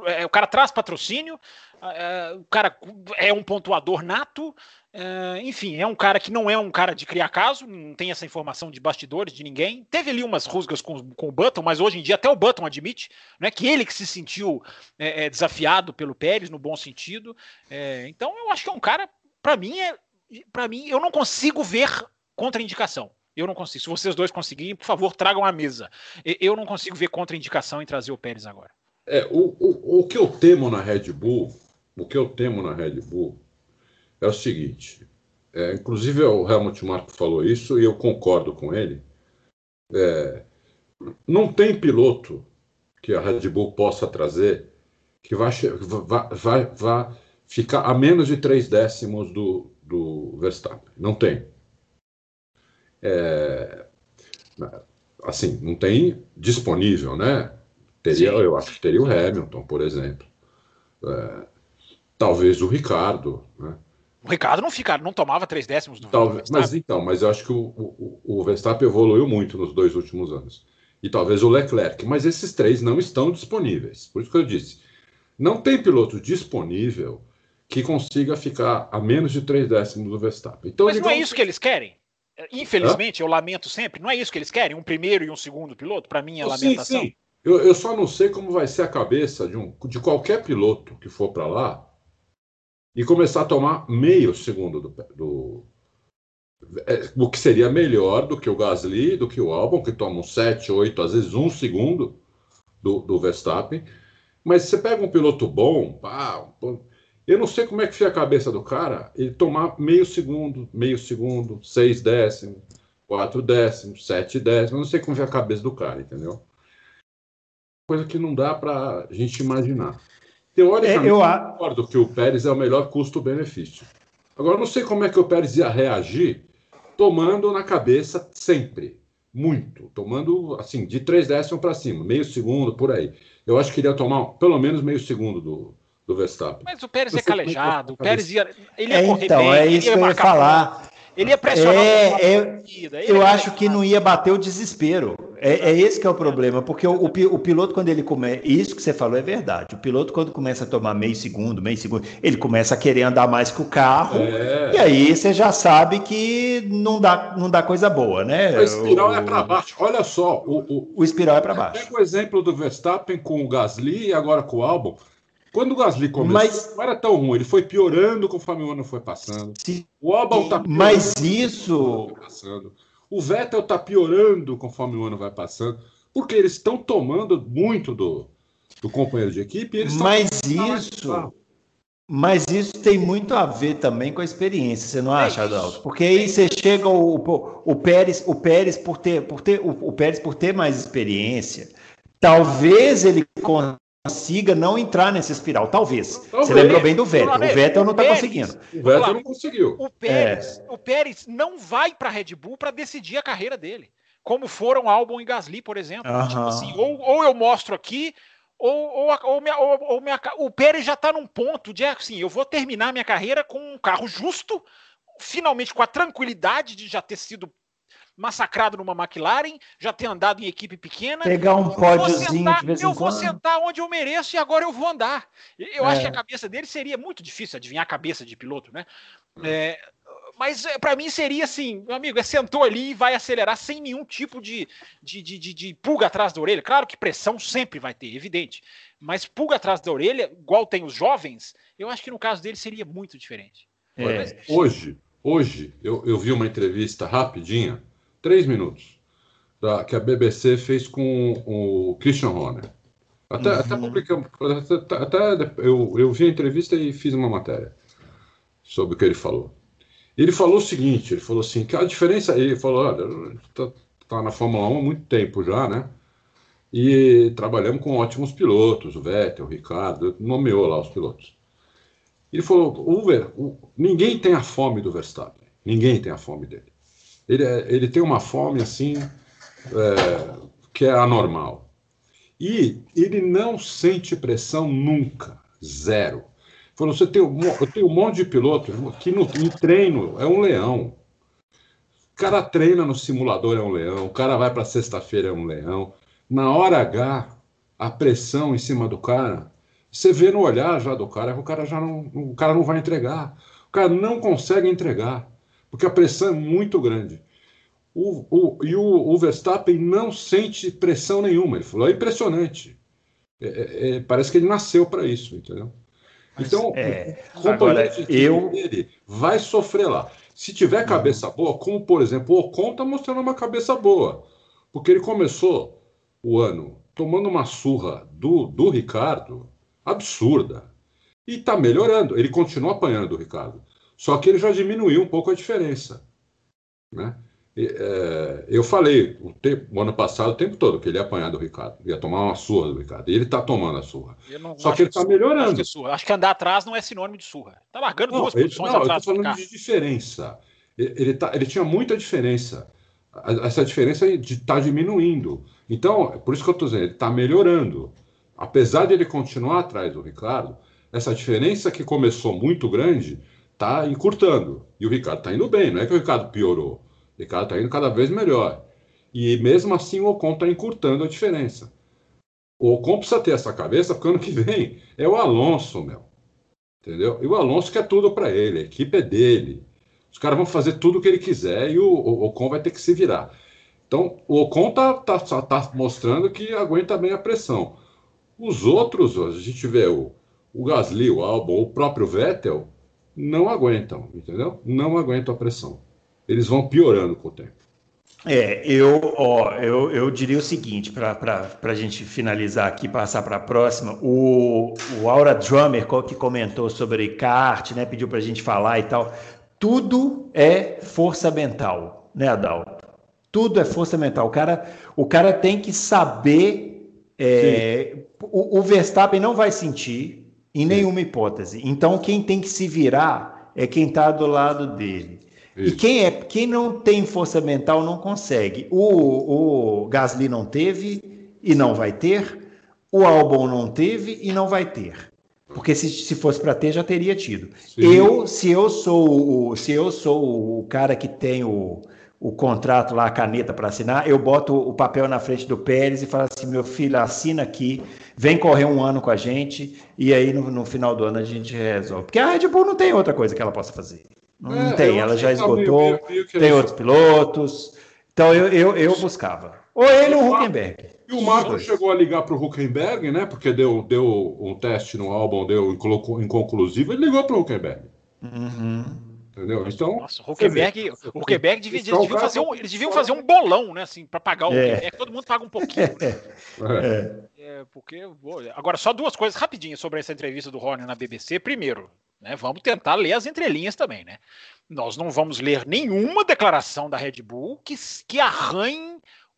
é, o cara traz patrocínio, é, o cara é um pontuador nato, é, enfim, é um cara que não é um cara de criar caso, não tem essa informação de bastidores de ninguém. Teve ali umas rusgas com, com o Button, mas hoje em dia até o Button admite né, que ele que se sentiu é, é, desafiado pelo Pérez, no bom sentido. É, então eu acho que é um cara, para mim, é, para mim, eu não consigo ver contraindicação. Eu não consigo. Se vocês dois conseguirem, por favor, tragam a mesa. Eu não consigo ver contraindicação em trazer o Pérez agora. É, o, o, o que eu temo na Red Bull, o que eu temo na Red Bull é o seguinte: é, inclusive o Helmut Marko falou isso e eu concordo com ele. É, não tem piloto que a Red Bull possa trazer que vai, vai, vai, vai ficar a menos de três décimos do, do Verstappen. Não tem. É, assim, não tem disponível, né? Teria, eu acho que teria o Hamilton, por exemplo. É, talvez o Ricardo, né? O Ricardo não fica, não tomava três décimos do talvez, Mas então, mas eu acho que o, o, o Verstappen evoluiu muito nos dois últimos anos. E talvez o Leclerc, mas esses três não estão disponíveis. Por isso que eu disse, não tem piloto disponível que consiga ficar a menos de três décimos do Verstappen. Então, mas não é isso que eles querem? Infelizmente, eu lamento sempre, não é isso que eles querem? Um primeiro e um segundo piloto? Para mim é lamentação. Sim, sim. Eu, eu, só não sei como vai ser a cabeça de, um, de qualquer piloto que for para lá e começar a tomar meio segundo do, do é, o que seria melhor do que o Gasly, do que o Albon, que tomam 7, 8, às vezes um segundo do, do Verstappen. Mas você pega um piloto bom, pá, eu não sei como é que fica a cabeça do cara ele tomar meio segundo, meio segundo, seis décimos, quatro décimos, sete décimos, eu não sei como fica a cabeça do cara, entendeu? Coisa que não dá para a gente imaginar. Teoricamente, é, eu concordo que o Pérez é o melhor custo-benefício. Agora, não sei como é que o Pérez ia reagir tomando na cabeça sempre, muito, tomando assim, de três décimos para cima, meio segundo, por aí. Eu acho que ele ia tomar pelo menos meio segundo do, do Verstappen. Mas o Pérez é, é calejado, o Pérez ia, ele ia é, correr então, bem, é isso que eu ia falar. Ele ia pressionar. É, é eu acho que não ia bater o desespero. É, é esse que é o problema, porque o, o, piloto, quando ele começa. Isso que você falou é verdade. O piloto, quando começa a tomar meio segundo, meio segundo, ele começa a querer andar mais que o carro. É. E aí você já sabe que não dá, não dá coisa boa, né? O espiral o, é para baixo. Olha só. O, o, o espiral é para baixo. Pega o exemplo do Verstappen com o Gasly e agora com o Albon. Quando o Gasly começou, mas, não era tão ruim, ele foi piorando conforme o ano foi passando. Sim, o Albon tá Mas isso. O Vettel tá piorando conforme o ano vai passando, porque eles estão tomando muito do, do companheiro de equipe. eles mas isso, mas isso tem muito a ver também com a experiência, você não acha, Adalto? Porque aí você chega o, o, o Pérez, o Pérez por ter, por ter o, o Pérez por ter mais experiência, talvez ele consiga não entrar nessa espiral. Talvez. Talvez. Você lembrou bem do Vettel. O Vettel não está conseguindo. O Vettel não conseguiu. O Pérez, é. o Pérez não vai para a Red Bull para decidir a carreira dele. Como foram Albon e Gasly, por exemplo. Uhum. Tipo assim, ou, ou eu mostro aqui, ou, ou, ou, minha, ou, ou minha, o Pérez já está num ponto de assim, eu vou terminar minha carreira com um carro justo, finalmente com a tranquilidade de já ter sido massacrado numa McLaren, já ter andado em equipe pequena. Pegar um pódiozinho de vez em Eu vou sentar onde eu mereço e agora eu vou andar. Eu é. acho que a cabeça dele seria muito difícil adivinhar a cabeça de piloto, né? É, mas é, para mim seria assim, meu amigo, é sentou ali e vai acelerar sem nenhum tipo de, de, de, de, de pulga atrás da orelha. Claro que pressão sempre vai ter, evidente. Mas pulga atrás da orelha, igual tem os jovens, eu acho que no caso dele seria muito diferente. É. Hoje, hoje eu, eu vi uma entrevista rapidinha três minutos, da, que a BBC fez com o Christian Horner. Até, uhum. até publicamos, até, até, eu, eu vi a entrevista e fiz uma matéria sobre o que ele falou. Ele falou o seguinte, ele falou assim, que a diferença, ele falou, olha, tá, tá na Fórmula 1 há muito tempo já, né? E trabalhamos com ótimos pilotos, o Vettel, o Ricardo, nomeou lá os pilotos. Ele falou, Uber, ninguém tem a fome do Verstappen, ninguém tem a fome dele. Ele, é, ele tem uma fome assim é, que é anormal. E ele não sente pressão nunca, zero. Falou, você tem, eu tenho um monte de piloto que no, treino é um leão. O cara treina no simulador é um leão, o cara vai para sexta-feira é um leão. Na hora H, a pressão em cima do cara, você vê no olhar já do cara o cara já não, o cara não vai entregar. O cara não consegue entregar porque a pressão é muito grande. O, o, e o, o Verstappen não sente pressão nenhuma. Ele falou: é impressionante. É, é, é parece que ele nasceu para isso, entendeu? Então, é, o companheiro de eu... dele vai sofrer lá. Se tiver cabeça boa, como por exemplo, o Ocon está mostrando uma cabeça boa, porque ele começou o ano tomando uma surra do, do Ricardo absurda e está melhorando. Ele continua apanhando do Ricardo. Só que ele já diminuiu um pouco a diferença. Né? E, é, eu falei o, tempo, o, ano passado o tempo todo que ele ia apanhar do Ricardo, ia tomar uma surra do Ricardo. E ele está tomando a surra. Só que ele está melhorando. Acho que, acho que, andar atrás não é sinônimo de surra. Está largando não, duas ele, posições não, atrás. Eu falando de diferença. Ele, ele, tá, ele tinha muita diferença. Essa diferença está diminuindo. Então, é por isso que eu estou dizendo, ele está melhorando. Apesar de ele continuar atrás do Ricardo, essa diferença que começou muito grande está encurtando. E o Ricardo está indo bem, não é que o Ricardo piorou. O Ricardo está indo cada vez melhor. E mesmo assim o Ocon está encurtando a diferença. O Ocon precisa ter essa cabeça, porque ano que vem é o Alonso, meu. Entendeu? E o Alonso quer tudo para ele, a equipe é dele. Os caras vão fazer tudo o que ele quiser e o, o Ocon vai ter que se virar. Então, o Ocon tá, tá, tá mostrando que aguenta bem a pressão. Os outros, a gente vê o, o Gasly, o Albon, o próprio Vettel, não aguentam, entendeu? Não aguentam a pressão. Eles vão piorando com o tempo. É, eu, ó, eu, eu diria o seguinte, para a gente finalizar aqui, passar para a próxima, o, o Aura Drummer, que comentou sobre kart, né, pediu para a gente falar e tal, tudo é força mental, né, Adalto? Tudo é força mental. O cara, o cara tem que saber. É, o, o Verstappen não vai sentir, em nenhuma hipótese. Então, quem tem que se virar é quem está do lado dele. Isso. E quem, é, quem não tem força mental não consegue. O, o Gasly não teve e não vai ter. O Albon não teve e não vai ter. Porque se, se fosse para ter, já teria tido. Sim. Eu, se eu sou se eu sou o cara que tem o, o contrato lá, a caneta para assinar, eu boto o papel na frente do Pérez e falo assim: meu filho, assina aqui, vem correr um ano com a gente, e aí no, no final do ano a gente resolve. Porque a Red Bull não tem outra coisa que ela possa fazer. Não, é, tem, ela já tá esgotou, meio, meio tem outros pilotos. Então eu, eu, eu buscava. Ou ele ou o Huckenberg. E o Marco chegou a ligar para o Huckenberg, né? Porque deu, deu um teste no álbum, deu inconclusivo, ele ligou para o Huckenberg. Uhum. Entendeu? Então. Nossa, o Huckenberg, o Huckenberg devia, eles deviam, fazer um, eles deviam fazer um bolão, né? Assim, para pagar o é. Huckenberg, todo mundo paga um pouquinho. Né? É. é. porque. Agora, só duas coisas rapidinho sobre essa entrevista do Rony na BBC. Primeiro, né, vamos tentar ler as entrelinhas também, né? Nós não vamos ler nenhuma declaração da Red Bull que, que arranhe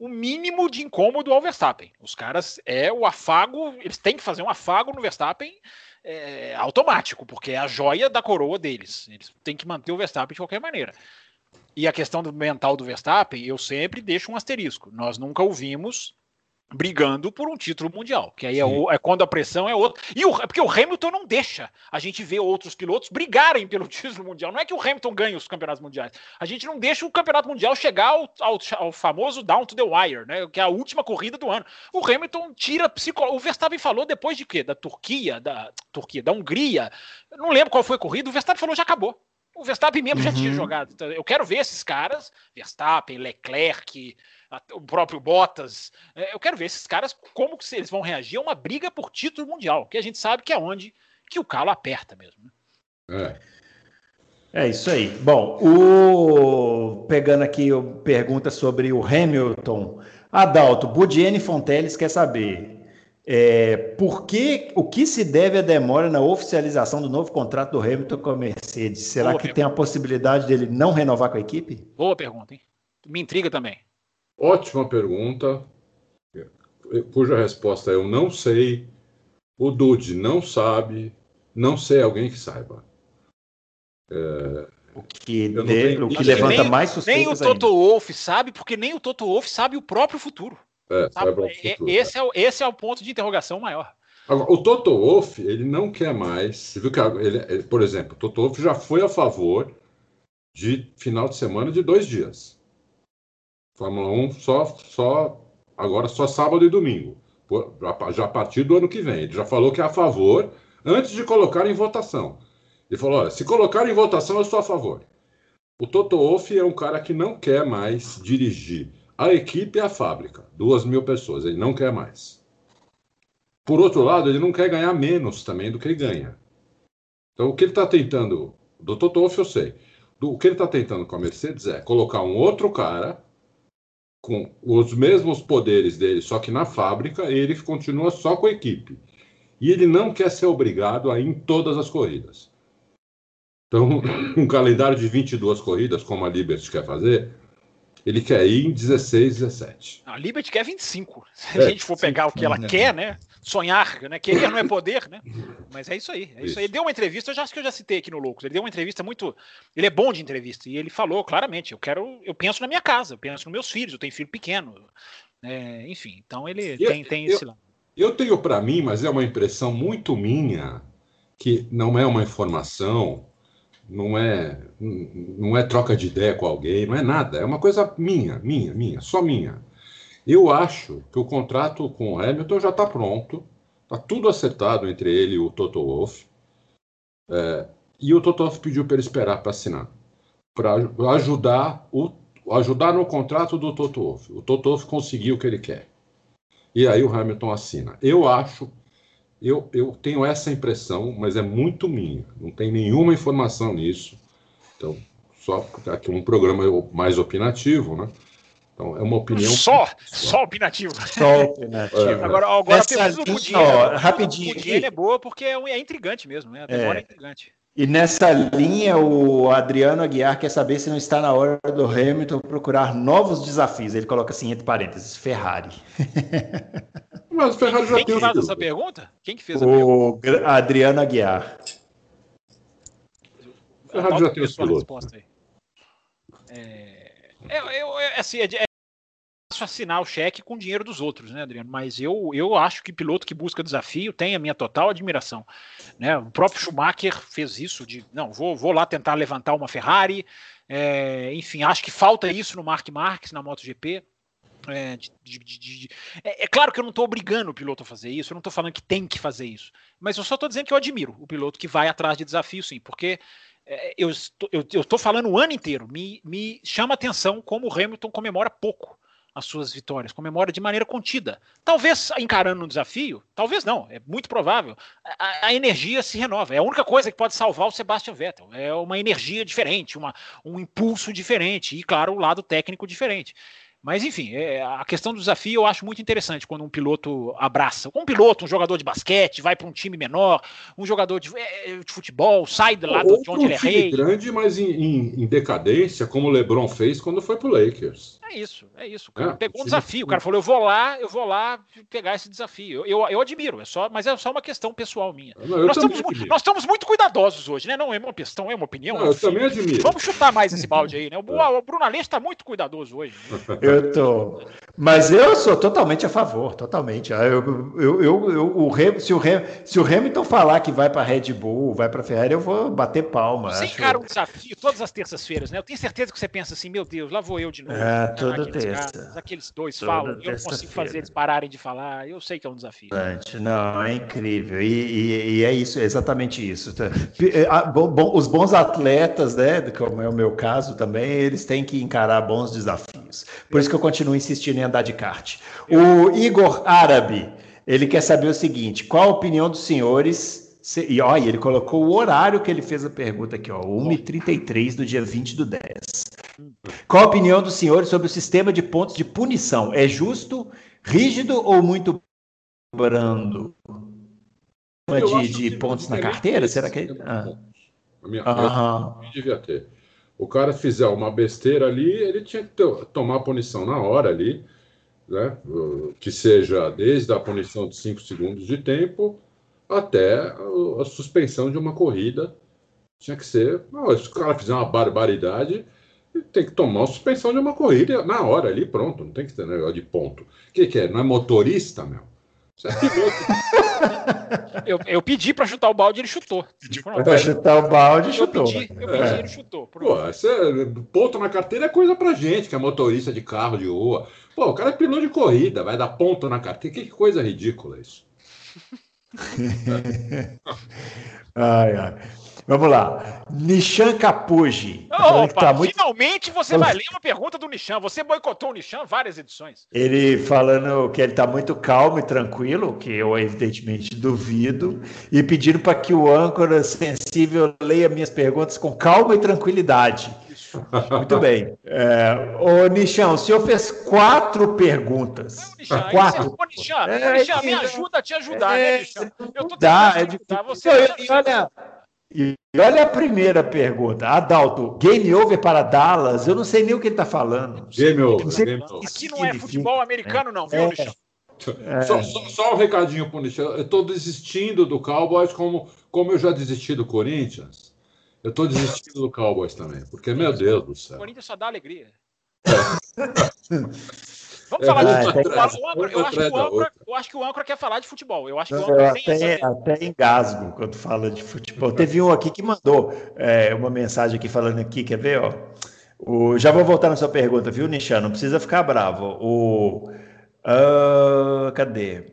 o mínimo de incômodo ao Verstappen. Os caras é o afago, eles têm que fazer um afago no Verstappen é, automático, porque é a joia da coroa deles. Eles têm que manter o Verstappen de qualquer maneira. E a questão do mental do Verstappen, eu sempre deixo um asterisco. Nós nunca ouvimos brigando por um título mundial, que aí é, o, é, quando a pressão é outra. E o, é porque o Hamilton não deixa a gente ver outros pilotos brigarem pelo título mundial. Não é que o Hamilton ganhe os campeonatos mundiais. A gente não deixa o campeonato mundial chegar ao, ao, ao famoso down to the wire, né? Que é a última corrida do ano. O Hamilton tira. O Verstappen falou depois de quê? Da Turquia, da Turquia, da Hungria. Eu não lembro qual foi a corrida. O Verstappen falou já acabou. O Verstappen mesmo uhum. já tinha uhum. jogado. Então, eu quero ver esses caras, Verstappen, Leclerc, o próprio Bottas. É, eu quero ver esses caras como que eles vão reagir a uma briga por título mundial, que a gente sabe que é onde que o calo aperta mesmo. Né? É. é isso aí. Bom, o... pegando aqui pergunta sobre o Hamilton. Adalto, Budiene Fonteles quer saber é, por que, o que se deve à demora na oficialização do novo contrato do Hamilton com a Mercedes? Será Boa que pergunta. tem a possibilidade dele não renovar com a equipe? Boa pergunta, hein? Me intriga também. Ótima pergunta, cuja resposta é eu não sei, o Dude não sabe, não sei alguém que saiba. É, o que, de, tenho... o que levanta nem, mais suspeitas Nem o Toto Wolff sabe, porque nem o Toto Wolff sabe o próprio futuro. É, sabe, é, futuro, esse, é. o, esse é o ponto de interrogação maior. Agora, o Toto Wolff, ele não quer mais. Você viu que, ele, ele, por exemplo, o Toto Wolff já foi a favor de final de semana de dois dias. Fórmula 1 só, só agora só sábado e domingo, já a partir do ano que vem. Ele já falou que é a favor antes de colocar em votação. Ele falou: olha, se colocar em votação, eu sou a favor. O Toto Wolff é um cara que não quer mais dirigir a equipe e a fábrica, duas mil pessoas, ele não quer mais. Por outro lado, ele não quer ganhar menos também do que ele ganha. Então, o que ele está tentando, do Toto Wolff eu sei, do, o que ele está tentando com a Mercedes é colocar um outro cara com os mesmos poderes dele, só que na fábrica, ele continua só com a equipe. E ele não quer ser obrigado a ir em todas as corridas. Então, um calendário de 22 corridas, como a Liberty quer fazer, ele quer ir em 16, 17. A Liberty quer 25. Se é, a gente for pegar o que ela né? quer, né? Sonhar, né? Querer não é poder, né? Mas é isso aí. É isso. isso. aí. Ele deu uma entrevista, eu já acho que eu já citei aqui no Loucos. Ele deu uma entrevista muito. Ele é bom de entrevista. E ele falou claramente: eu quero, eu penso na minha casa, eu penso nos meus filhos, eu tenho filho pequeno. É, enfim, então ele eu, tem, tem eu, esse lado. Eu tenho para mim, mas é uma impressão muito minha, que não é uma informação não é, não é troca de ideia com alguém, não é nada, é uma coisa minha, minha, minha, só minha. Eu acho que o contrato com o Hamilton já está pronto, está tudo acertado entre ele e o Toto Wolff, é, e o Toto Wolff pediu para ele esperar para assinar, para ajudar, o, ajudar no contrato do Toto Wolff. O Toto Wolff conseguiu o que ele quer. E aí o Hamilton assina. Eu acho eu, eu tenho essa impressão, mas é muito minha. Não tem nenhuma informação nisso. Então, só aqui um programa mais opinativo, né? Então, é uma opinião. Só, só opinativo. Só opinativo. É. Agora, agora Essa linha, Pudim, ó, rapidinho. O Pudim é boa porque é, é intrigante mesmo, né? A é. é intrigante. E nessa linha, o Adriano Aguiar quer saber se não está na hora do Hamilton procurar novos desafios. Ele coloca assim, entre parênteses, Ferrari. Mas o Ferrari já Quem tem que fez essa pergunta? Quem que fez a o pergunta? Adriano Aguiar. O Ferrari já tem os pilotos. É, eu, eu, assim, é, é fácil assinar o cheque com o dinheiro dos outros, né, Adriano? Mas eu, eu acho que piloto que busca desafio tem a minha total admiração. Né? O próprio Schumacher fez isso de não, vou, vou lá tentar levantar uma Ferrari. É, enfim, acho que falta isso no Mark Marques na MotoGP. É, de, de, de, é, é, claro que eu não estou obrigando o piloto a fazer isso, eu não estou falando que tem que fazer isso, mas eu só estou dizendo que eu admiro o piloto que vai atrás de desafio, sim, porque é, eu estou, eu, estou falando o ano inteiro, me, me chama atenção como o Hamilton comemora pouco as suas vitórias, comemora de maneira contida. Talvez encarando um desafio, talvez não, é muito provável. A, a, energia se renova. É a única coisa que pode salvar o Sebastian Vettel. É uma energia diferente, uma, um impulso diferente e, claro, o lado técnico diferente. Mas, enfim, é, a questão do desafio eu acho muito interessante quando um piloto abraça. Um piloto, um jogador de basquete, vai para um time menor, um jogador de, é, de futebol, sai do lado de onde ele é rei. grande, mas em, em, em, decadência, como o LeBron fez quando foi para o Lakers. É isso, é isso. O cara é, pegou um desafio. O cara falou: eu vou lá, eu vou lá pegar esse desafio. Eu, eu, eu admiro, é só, mas é só uma questão pessoal minha. Não, nós, estamos, nós, estamos, muito cuidadosos hoje, né? Não é uma questão, é uma opinião. Não, eu também admiro. Vamos chutar mais esse balde aí, né? O, é. o Bruno Aleixo está muito cuidadoso hoje. Né? Eu tô. Mas eu sou totalmente a favor, totalmente. Ah, eu, eu, eu, eu o Ham, se, o Ham, se o Hamilton falar que vai para Red Bull, vai para Ferrari, eu vou bater palma. Você acho... encara um desafio todas as terças-feiras, né? Eu tenho certeza que você pensa assim, meu Deus, lá vou eu de novo. É, toda terça. Caras, aqueles dois toda falam, eu não consigo fazer eles pararem de falar. Eu sei que é um desafio. Não, é incrível. E, e, e é isso, é exatamente isso. Ah, bom, os bons atletas, né, como é o meu caso também, eles têm que encarar bons desafios. Por isso que eu continuo insistindo em andar de kart. O Igor Árabe, ele quer saber o seguinte: qual a opinião dos senhores? E olha, ele colocou o horário que ele fez a pergunta aqui, ó, 1h33 do dia 20 do 10. Qual a opinião dos senhores sobre o sistema de pontos de punição? É justo, rígido ou muito brando? De, de pontos na carteira? Será que. Ah. A minha, uhum. devia ter. O cara fizer uma besteira ali, ele tinha que ter, tomar punição na hora ali né? que seja desde a punição de 5 segundos de tempo até a suspensão de uma corrida. Tinha que ser. Não, se o cara fizer uma barbaridade, tem que tomar a suspensão de uma corrida na hora ali, pronto. Não tem que ter negócio de ponto. O que, que é? Não é motorista, meu? Eu, eu pedi para chutar o balde, ele chutou. Para chutar o balde, eu chutou. Pedi, eu pedi, é. ele chutou. Pô, é, ponto na carteira é coisa pra gente, que é motorista de carro de rua. Pô, o cara é piloto de corrida, vai dar ponto na carteira. Que coisa ridícula isso. ai, ai. Vamos lá. Nishan Capuji. Tá muito... Finalmente você vai ler uma pergunta do Nishan. Você boicotou o Nishan várias edições. Ele falando que ele está muito calmo e tranquilo, que eu evidentemente duvido, e pedindo para que o âncora sensível leia minhas perguntas com calma e tranquilidade. Muito bem. É, ô, Nichão, o senhor fez quatro perguntas. Não, Nichão, quatro. Ô, Nichão, é, Nichão, me ajuda a te ajudar, né, é, né, Nichão? Eu tô tentando é ajudar você. E olha, e olha a primeira pergunta. Adalto, game over para Dallas? Eu não sei nem o que ele está falando. Game over. Game over. Aqui não é futebol americano, não, viu, é. É. Só, só, só, um recadinho para o Eu estou desistindo do Cowboys como, como eu já desisti do Corinthians. Eu estou desistindo do Cowboys também, porque, meu Deus do céu. O Corinthians só dá alegria. Vamos falar de futebol. eu, acho que o âncora, quer falar de futebol. Eu acho que o âncora tem até, essa... até engasgo quando fala de futebol. Teve um aqui que mandou é, uma mensagem aqui falando aqui, quer ver? Ó? O, já vou voltar na sua pergunta, viu, Nishan? Não precisa ficar bravo. O, uh, cadê?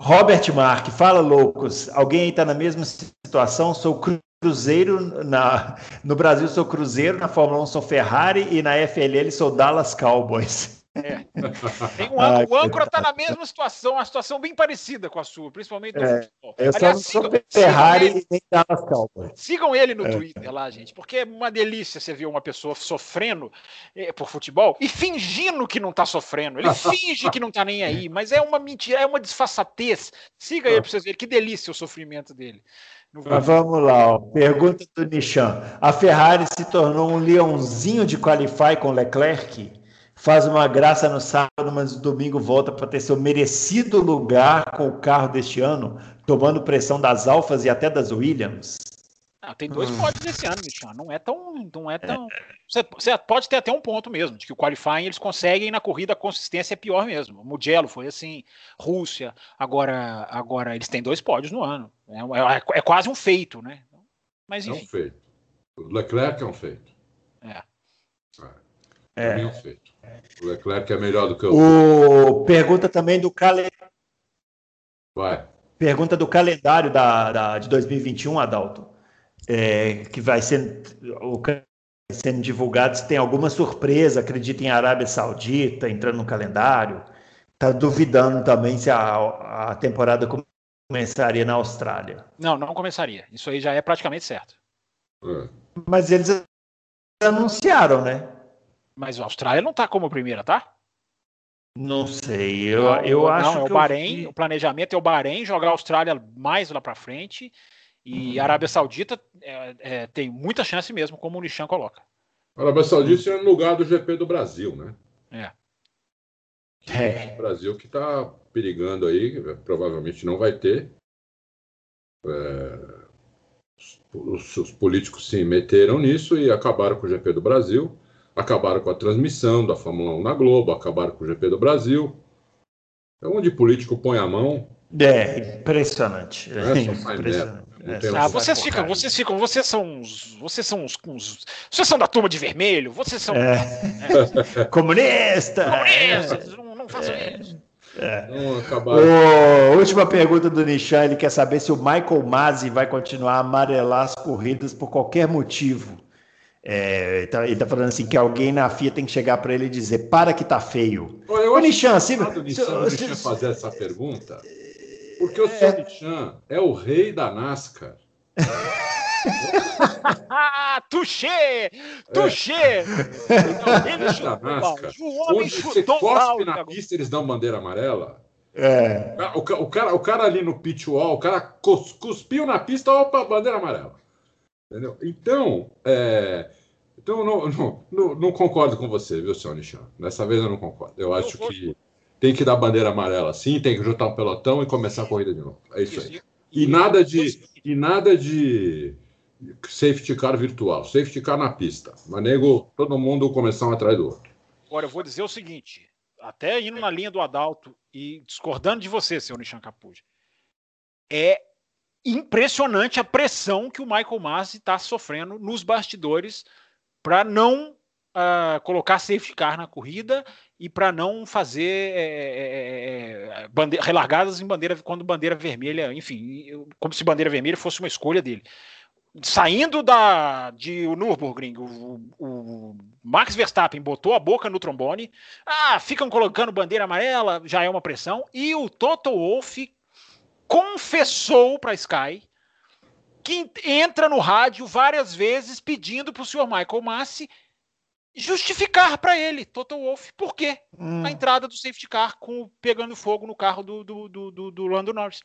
Robert Mark, fala loucos. Alguém aí está na mesma situação? Sou Cruzeiro na, no Brasil sou Cruzeiro, na Fórmula 1 sou Ferrari e na FLL sou Dallas Cowboys. É. Tem um âncora, o âncora está na mesma situação, uma situação bem parecida com a sua, principalmente no é, futebol. Eu Aliás, só sigam, Ferrari sigam ele, e nem Dallas Cowboys. Sigam ele no é. Twitter lá, gente, porque é uma delícia você ver uma pessoa sofrendo é, por futebol e fingindo que não está sofrendo. Ele finge que não está nem aí, mas é uma mentira, é uma disfarçatez. Siga ele para vocês verem que delícia o sofrimento dele. Mas vamos lá, ó. pergunta do Nishan. A Ferrari se tornou um leãozinho de qualify com Leclerc? Faz uma graça no sábado, mas no domingo volta para ter seu merecido lugar com o carro deste ano, tomando pressão das Alfas e até das Williams? Ah, tem dois hum. pódios esse ano, Michel. Não é tão. Não é tão. Você, você, pode ter até um ponto mesmo, de que o qualifying eles conseguem na corrida a consistência é pior mesmo. Mugello foi assim, Rússia. Agora, agora eles têm dois pódios no ano. É, é, é quase um feito, né? Mas enfim. É um feito. O Leclerc é um feito. É. É, é um feito. O Leclerc é melhor do que o. o... Pergunta também do calendário. Vai. Pergunta do calendário da, da, de 2021, Adalto. É, que vai ser. O sendo divulgados, tem alguma surpresa, acredita em Arábia Saudita entrando no calendário. Está duvidando também se a, a temporada começaria na Austrália. Não, não começaria. Isso aí já é praticamente certo. É. Mas eles anunciaram, né? Mas a Austrália não está como primeira, tá? Não sei. Eu, não, eu acho não, é o Bahrein. O planejamento é o Bahrein jogar a Austrália mais lá para frente. E a Arábia Saudita é, é, tem muita chance mesmo, como o Nishan coloca. A Arábia Saudita é no lugar do GP do Brasil, né? É. É. O Brasil que está perigando aí, provavelmente não vai ter. É, os, os, políticos se meteram nisso e acabaram com o GP do Brasil, acabaram com a transmissão da Fórmula 1 na Globo, acabaram com o GP do Brasil. É onde político põe a mão. É, impressionante. É, impressionante. É, ah, vocês ficam, vocês ficam, vocês são os, vocês são os, os, vocês são da turma de vermelho, vocês são é. é. comunista. Comunistas, não, não façam é. isso. É. O, última pergunta do Nishan, ele quer saber se o Michael Masi vai continuar a amarelar as corridas por qualquer motivo. É, tá, ele está falando assim que alguém na FIA tem que chegar para ele e dizer para que tá feio. Eu Ô, Nishan, se, se, se, fazer essa pergunta, porque o é. Chan é o rei da NASCAR. Tuxê! Tuxê! É. Ele chutou NASCAR, o homem onde chutou você cospe na pista eles dão bandeira amarela. É. O, o, cara, o cara ali no pit wall, o cara cuspiu na pista, opa, bandeira amarela. Entendeu? Então, é, então não, não, não, não, concordo com você, viu, senhor Nishan? Dessa vez eu não concordo. Eu acho que tem que dar bandeira amarela sim, tem que juntar um pelotão e começar a corrida de novo. É isso aí. E nada de, e nada de safety car virtual, safety car na pista. Manego, todo mundo começar um atrás do outro. Agora, eu vou dizer o seguinte, até indo na linha do Adalto e discordando de você, senhor Nishan Capuz, é impressionante a pressão que o Michael Masi está sofrendo nos bastidores para não uh, colocar safety car na corrida e para não fazer é, é, bandeira, relargadas em bandeira quando bandeira vermelha, enfim, como se bandeira vermelha fosse uma escolha dele. Saindo da de Nürburgring, o, o Max Verstappen botou a boca no trombone. Ah, ficam colocando bandeira amarela, já é uma pressão. E o Toto Wolff confessou para Sky que entra no rádio várias vezes pedindo para o senhor Michael Massi justificar para ele, Toto Wolff, por quê hum. a entrada do safety car com pegando fogo no carro do, do, do, do Lando Norris.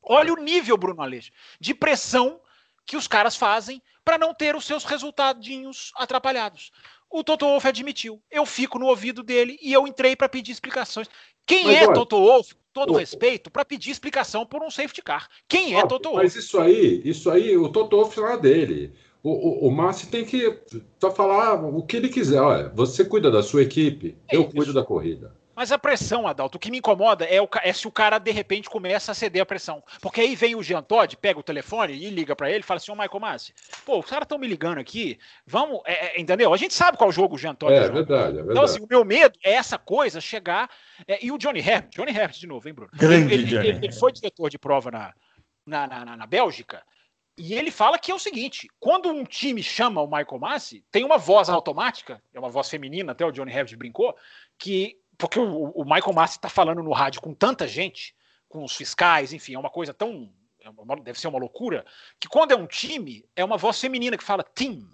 Olha o nível, Bruno Aleixo, de pressão que os caras fazem para não ter os seus resultadinhos atrapalhados. O Toto Wolff admitiu. Eu fico no ouvido dele e eu entrei para pedir explicações. Quem mas, é olha, Toto Wolff, todo o, respeito, para pedir explicação por um safety car? Quem é Toto Wolff? Mas isso aí, isso aí, o Toto Wolff lá dele. O, o, o Massi tem que só falar o que ele quiser. Olha, você cuida da sua equipe, é eu isso. cuido da corrida. Mas a pressão, Adalto, o que me incomoda é, o, é, se o cara de repente começa a ceder a pressão. Porque aí vem o Jean Todd, pega o telefone e liga para ele e fala assim: Ô Michael Massi, pô, os caras estão me ligando aqui, vamos. É, é, entendeu? A gente sabe qual jogo o Jean Todd é. É verdade, é verdade. Então, assim, o meu medo é essa coisa chegar. É, e o Johnny Herbert, Johnny Herbert de novo, hein, Bruno? Grande ele, ele, ele, ele foi diretor de prova na, na, na, na Bélgica. E ele fala que é o seguinte: quando um time chama o Michael Massi, tem uma voz automática, é uma voz feminina, até o Johnny Herbert brincou, que. Porque o, o Michael Massi está falando no rádio com tanta gente, com os fiscais, enfim, é uma coisa tão. É deve ser uma loucura, que quando é um time, é uma voz feminina que fala team.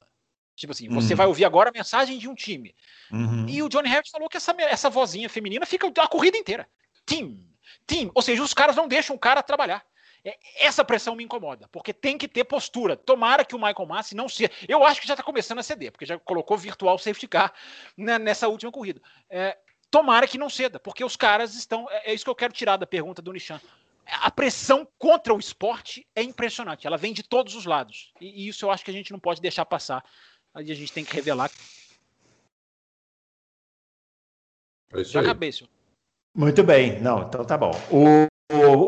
Tipo assim, uhum. você vai ouvir agora a mensagem de um time. Uhum. E o Johnny Herbert falou que essa, essa vozinha feminina fica a corrida inteira. Team. Team. Ou seja, os caras não deixam o cara trabalhar. É, essa pressão me incomoda, porque tem que ter postura. Tomara que o Michael Massi não seja. Eu acho que já está começando a ceder, porque já colocou virtual safety car nessa última corrida. É, tomara que não ceda, porque os caras estão. É, é isso que eu quero tirar da pergunta do Nishan. A pressão contra o esporte é impressionante. Ela vem de todos os lados. E, e isso eu acho que a gente não pode deixar passar. Aí a gente tem que revelar. É isso Já aí. acabei, senhor. Muito bem. Não, então tá bom. O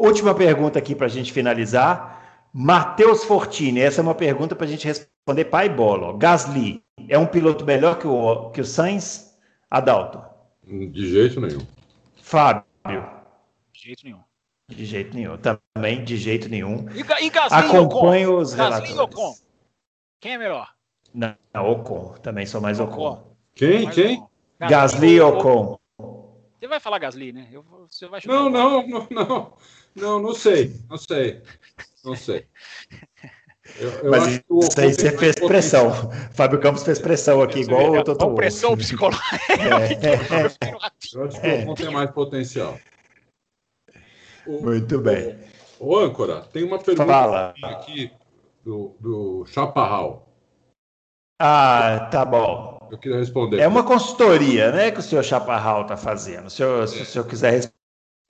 última pergunta aqui para a gente finalizar. Matheus Fortini, essa é uma pergunta para a gente responder pai bola. Gasly é um piloto melhor que o, que o Sainz? Adalto? De jeito nenhum. Fábio? De jeito nenhum. De jeito nenhum. Também de jeito nenhum. E, e Gasly Acompanho os Gasly Quem é melhor? Não, Ocon. Também sou mais Ocon. Quem? Mais Quem? Ocon. Gasly Ocon. Você vai falar Gasly, né? Eu, você vai não, não, não, não, não, não sei, não sei, não sei. Eu, eu Mas isso aí você fez pressão. Fábio Campos fez pressão aqui, igual o Toto. Pressão psicológica. É. Eu acho que o Ocon tem mais potencial. O, Muito bem. O, o âncora, tem uma pergunta Fala. aqui do, do Chaparral. Ah, tá bom. Eu queria responder. É uma consultoria, né, que o senhor Chaparral está fazendo. Se o, se o senhor quiser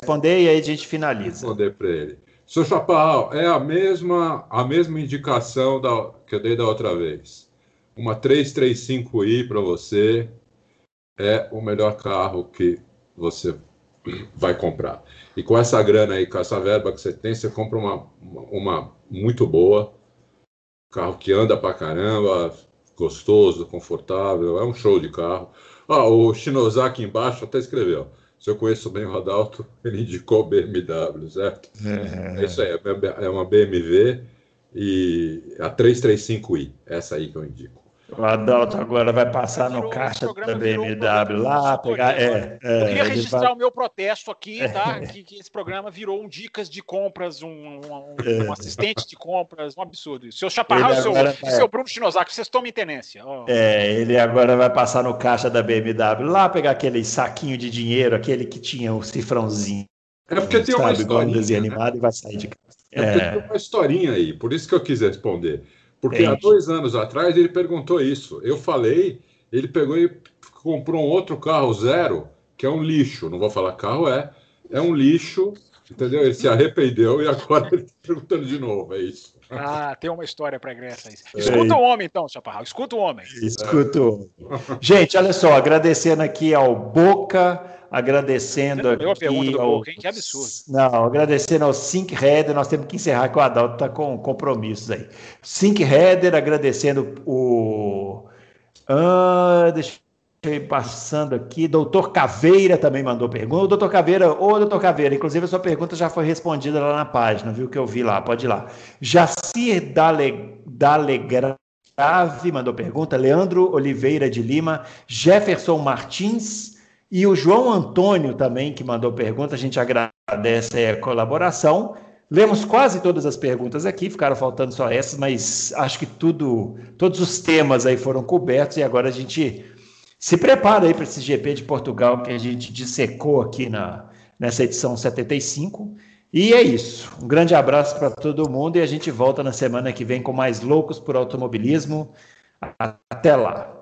responder, e aí a gente finaliza. Responder para ele. Senhor Chaparral, é a mesma, a mesma indicação da, que eu dei da outra vez. Uma 335i para você é o melhor carro que você vai comprar. E com essa grana aí, com essa verba que você tem, você compra uma, uma muito boa, carro que anda pra caramba, gostoso, confortável, é um show de carro. Ah, o Shinozaki embaixo até escreveu. Se eu conheço bem o Adalto, ele indicou BMW, certo? É, é isso aí, é uma BMW e a 335i, essa aí que eu indico. O Adalto agora vai passar no caixa da BMW lá, pegar. É, é, eu queria registrar vai... o meu protesto aqui, tá? que, que, esse programa virou um dicas de compras, um, um, um assistente de compras, um absurdo. Seu Chaparral e seu, vai... seu Bruno Shinosaki, vocês tomem tenência. Oh. É, ele agora vai passar no caixa da BMW lá, pegar aquele saquinho de dinheiro, aquele que tinha o cifrãozinho. É porque tem uma história. né? animado e vai sair de casa. É, é porque tem uma historinha aí, por isso que eu quis responder. Porque Entendi. há dois anos atrás ele perguntou isso. Eu falei, ele pegou e comprou um outro carro zero, que é um lixo. Não vou falar carro, é. É um lixo, entendeu? Ele se arrependeu e agora ele está perguntando de novo. É isso. Ah, tem uma história aí. É. Escuta o homem, então, Chaparral. Escuta o homem. Escuta o homem. Gente, olha só, agradecendo aqui ao Boca agradecendo aqui. a pergunta do ao... Que absurdo. Não, agradecendo ao Sync Header, nós temos que encerrar que o Adalto está com compromissos aí. Sync Header, agradecendo o. Ah, deixa passando aqui. Doutor Caveira também mandou pergunta. Doutor Caveira, ô doutor Caveira, inclusive a sua pergunta já foi respondida lá na página, viu? Que eu vi lá, pode ir lá. Jacir Dale, Dalegrave mandou pergunta. Leandro Oliveira de Lima. Jefferson Martins. E o João Antônio também, que mandou pergunta, a gente agradece a colaboração. Lemos quase todas as perguntas aqui, ficaram faltando só essas, mas acho que tudo, todos os temas aí foram cobertos e agora a gente se prepara aí para esse GP de Portugal que a gente dissecou aqui na, nessa edição 75. E é isso. Um grande abraço para todo mundo e a gente volta na semana que vem com mais Loucos por Automobilismo. Até lá.